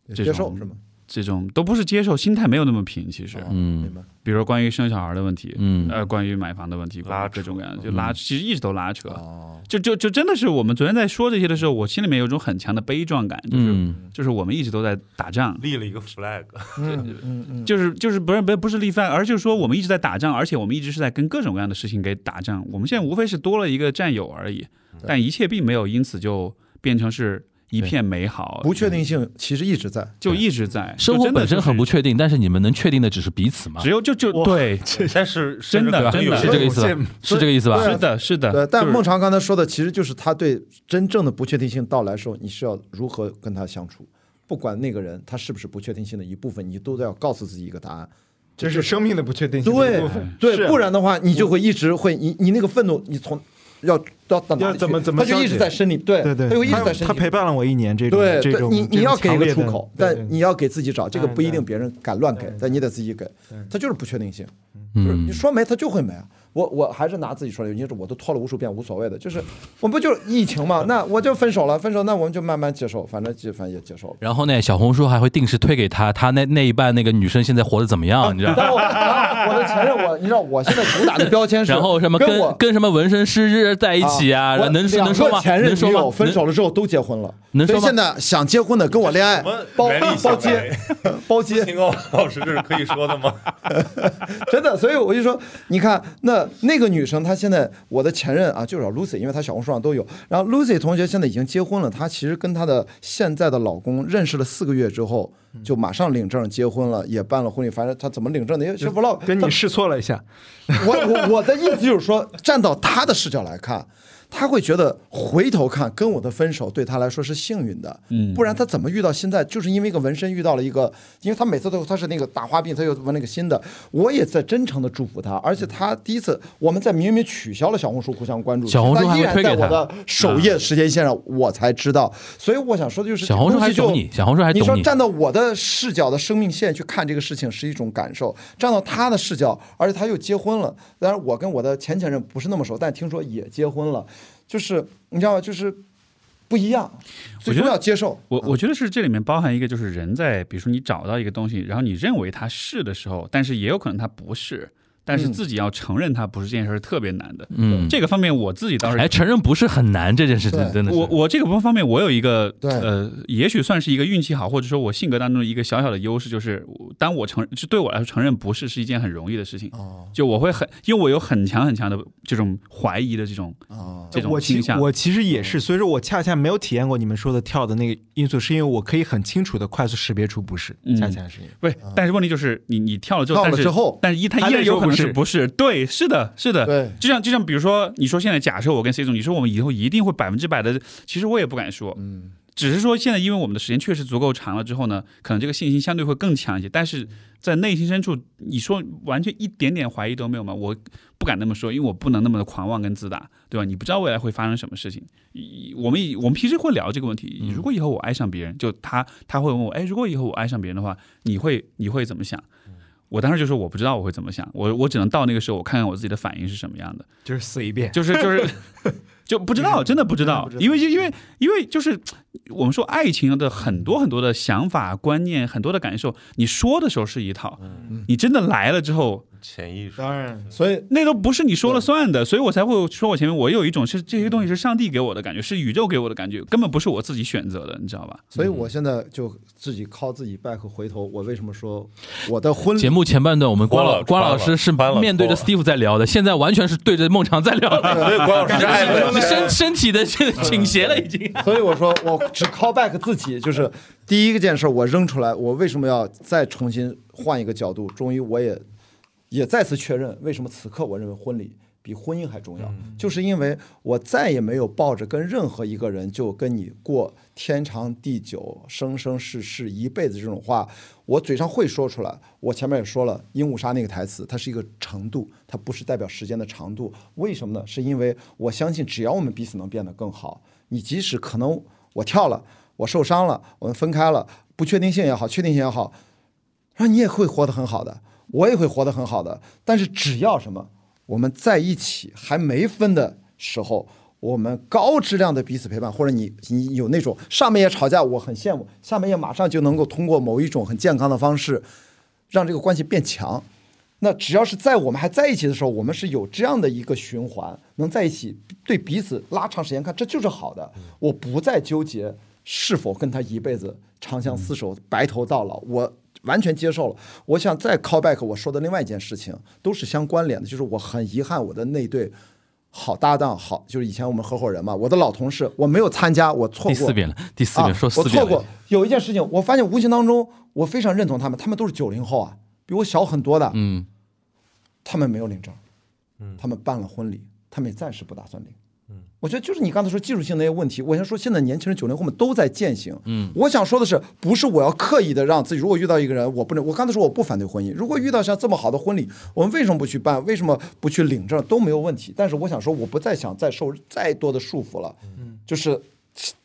这种接受是吗？这种都不是接受，心态没有那么平。其实，嗯。明白。比如说关于生小孩的问题，嗯。呃，关于买房的问题，拉各种各样的，就嗯。拉，其实一直都拉扯。哦，就就就真的是我们昨天在说这些的时候，我心里面有一种很强的悲壮感，就是、嗯。就是我们一直都在打仗，立了一个 flag，嗯嗯嗯，就是就是不是不是不是立 flag，而就是说我们一直在打仗，而且我们一直是在跟各种各样的事情给打仗。我们现在无非是多了一个战友而已，但一切并没有因此就变成是一片美好，不确定性其实一直在。就一直在生活本身很不，确定，但是你们能确定的只是彼此吗？只有就就对，但是真的真的是这个意思吧？是这个意思吧？是的，是的。对，但孟尝刚才说的，其实就是他对真正的不确定性到来的时候，你是要如何跟他相处。不管那个人他是不是不确定性的一部分，你都要告诉自己一个答案。这是生命的不确定性的一对部分。对，是不然的话，你就会一直会你你那个愤怒，你从要到到哪里去要怎么怎么他就一直在身里，对对对，他就一直在身里。他陪伴了我一年，这种对对，这种你你要给一个出口，但你你要给自己找，这个不一定别人敢乱给，但你得自己给他，就是不确定性。就是嗯你说没，他就会没啊。我我还是拿自己说的，你说我都拖了无数遍，无所谓的，就是我不就是疫情嘛，那我就分手了，分手那我们就慢慢接受，反正就反正也接受了。然后呢，小红书还会定时推给他，他那那一半那个女生现在活得怎么样？你知道？但我我的前任，我你知道我现在主打的标签是，然后什么跟我跟跟什么纹身师在一起啊？我能两能说吗？个前任能说吗？女友分手了之后都结婚了，能说吗所以现在想结婚的跟我恋爱包包想接 包接，秦高老师，这是可以说的吗？真的，所以我就说，你看那那个女生，她现在我的前任啊，就是 Lucy，因为她小红书上都有。然后 Lucy 同学现在已经结婚了，她其实跟她的现在的老公认识了四个月之后，就马上领证结婚了，也办了婚礼。反正她怎么领证的，因为是 vlog 跟你试错了一下，我我我的意思就是说，站到她的视角来看，他会觉得回头看跟我的分手对他来说是幸运的，嗯不然他怎么遇到现在？就是因为一个纹身遇到了一个，因为他每次都他是那个大花臂，他又纹了个新的，我也在真诚的祝福他，而且他第一次我们在明明取消了小红书互相关注，小红书依然还推给他在我的首页时间线上，我才知道。所以我想说的就是，小红书还懂你，小红书还你说。站到我的视角的生命线去看这个事情是一种感受，站到他的视角，而且他又结婚了。当然，我跟我的前前任不是那么熟，但听说也结婚了，就是你知道吗？就是不一样，最终要接受。我我觉得是这里面包含一个，就是人在比如说你找到一个东西，然后你认为它是的时候，但是也有可能它不是。但是嗯。自己要承认它不是这件事儿是特别难的。嗯，这个方面我自己倒是哎，承认不是很难这件事情，真的是。我我这个方面，我有一个对。呃，也许算是一个运气好，或者说我性格当中的一个小小的优势，就是当我承认，就对我来说承认不是是一件很容易的事情。哦。就我会很，因为我有很强很强的这种怀疑的这种哦，这种倾向。我其实也是，所以说我恰恰没有体验过你们说的跳的那个因素，是因为我可以很清楚的快速识别出不是，嗯。恰恰是因为。不是，但是问题就是你你跳了之后，跳了但是之后但是一它他依然有可能是是不是？对，是的，是的。对，就像就像比如说，你说现在假设我跟 C 总，你说我们以后一定会百分之百的，其实我也不敢说，嗯，只是说现在因为我们的时间确实足够长了之后呢，可能这个信心相对会更强一些。但是在内心深处，你说完全一点点怀疑都没有吗？我不敢那么说，因为我不能那么的狂妄跟自大，对吧？你不知道未来会发生什么事情。我们以我们平时会聊这个问题，如果以后我爱上别人，就他他会问我，哎，如果以后我爱上别人的话，你会你会怎么想？我当时就说我不知道我会怎么想，我我只能到那个时候我看看我自己的反应是什么样的。就是死一遍。就是就是 就不知道，真的不知道真的不知，道因为因为因为就是我们说爱情的很多很多的想法、观念、很多的感受，你说的时候是一套，你真的来了之后，潜意识。当然，所以那都不是你说了算的，所以我才会说我前面我有一种是这些东西是上帝给我的感觉，是宇宙给我的感觉，根本不是我自己选择的，你知道吧？所以我现在就自己靠自己 back 回头，我为什么说我的婚礼节目前半段，我们关老关老师是面对着 Steve 在聊的，现在完全是对着孟尝在聊的，所以关老师是爱本身。身身体的倾斜了已经。所以我说我只 call back 自己，就是第一个件事我扔出来，我为什么要再重新换一个角度？终于我也也再次确认，为什么此刻我认为婚礼比婚姻还重要，就是因为我再也没有抱着跟任何一个人就跟你过天长地久、生生世世一辈子这种话，我嘴上会说出来。我前面也说了，鹦鹉杀那个台词，它是一个程度，它不是代表时间的长度。为什么呢？是因为我相信，只要我们彼此能变得更好，你即使可能我跳了，我受伤了，我们分开了，不确定性也好，确定性也好，然后你也会活得很好的，我也会活得很好的。但是只要什么，我们在一起还没分的时候，我们高质量的彼此陪伴，或者你你有那种上面也吵架，我很羡慕，下面也马上就能够通过某一种很健康的方式，让这个关系变强。那只要是在我们还在一起的时候，我们是有这样的一个循环，能在一起，对彼此拉长时间看，这就是好的。我不再纠结是否跟他一辈子长相厮守、白头到老，我完全接受了。我想再 call back 我说的另外一件事情，都是相关联的，就是我很遗憾我的那对好搭档，好就是以前我们合伙人嘛，我的老同事，我没有参加，我错过。第四遍了，第四遍啊、说四遍了我错过。有一件事情，我发现无形当中我非常认同他们，他们都是九零后啊，比我小很多的，嗯，他们没有领证，嗯。他们办了婚礼，他们也暂时不打算领。嗯，我觉得就是你刚才说技术性那些问题，我想说现在年轻人九零后们都在践行。嗯，我想说的是，不是我要刻意的让自己，如果遇到一个人，我不能，我刚才说我不反对婚姻，如果遇到像这么好的婚礼，我们为什么不去办？为什么不去领证都没有问题。但是我想说，我不再想再受再多的束缚了，嗯，就是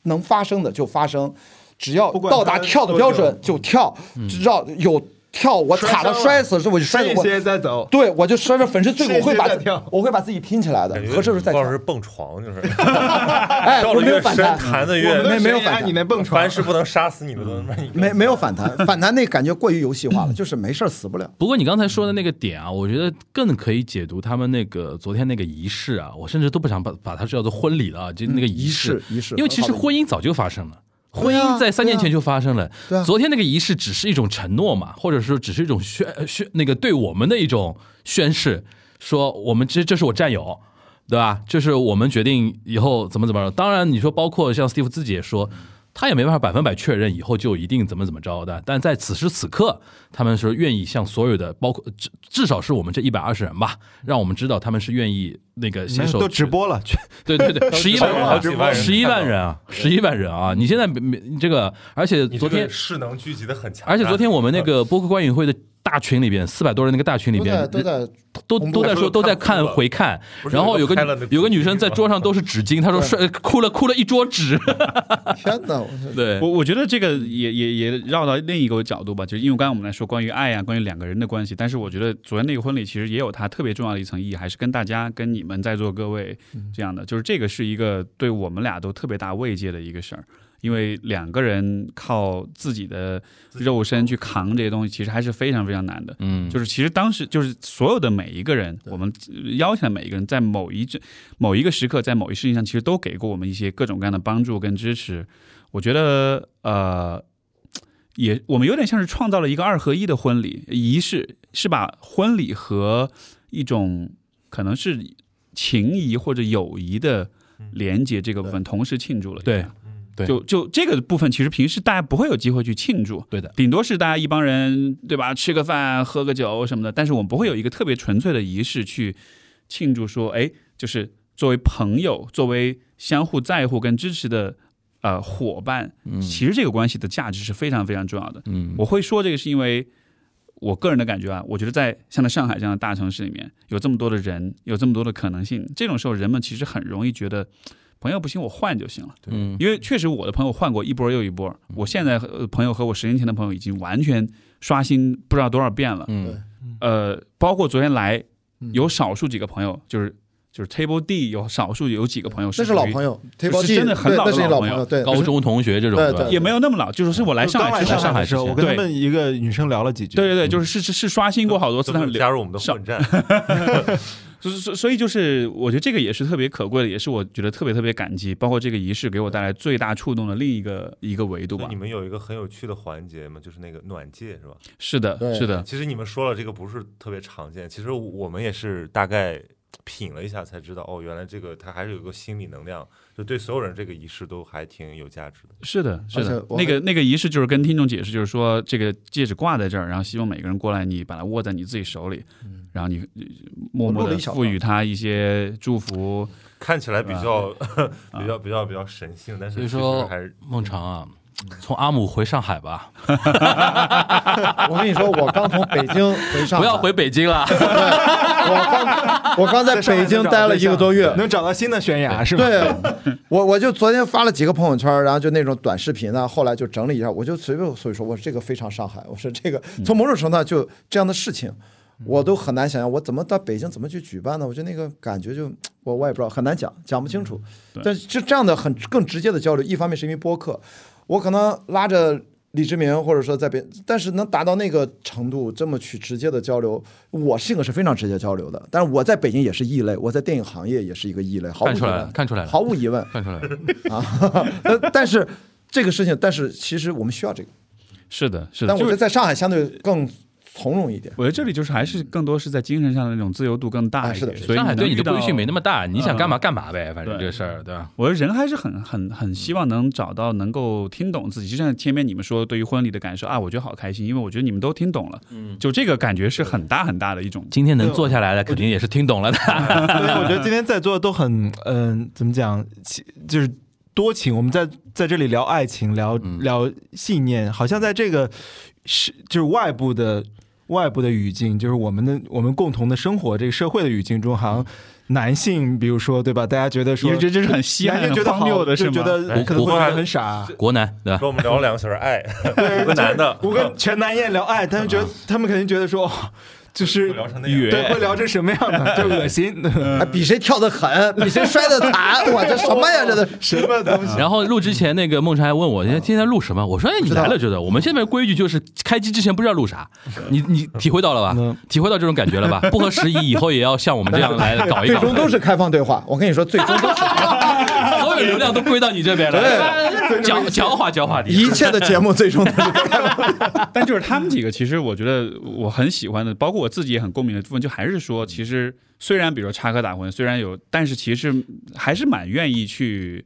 能发生的就发生，只要到达跳的标准就跳，只要有跳，我卡到摔死，是我就摔死我。走，对，我就摔着粉身碎骨，我会把我会把自己拼起来的合适的时候再跳高老。师蹦床就是，哎，我跳的越深，没有反弹，弹的越没没有反弹你那蹦床凡，是不能杀死你的没没有反弹，反弹那感觉过于游戏化了，就是没事死不了。不过你刚才说的那个点啊，我觉得更可以解读他们那个昨天那个仪式啊，我甚至都不想把把它叫做婚礼了啊，就那个仪式，仪式，因为其实婚姻早就发生了。婚姻在三年前就发生了，对啊昨天那个仪式只是一种承诺嘛，或者说只是一种宣宣那个对我们的一种宣誓，说我们这这是我战友，对吧？就是我们决定以后怎么怎么着。当然，你说包括像 Steve 自己也说，他也没办法百分百确认以后就一定怎么怎么着的，但在此时此刻，他们是愿意向所有的，包括至至少是我们这一百二十人吧，让我们知道他们是愿意那个携手都直播了，全。对对对，十一万人啊，好几万人十一万人啊，十一万人啊！你现在没没这个，而且昨天，势能聚集的很强，而且昨天我们那个播客观影会的大群里边，四百多人那个大群里都在边，都在都都在说都在看回看，然后有个有个女生在桌上都是纸巾，她说摔 哭了哭了一桌纸，天哪！对。我我觉得这个也也也绕到另一个角度吧，就是因为刚才我们来说关于爱啊，关于两个人的关系，但是我觉得昨天那个婚礼其实也有它特别重要的一层意义，还是跟大家跟你们在座各位这样的，就是这个是一个对我们俩都特别大慰藉的一个事儿，因为两个人靠自己的肉身去扛这些东西，其实还是非常非常难的。嗯，就是其实当时就是所有的每一个人，我们邀请的每一个人，在某一阵某一个时刻，在某一事情上，其实都给过我们一些各种各样的帮助跟支持。我觉得呃，也我们有点像是创造了一个二合一的婚礼仪式，是把婚礼和一种可能是情谊或者友谊的连接这个部分同时庆祝了。对对就就这个部分，其实平时大家不会有机会去庆祝，对的，顶多是大家一帮人对吧，吃个饭、喝个酒什么的，但是我们不会有一个特别纯粹的仪式去庆祝说，哎，就是作为朋友，作为相互在乎跟支持的呃伙伴，嗯其实这个关系的价值是非常非常重要的。嗯，我会说这个是因为我个人的感觉啊，我觉得在像在上海这样的大城市里面，有这么多的人，有这么多的可能性，这种时候人们其实很容易觉得。朋友不行，我换就行了。嗯因为确实我的朋友换过一波又一波，我现在朋友和我十年前的朋友已经完全刷新不知道多少遍了。嗯。呃，包括昨天来嗯。有少数几个朋友，就是就是 Table D 有少数有几个朋友那是老朋友，友，Table 是 D 真的很老的对那是你老朋友。对，高中同学这种吧对。对也没有那么老，就是是我来上海之后，上海的时候，我跟他们一个女生聊了几句。对对对，就是是是是刷新过好多次，加入我们的混战，所以所以所以就是我觉得这个也是特别可贵的，也是我觉得特别特别感激，包括这个仪式给我带来最大触动的另一个一个维度吧你。们有一个很有趣的环节嘛，就是那个暖戒是吧？是的，是的，其实你们说了这个不是特别常见，其实我们也是大概品了一下才知道，哦，原来这个它还是有个心理能量，就对所有人这个仪式都还挺有价值的。是的，是的。那个那个仪式就是跟听众解释，就是说这个戒指挂在这儿，然后希望每个人过来，你把它握在你自己手里，然后你呃默默的赋予他一些祝福。看起来比较、啊比较比较比较神性，但是所以说还是孟尝啊，从阿姆回上海吧，我跟你说，我刚从北京回上海，不要回北京了。对，我刚我刚在北京待了一个多月，能找到新的悬崖是吧？对，我我就昨天发了几个朋友圈，然后就那种短视频呢，后来就整理一下，我就随便所以说我说这个非常上海，我说这个从某种程度上就这样的事情，我都很难想象我怎么到北京怎么去举办呢？我觉得那个感觉就我我也不知道，很难讲，讲不清楚。对但是就这样的很更直接的交流，一方面是因为播客，我可能拉着。李志明，或者说在别，但是能达到那个程度，这么去直接的交流，我性格是非常直接交流的。但是我在北京也是异类，我在电影行业也是一个异类，毫无疑问看出来了，，看出来了，毫无疑问看出来了。啊。但但是这个事情，但是其实我们需要这个。是的，是的。但我觉得在上海相对更从容一点。我觉得这里就是还是更多是在精神上的那种自由度更大一点，啊是的是的所以上海对你的规训没那么大，你想干嘛干嘛呗，反正对这事儿对吧？我觉得人还是很很很希望能找到能够听懂自己，就像前面你们说对于婚礼的感受啊，我觉得好开心，因为我觉得你们都听懂了，嗯，就这个感觉是很大很大的一种。今天能坐下来的，肯定也是听懂了的。对，我觉得今天在座的都很，嗯、怎么讲，其就是多情。我们在在这里聊爱情，聊嗯聊信念，好像在这个是就是外部的外部的语境，就是我们的我们共同的生活这个社会的语境中，好像男性，比如说对吧？大家觉得说这这是很稀罕、觉得荒谬好，的，是吗？就觉得哎可能会很傻。国男对吧？说我们聊了两个小时爱，对个男的，我跟全男燕聊爱，他们觉得他们肯定觉得说，哦就是会聊成那样对，会聊成什么样的，就 恶心，哎，比谁跳的狠，比谁摔的惨，我这什么呀？这都什么东西？然后录之前，那个梦辰还问我，今天在录什么？我说，哎，你来了，觉得。我们现在规矩就是开机之前不知道录啥，你你体会到了吧嗯？体会到这种感觉了吧？不合时宜，以后也要像我们这样来搞一搞。最终都是开放对话。我跟你说，最终都是 所有流量都归到你这边了，讲讲话讲话的。一切的节目最终都是。但就是他们几个，其实我觉得我很喜欢的，包括我自己也很共鸣的部分，就还是说，其实虽然比如说插科打诨，虽然有，但是其实还是蛮愿意去。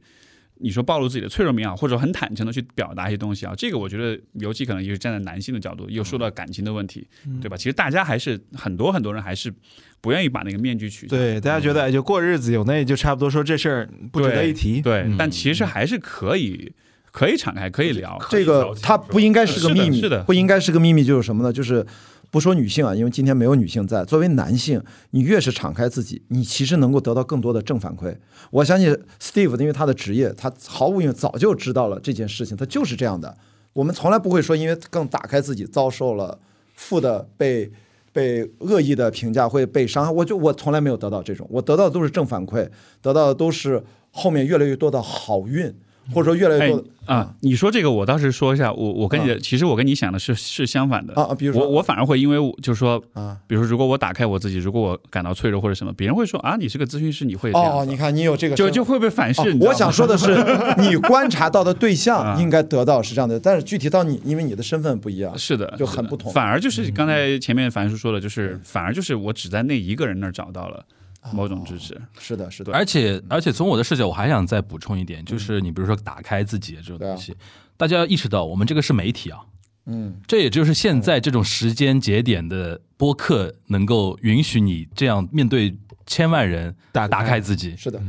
你说暴露自己的脆弱面啊，或者很坦诚的去表达一些东西啊，这个我觉得，尤其可能也是站在男性的角度，又说到感情的问题，对吧？其实大家还是很多很多人还是不愿意把那个面具取下。对，大家觉得哎，就过日子有那就差不多说这事儿不值得一提。对，嗯但其实还是可以可以敞开，可以聊。这个它不应该是个秘密，是的是的不应该是个秘密，就是什么呢？就是不说女性啊，因为今天没有女性在。作为男性，你越是敞开自己，你其实能够得到更多的正反馈。我相信 Steve，因为他的职业，他毫无疑问早就知道了这件事情，他就是这样的。我们从来不会说，因为更打开自己，遭受了负的被被恶意的评价，会被伤害。我就我从来没有得到这种，我得到的都是正反馈，得到的都是后面越来越多的好运。或者说越来越哎多的啊，你说这个，我倒是说一下，我我跟你的，啊其实我跟你想的是是相反的啊啊比如说我我反而会因为我就是说，啊。比如说如果我打开我自己，如果我感到脆弱或者什么，别人会说啊，你是个咨询师，你会哦，你看你有这个就就会被反噬。我想说的是，你观察到的对象啊应该得到是这样的，但是具体到你，因为你的身份不一样，是的，就很不同嗯反而就是刚才前面樊叔说的，就是反而就是我只在那一个人那儿找到了某种支持。是的，是的，而且而且从我的视角，我还想再补充一点，就是你比如说打开自己这种东西，大家要意识到，我们这个是媒体啊，嗯，这也就是现在这种时间节点的播客能够允许你这样面对千万人打打开自己，是的，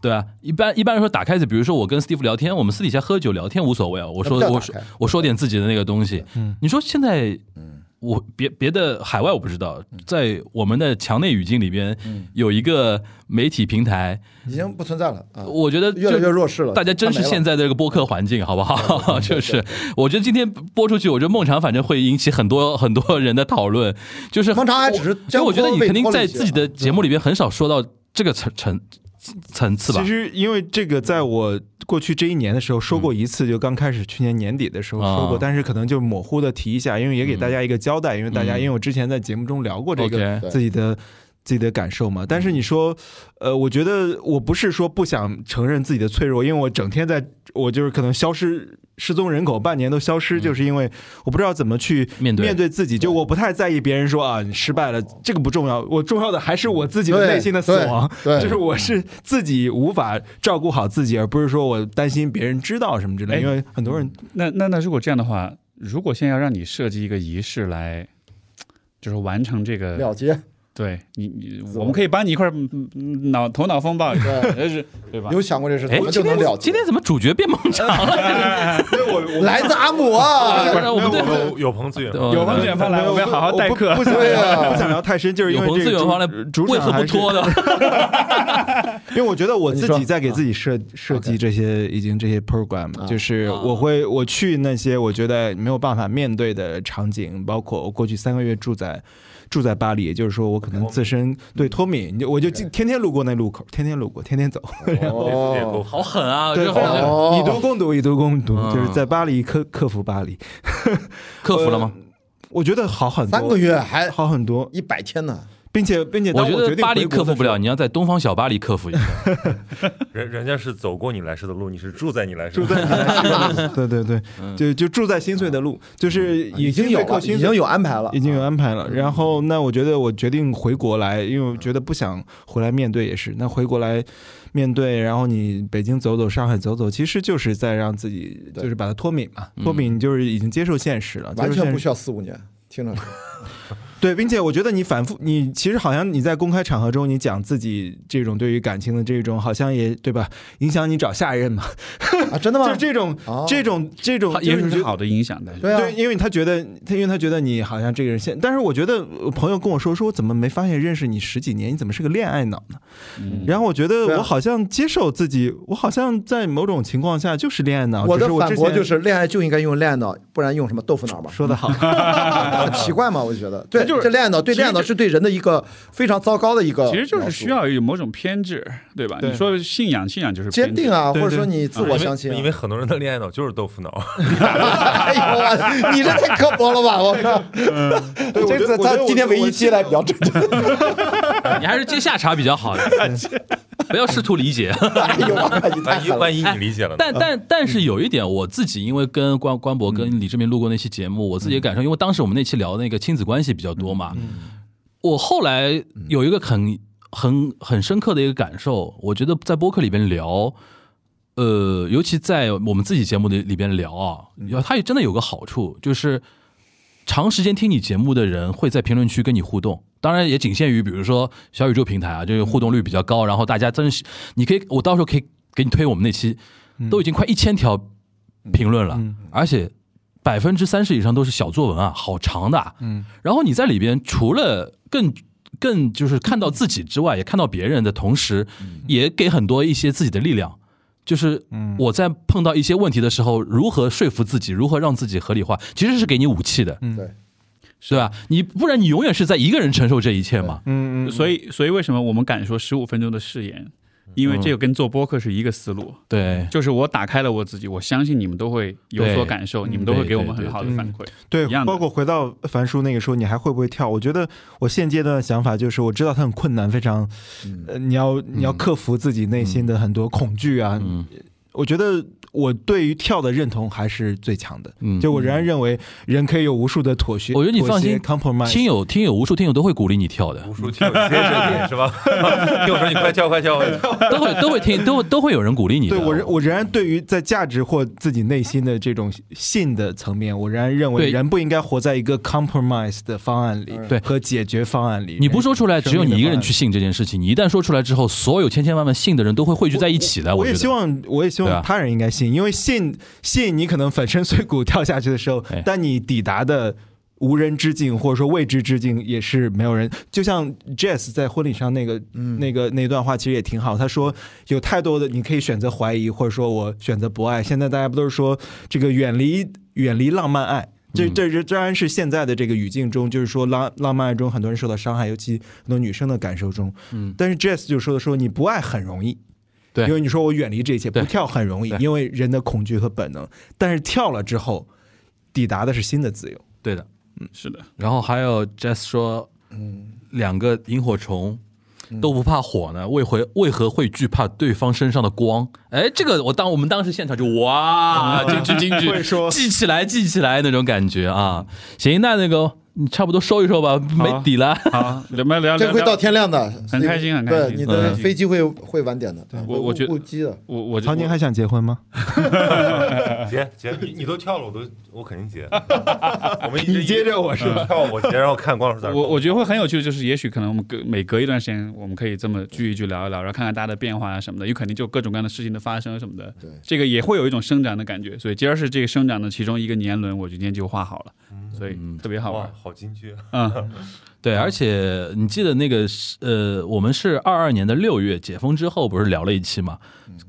对啊，一般一般来说打开自己，比如说我跟 Steve 聊天，我们私底下喝酒聊天无所谓啊，我说我说我说点自己的那个东西，嗯你说现在。我别别的海外我不知道，在我们的墙内语境里边有一个媒体平台，已经不存在了啊，我觉得越来越弱势了。大家珍视它没了现在的这个播客环境，好不好？就是我觉得今天播出去，我觉得孟尝反正会引起很多很多 人的讨论。就是孟尝还只是所以我觉得你肯定在自己的节目里边很少说到这个层层层次吧其。实因为这个，在我过去这一年的时候说过一次，就刚开始去年年底的时候说过，啊但是可能就模糊的提一下，因为也给大家一个交代，因为大家嗯因为我之前在节目中聊过这个自己的。自己的感受嘛，但是你说，呃，我觉得我不是说不想承认自己的脆弱，因为我整天在，我就是可能消失、失踪人口半年都消失，就是因为我不知道怎么去面对。面对自己，就我不太在意别人说啊你失败了，这个不重要，我重要的还是我自己的内心的死亡，就是我是自己无法照顾好自己，而不是说我担心别人知道什么之类。哎因为很多人那那那如果这样的话，如果现在要让你设计一个仪式来，就是完成这个，了结，对你你，我我们可以帮你一块儿嗯嗯脑头脑风暴一下，对 就是对吧？有想过这事，哎怎么，就今天能了？今天怎么主角变孟尝了？我来自阿姆啊，我们对有有朋自远对有朋自远方来，我们要好好代课我不。不想对啊不想聊太深，就是因有朋为这个自远方来为何不拖的？因为我觉得我自己在给自己设设计这些已经这些 program，啊就是我会我去那些我觉得没有办法面对的场景，包括我过去三个月住在。住在巴黎，也就是说，我可能自身对脱敏，你就我就天天路过那路口，天天路过，天天走。哦，好狠啊！对，以毒攻毒，以毒攻毒，嗯。就是在巴黎克克服巴黎。克服了吗？我觉得好很多，三个月还好很多，一百天呢，并且并且，我觉得巴黎克服不了，你要在东方小巴黎克服一下。人人家是走过你来时的路，你是住在你来时住在你来时的路对 对对，嗯。就就住在心碎的路，就是已经有已经有安排了，已经有安排了。然后那我觉得我决定回国来，因为我觉得不想回来面对也是。那回国来面对，然后你北京走走，上海走走，其实就是在让自己就是把它脱敏嘛，嗯。脱敏就是已经接受现实了，完全不需要四五年，听着是对，并且我觉得你反复，你其实好像你在公开场合中，你讲自己这种对于感情的这种，好像也对吧？影响你找下一任嘛，啊，真的吗 就是？这种哦这种这种，也许是好的影响，的对啊对，，因为他觉得他，因为他觉得你好像这个人现，但是我觉得我朋友跟我说，说我怎么没发现认识你十几年，你怎么是个恋爱脑呢？嗯然后我觉得我好像接受自己，我好像在某种情况下就是恋爱脑。我的只是我之前反驳就是，恋爱就应该用恋爱脑，不然用什么豆腐脑吧？说的好，很奇怪嘛，我就觉得，对，就是这恋爱脑对恋爱脑是对人的一个非常糟糕的一个，其实就是需要有某种偏执，对吧？对你说信仰，信仰就是坚定啊，或者说你自我相信啊。因为很多人的恋爱脑就是豆腐脑。哎呦我，你这太刻薄了吧！我靠，对我觉这次他今天唯一我我期来比较正正。你还是接下茬比较好的，不要试图理解。万一万一你理解了呢？但但但是有一点，我自己因为跟关关博跟李志明录过那期节目，我自己也感受，因为当时我们那期聊那个亲子关系比较多嘛，我后来有一个很很很深刻的一个感受，我觉得在播客里边聊。呃，尤其在我们自己节目的里边聊啊，它也真的有个好处，就是长时间听你节目的人会在评论区跟你互动，当然也仅限于比如说小宇宙平台啊，就是互动率比较高，然后大家真是你可以，我到时候可以给你推我们那期，都已经快一千条评论了，嗯。而且百分之三十以上都是小作文啊，好长的啊、嗯。然后你在里边除了更更就是看到自己之外，也看到别人的同时，也给很多一些自己的力量。就是我在碰到一些问题的时候，如何说服自己，如何让自己合理化，其实是给你武器的，对，是吧？你不然你永远是在一个人承受这一切嘛。嗯嗯，所以，所以为什么我们敢说十五分钟的誓言？因为这个跟做播客是一个思路，对就是我打开了我自己，我相信你们都会有所感受，你们都会给我们很好的反馈。对包括回到樊叔那个时候你还会不会跳？我觉得我现阶段的想法就是，我知道它很困难，非常，呃，你要你要克服自己内心的很多恐惧啊。嗯我觉得我对于跳的认同还是最强的，嗯就我仍然认为人可以有无数的妥协。我觉得你放心，compromise。听友听友无数听友都会鼓励你跳的，无数听友接着点是吧？听我说你快跳快跳快跳，都会都会听都都会有人鼓励你的。对我我仍然对于在价值或自己内心的这种信的层面，我仍然认为对人不应该活在一个 compromise 的方案里，对和解决方案里。你不说出来，只有你一个人去信这件事情。你一旦说出来之后，所有千千万万信的人都会汇聚在一起的。我也希望，我也希对啊望他人应该信，因为信信你可能粉身碎骨跳下去的时候哎，但你抵达的无人之境或者说未知之境也是没有人。就像 Jess 在婚礼上那个、那个那段话其实也挺好，他说有太多的你可以选择怀疑，或者说我选择不爱。现在大家不都是说这个远离远离浪漫爱？这嗯这这当然是现在的这个语境中，就是说浪浪漫爱中很多人受到伤害，尤其很多女生的感受中。嗯但是 Jess 就说的说你不爱很容易，对因为你说我远离这一切，不跳很容易，因为人的恐惧和本能。但是跳了之后，抵达的是新的自由。对的。嗯是的，然后还有 Jess 说，嗯，两个萤火虫都不怕火呢，为何为何会惧怕对方身上的光？哎，这个我当我们当时现场就哇，京剧京剧会说记起来记起来那种感觉啊。行，那那个你差不多收一收吧，没底了。好，我们聊聊聊这会到天亮的，很开心很开心对，你的嗯飞机会会晚点的，我我觉得误机的。我我曹宁还想结婚吗？结结你你都跳了，我都我肯定结。我们一直你接着我是吧？跳我结，然后看光老师在我我觉得会很有趣，就是也许可能我们隔每隔一段时间，我们可以这么聚一聚聊一聊，然后看看大家的变化啊什么的，有肯定就各种各样的事情的发生什么的，对这个也会有一种生长的感觉。所以今儿是这个生长的其中一个年轮，我今天就画好了，所以特别好玩哇。，好京剧。嗯，对，而且你记得那个是呃，我们是二二年的六月解封之后，不是聊了一期嘛？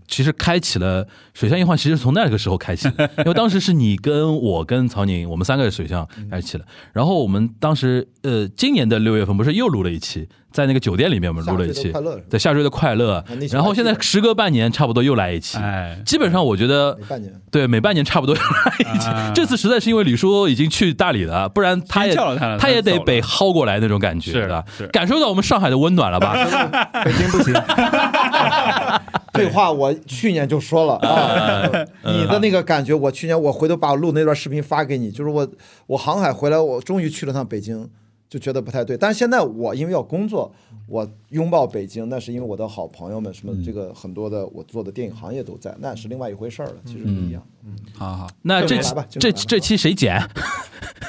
其实开启了水象硬化，其实从那个时候开启的，因为当时是你跟我跟曹宁，我们三个水象开启了。然后我们当时呃，今年的六月份不是又录了一期，在那个酒店里面我们录了一期下坠的快乐，对下坠的快乐。然后现在时隔半年，差不多又来一期。哎，基本上我觉得每半年对，每半年差不多又来一期。啊这次实在是因为李叔已经去大理了，不然他也他也得被薅过来那种感觉，是对吧？感受到我们上海的温暖了吧？北京不行，对话我去年就说了 啊，你的那个感觉，我去年我回头把我录那段视频发给你，就是我我航海回来，我终于去了趟北京，就觉得不太对。但是现在我因为要工作，我拥抱北京，那是因为我的好朋友们，什么这个很多的我做的电影行业都在，那是另外一回事儿了，其实不一样。嗯好好，那这这这期谁剪？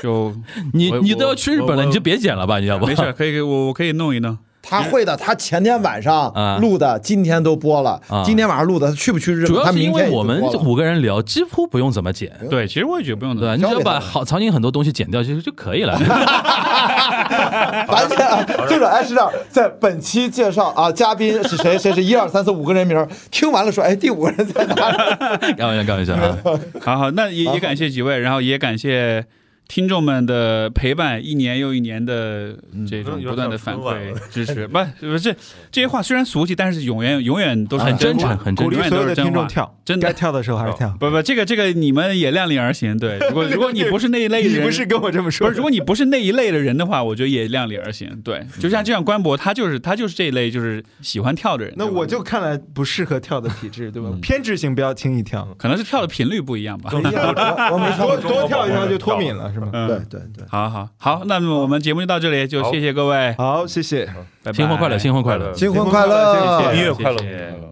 就 你你都要去日本了，你就别剪了吧，你要不？没事，可以我我可以弄一弄。他会的，他前天晚上啊录的，今天都播了啊。今天晚上录的，他去不去日本？主要是因他明天也就为我们五个人聊，几乎不用怎么剪。对，其实我也觉得不用怎么剪。你只要把好场景很多东西剪掉，其实就可以了。完全啊，就是哎是这样，在本期介绍啊，嘉宾是谁？谁是一二三四五个人名儿？听完了说，哎，第五个人在哪里？开玩笑，开玩笑啊！好好，那也也感谢几位，然后也感谢听众们的陪伴，一年又一年的这种不断的反馈 支持。不，不是这些话虽然俗气，但是永远永远都是很真诚话很真鼓励永远所有的都是真话。听众跳，真的该跳的时候还是跳。不不，这个这个你们也量力而行。对，如果如果你不是那一类人，你不是跟我这么说？不是，如果你不是那一类的人的话，我觉得也量力而行。对，就像这样，官博他就是他就是这一类，就是喜欢跳的人。那我就看来不适合跳的体质，对吧？偏执型不要轻易跳，可能是跳的频率不一样吧。我我没跳多。多跳一跳就脱敏了，是吗？嗯。对对对，好好好，那么我们节目就到这里，就谢谢各位，好，谢谢。拜拜。新婚快乐，新婚快乐！新婚快乐！谢谢。音乐快乐。谢谢。快乐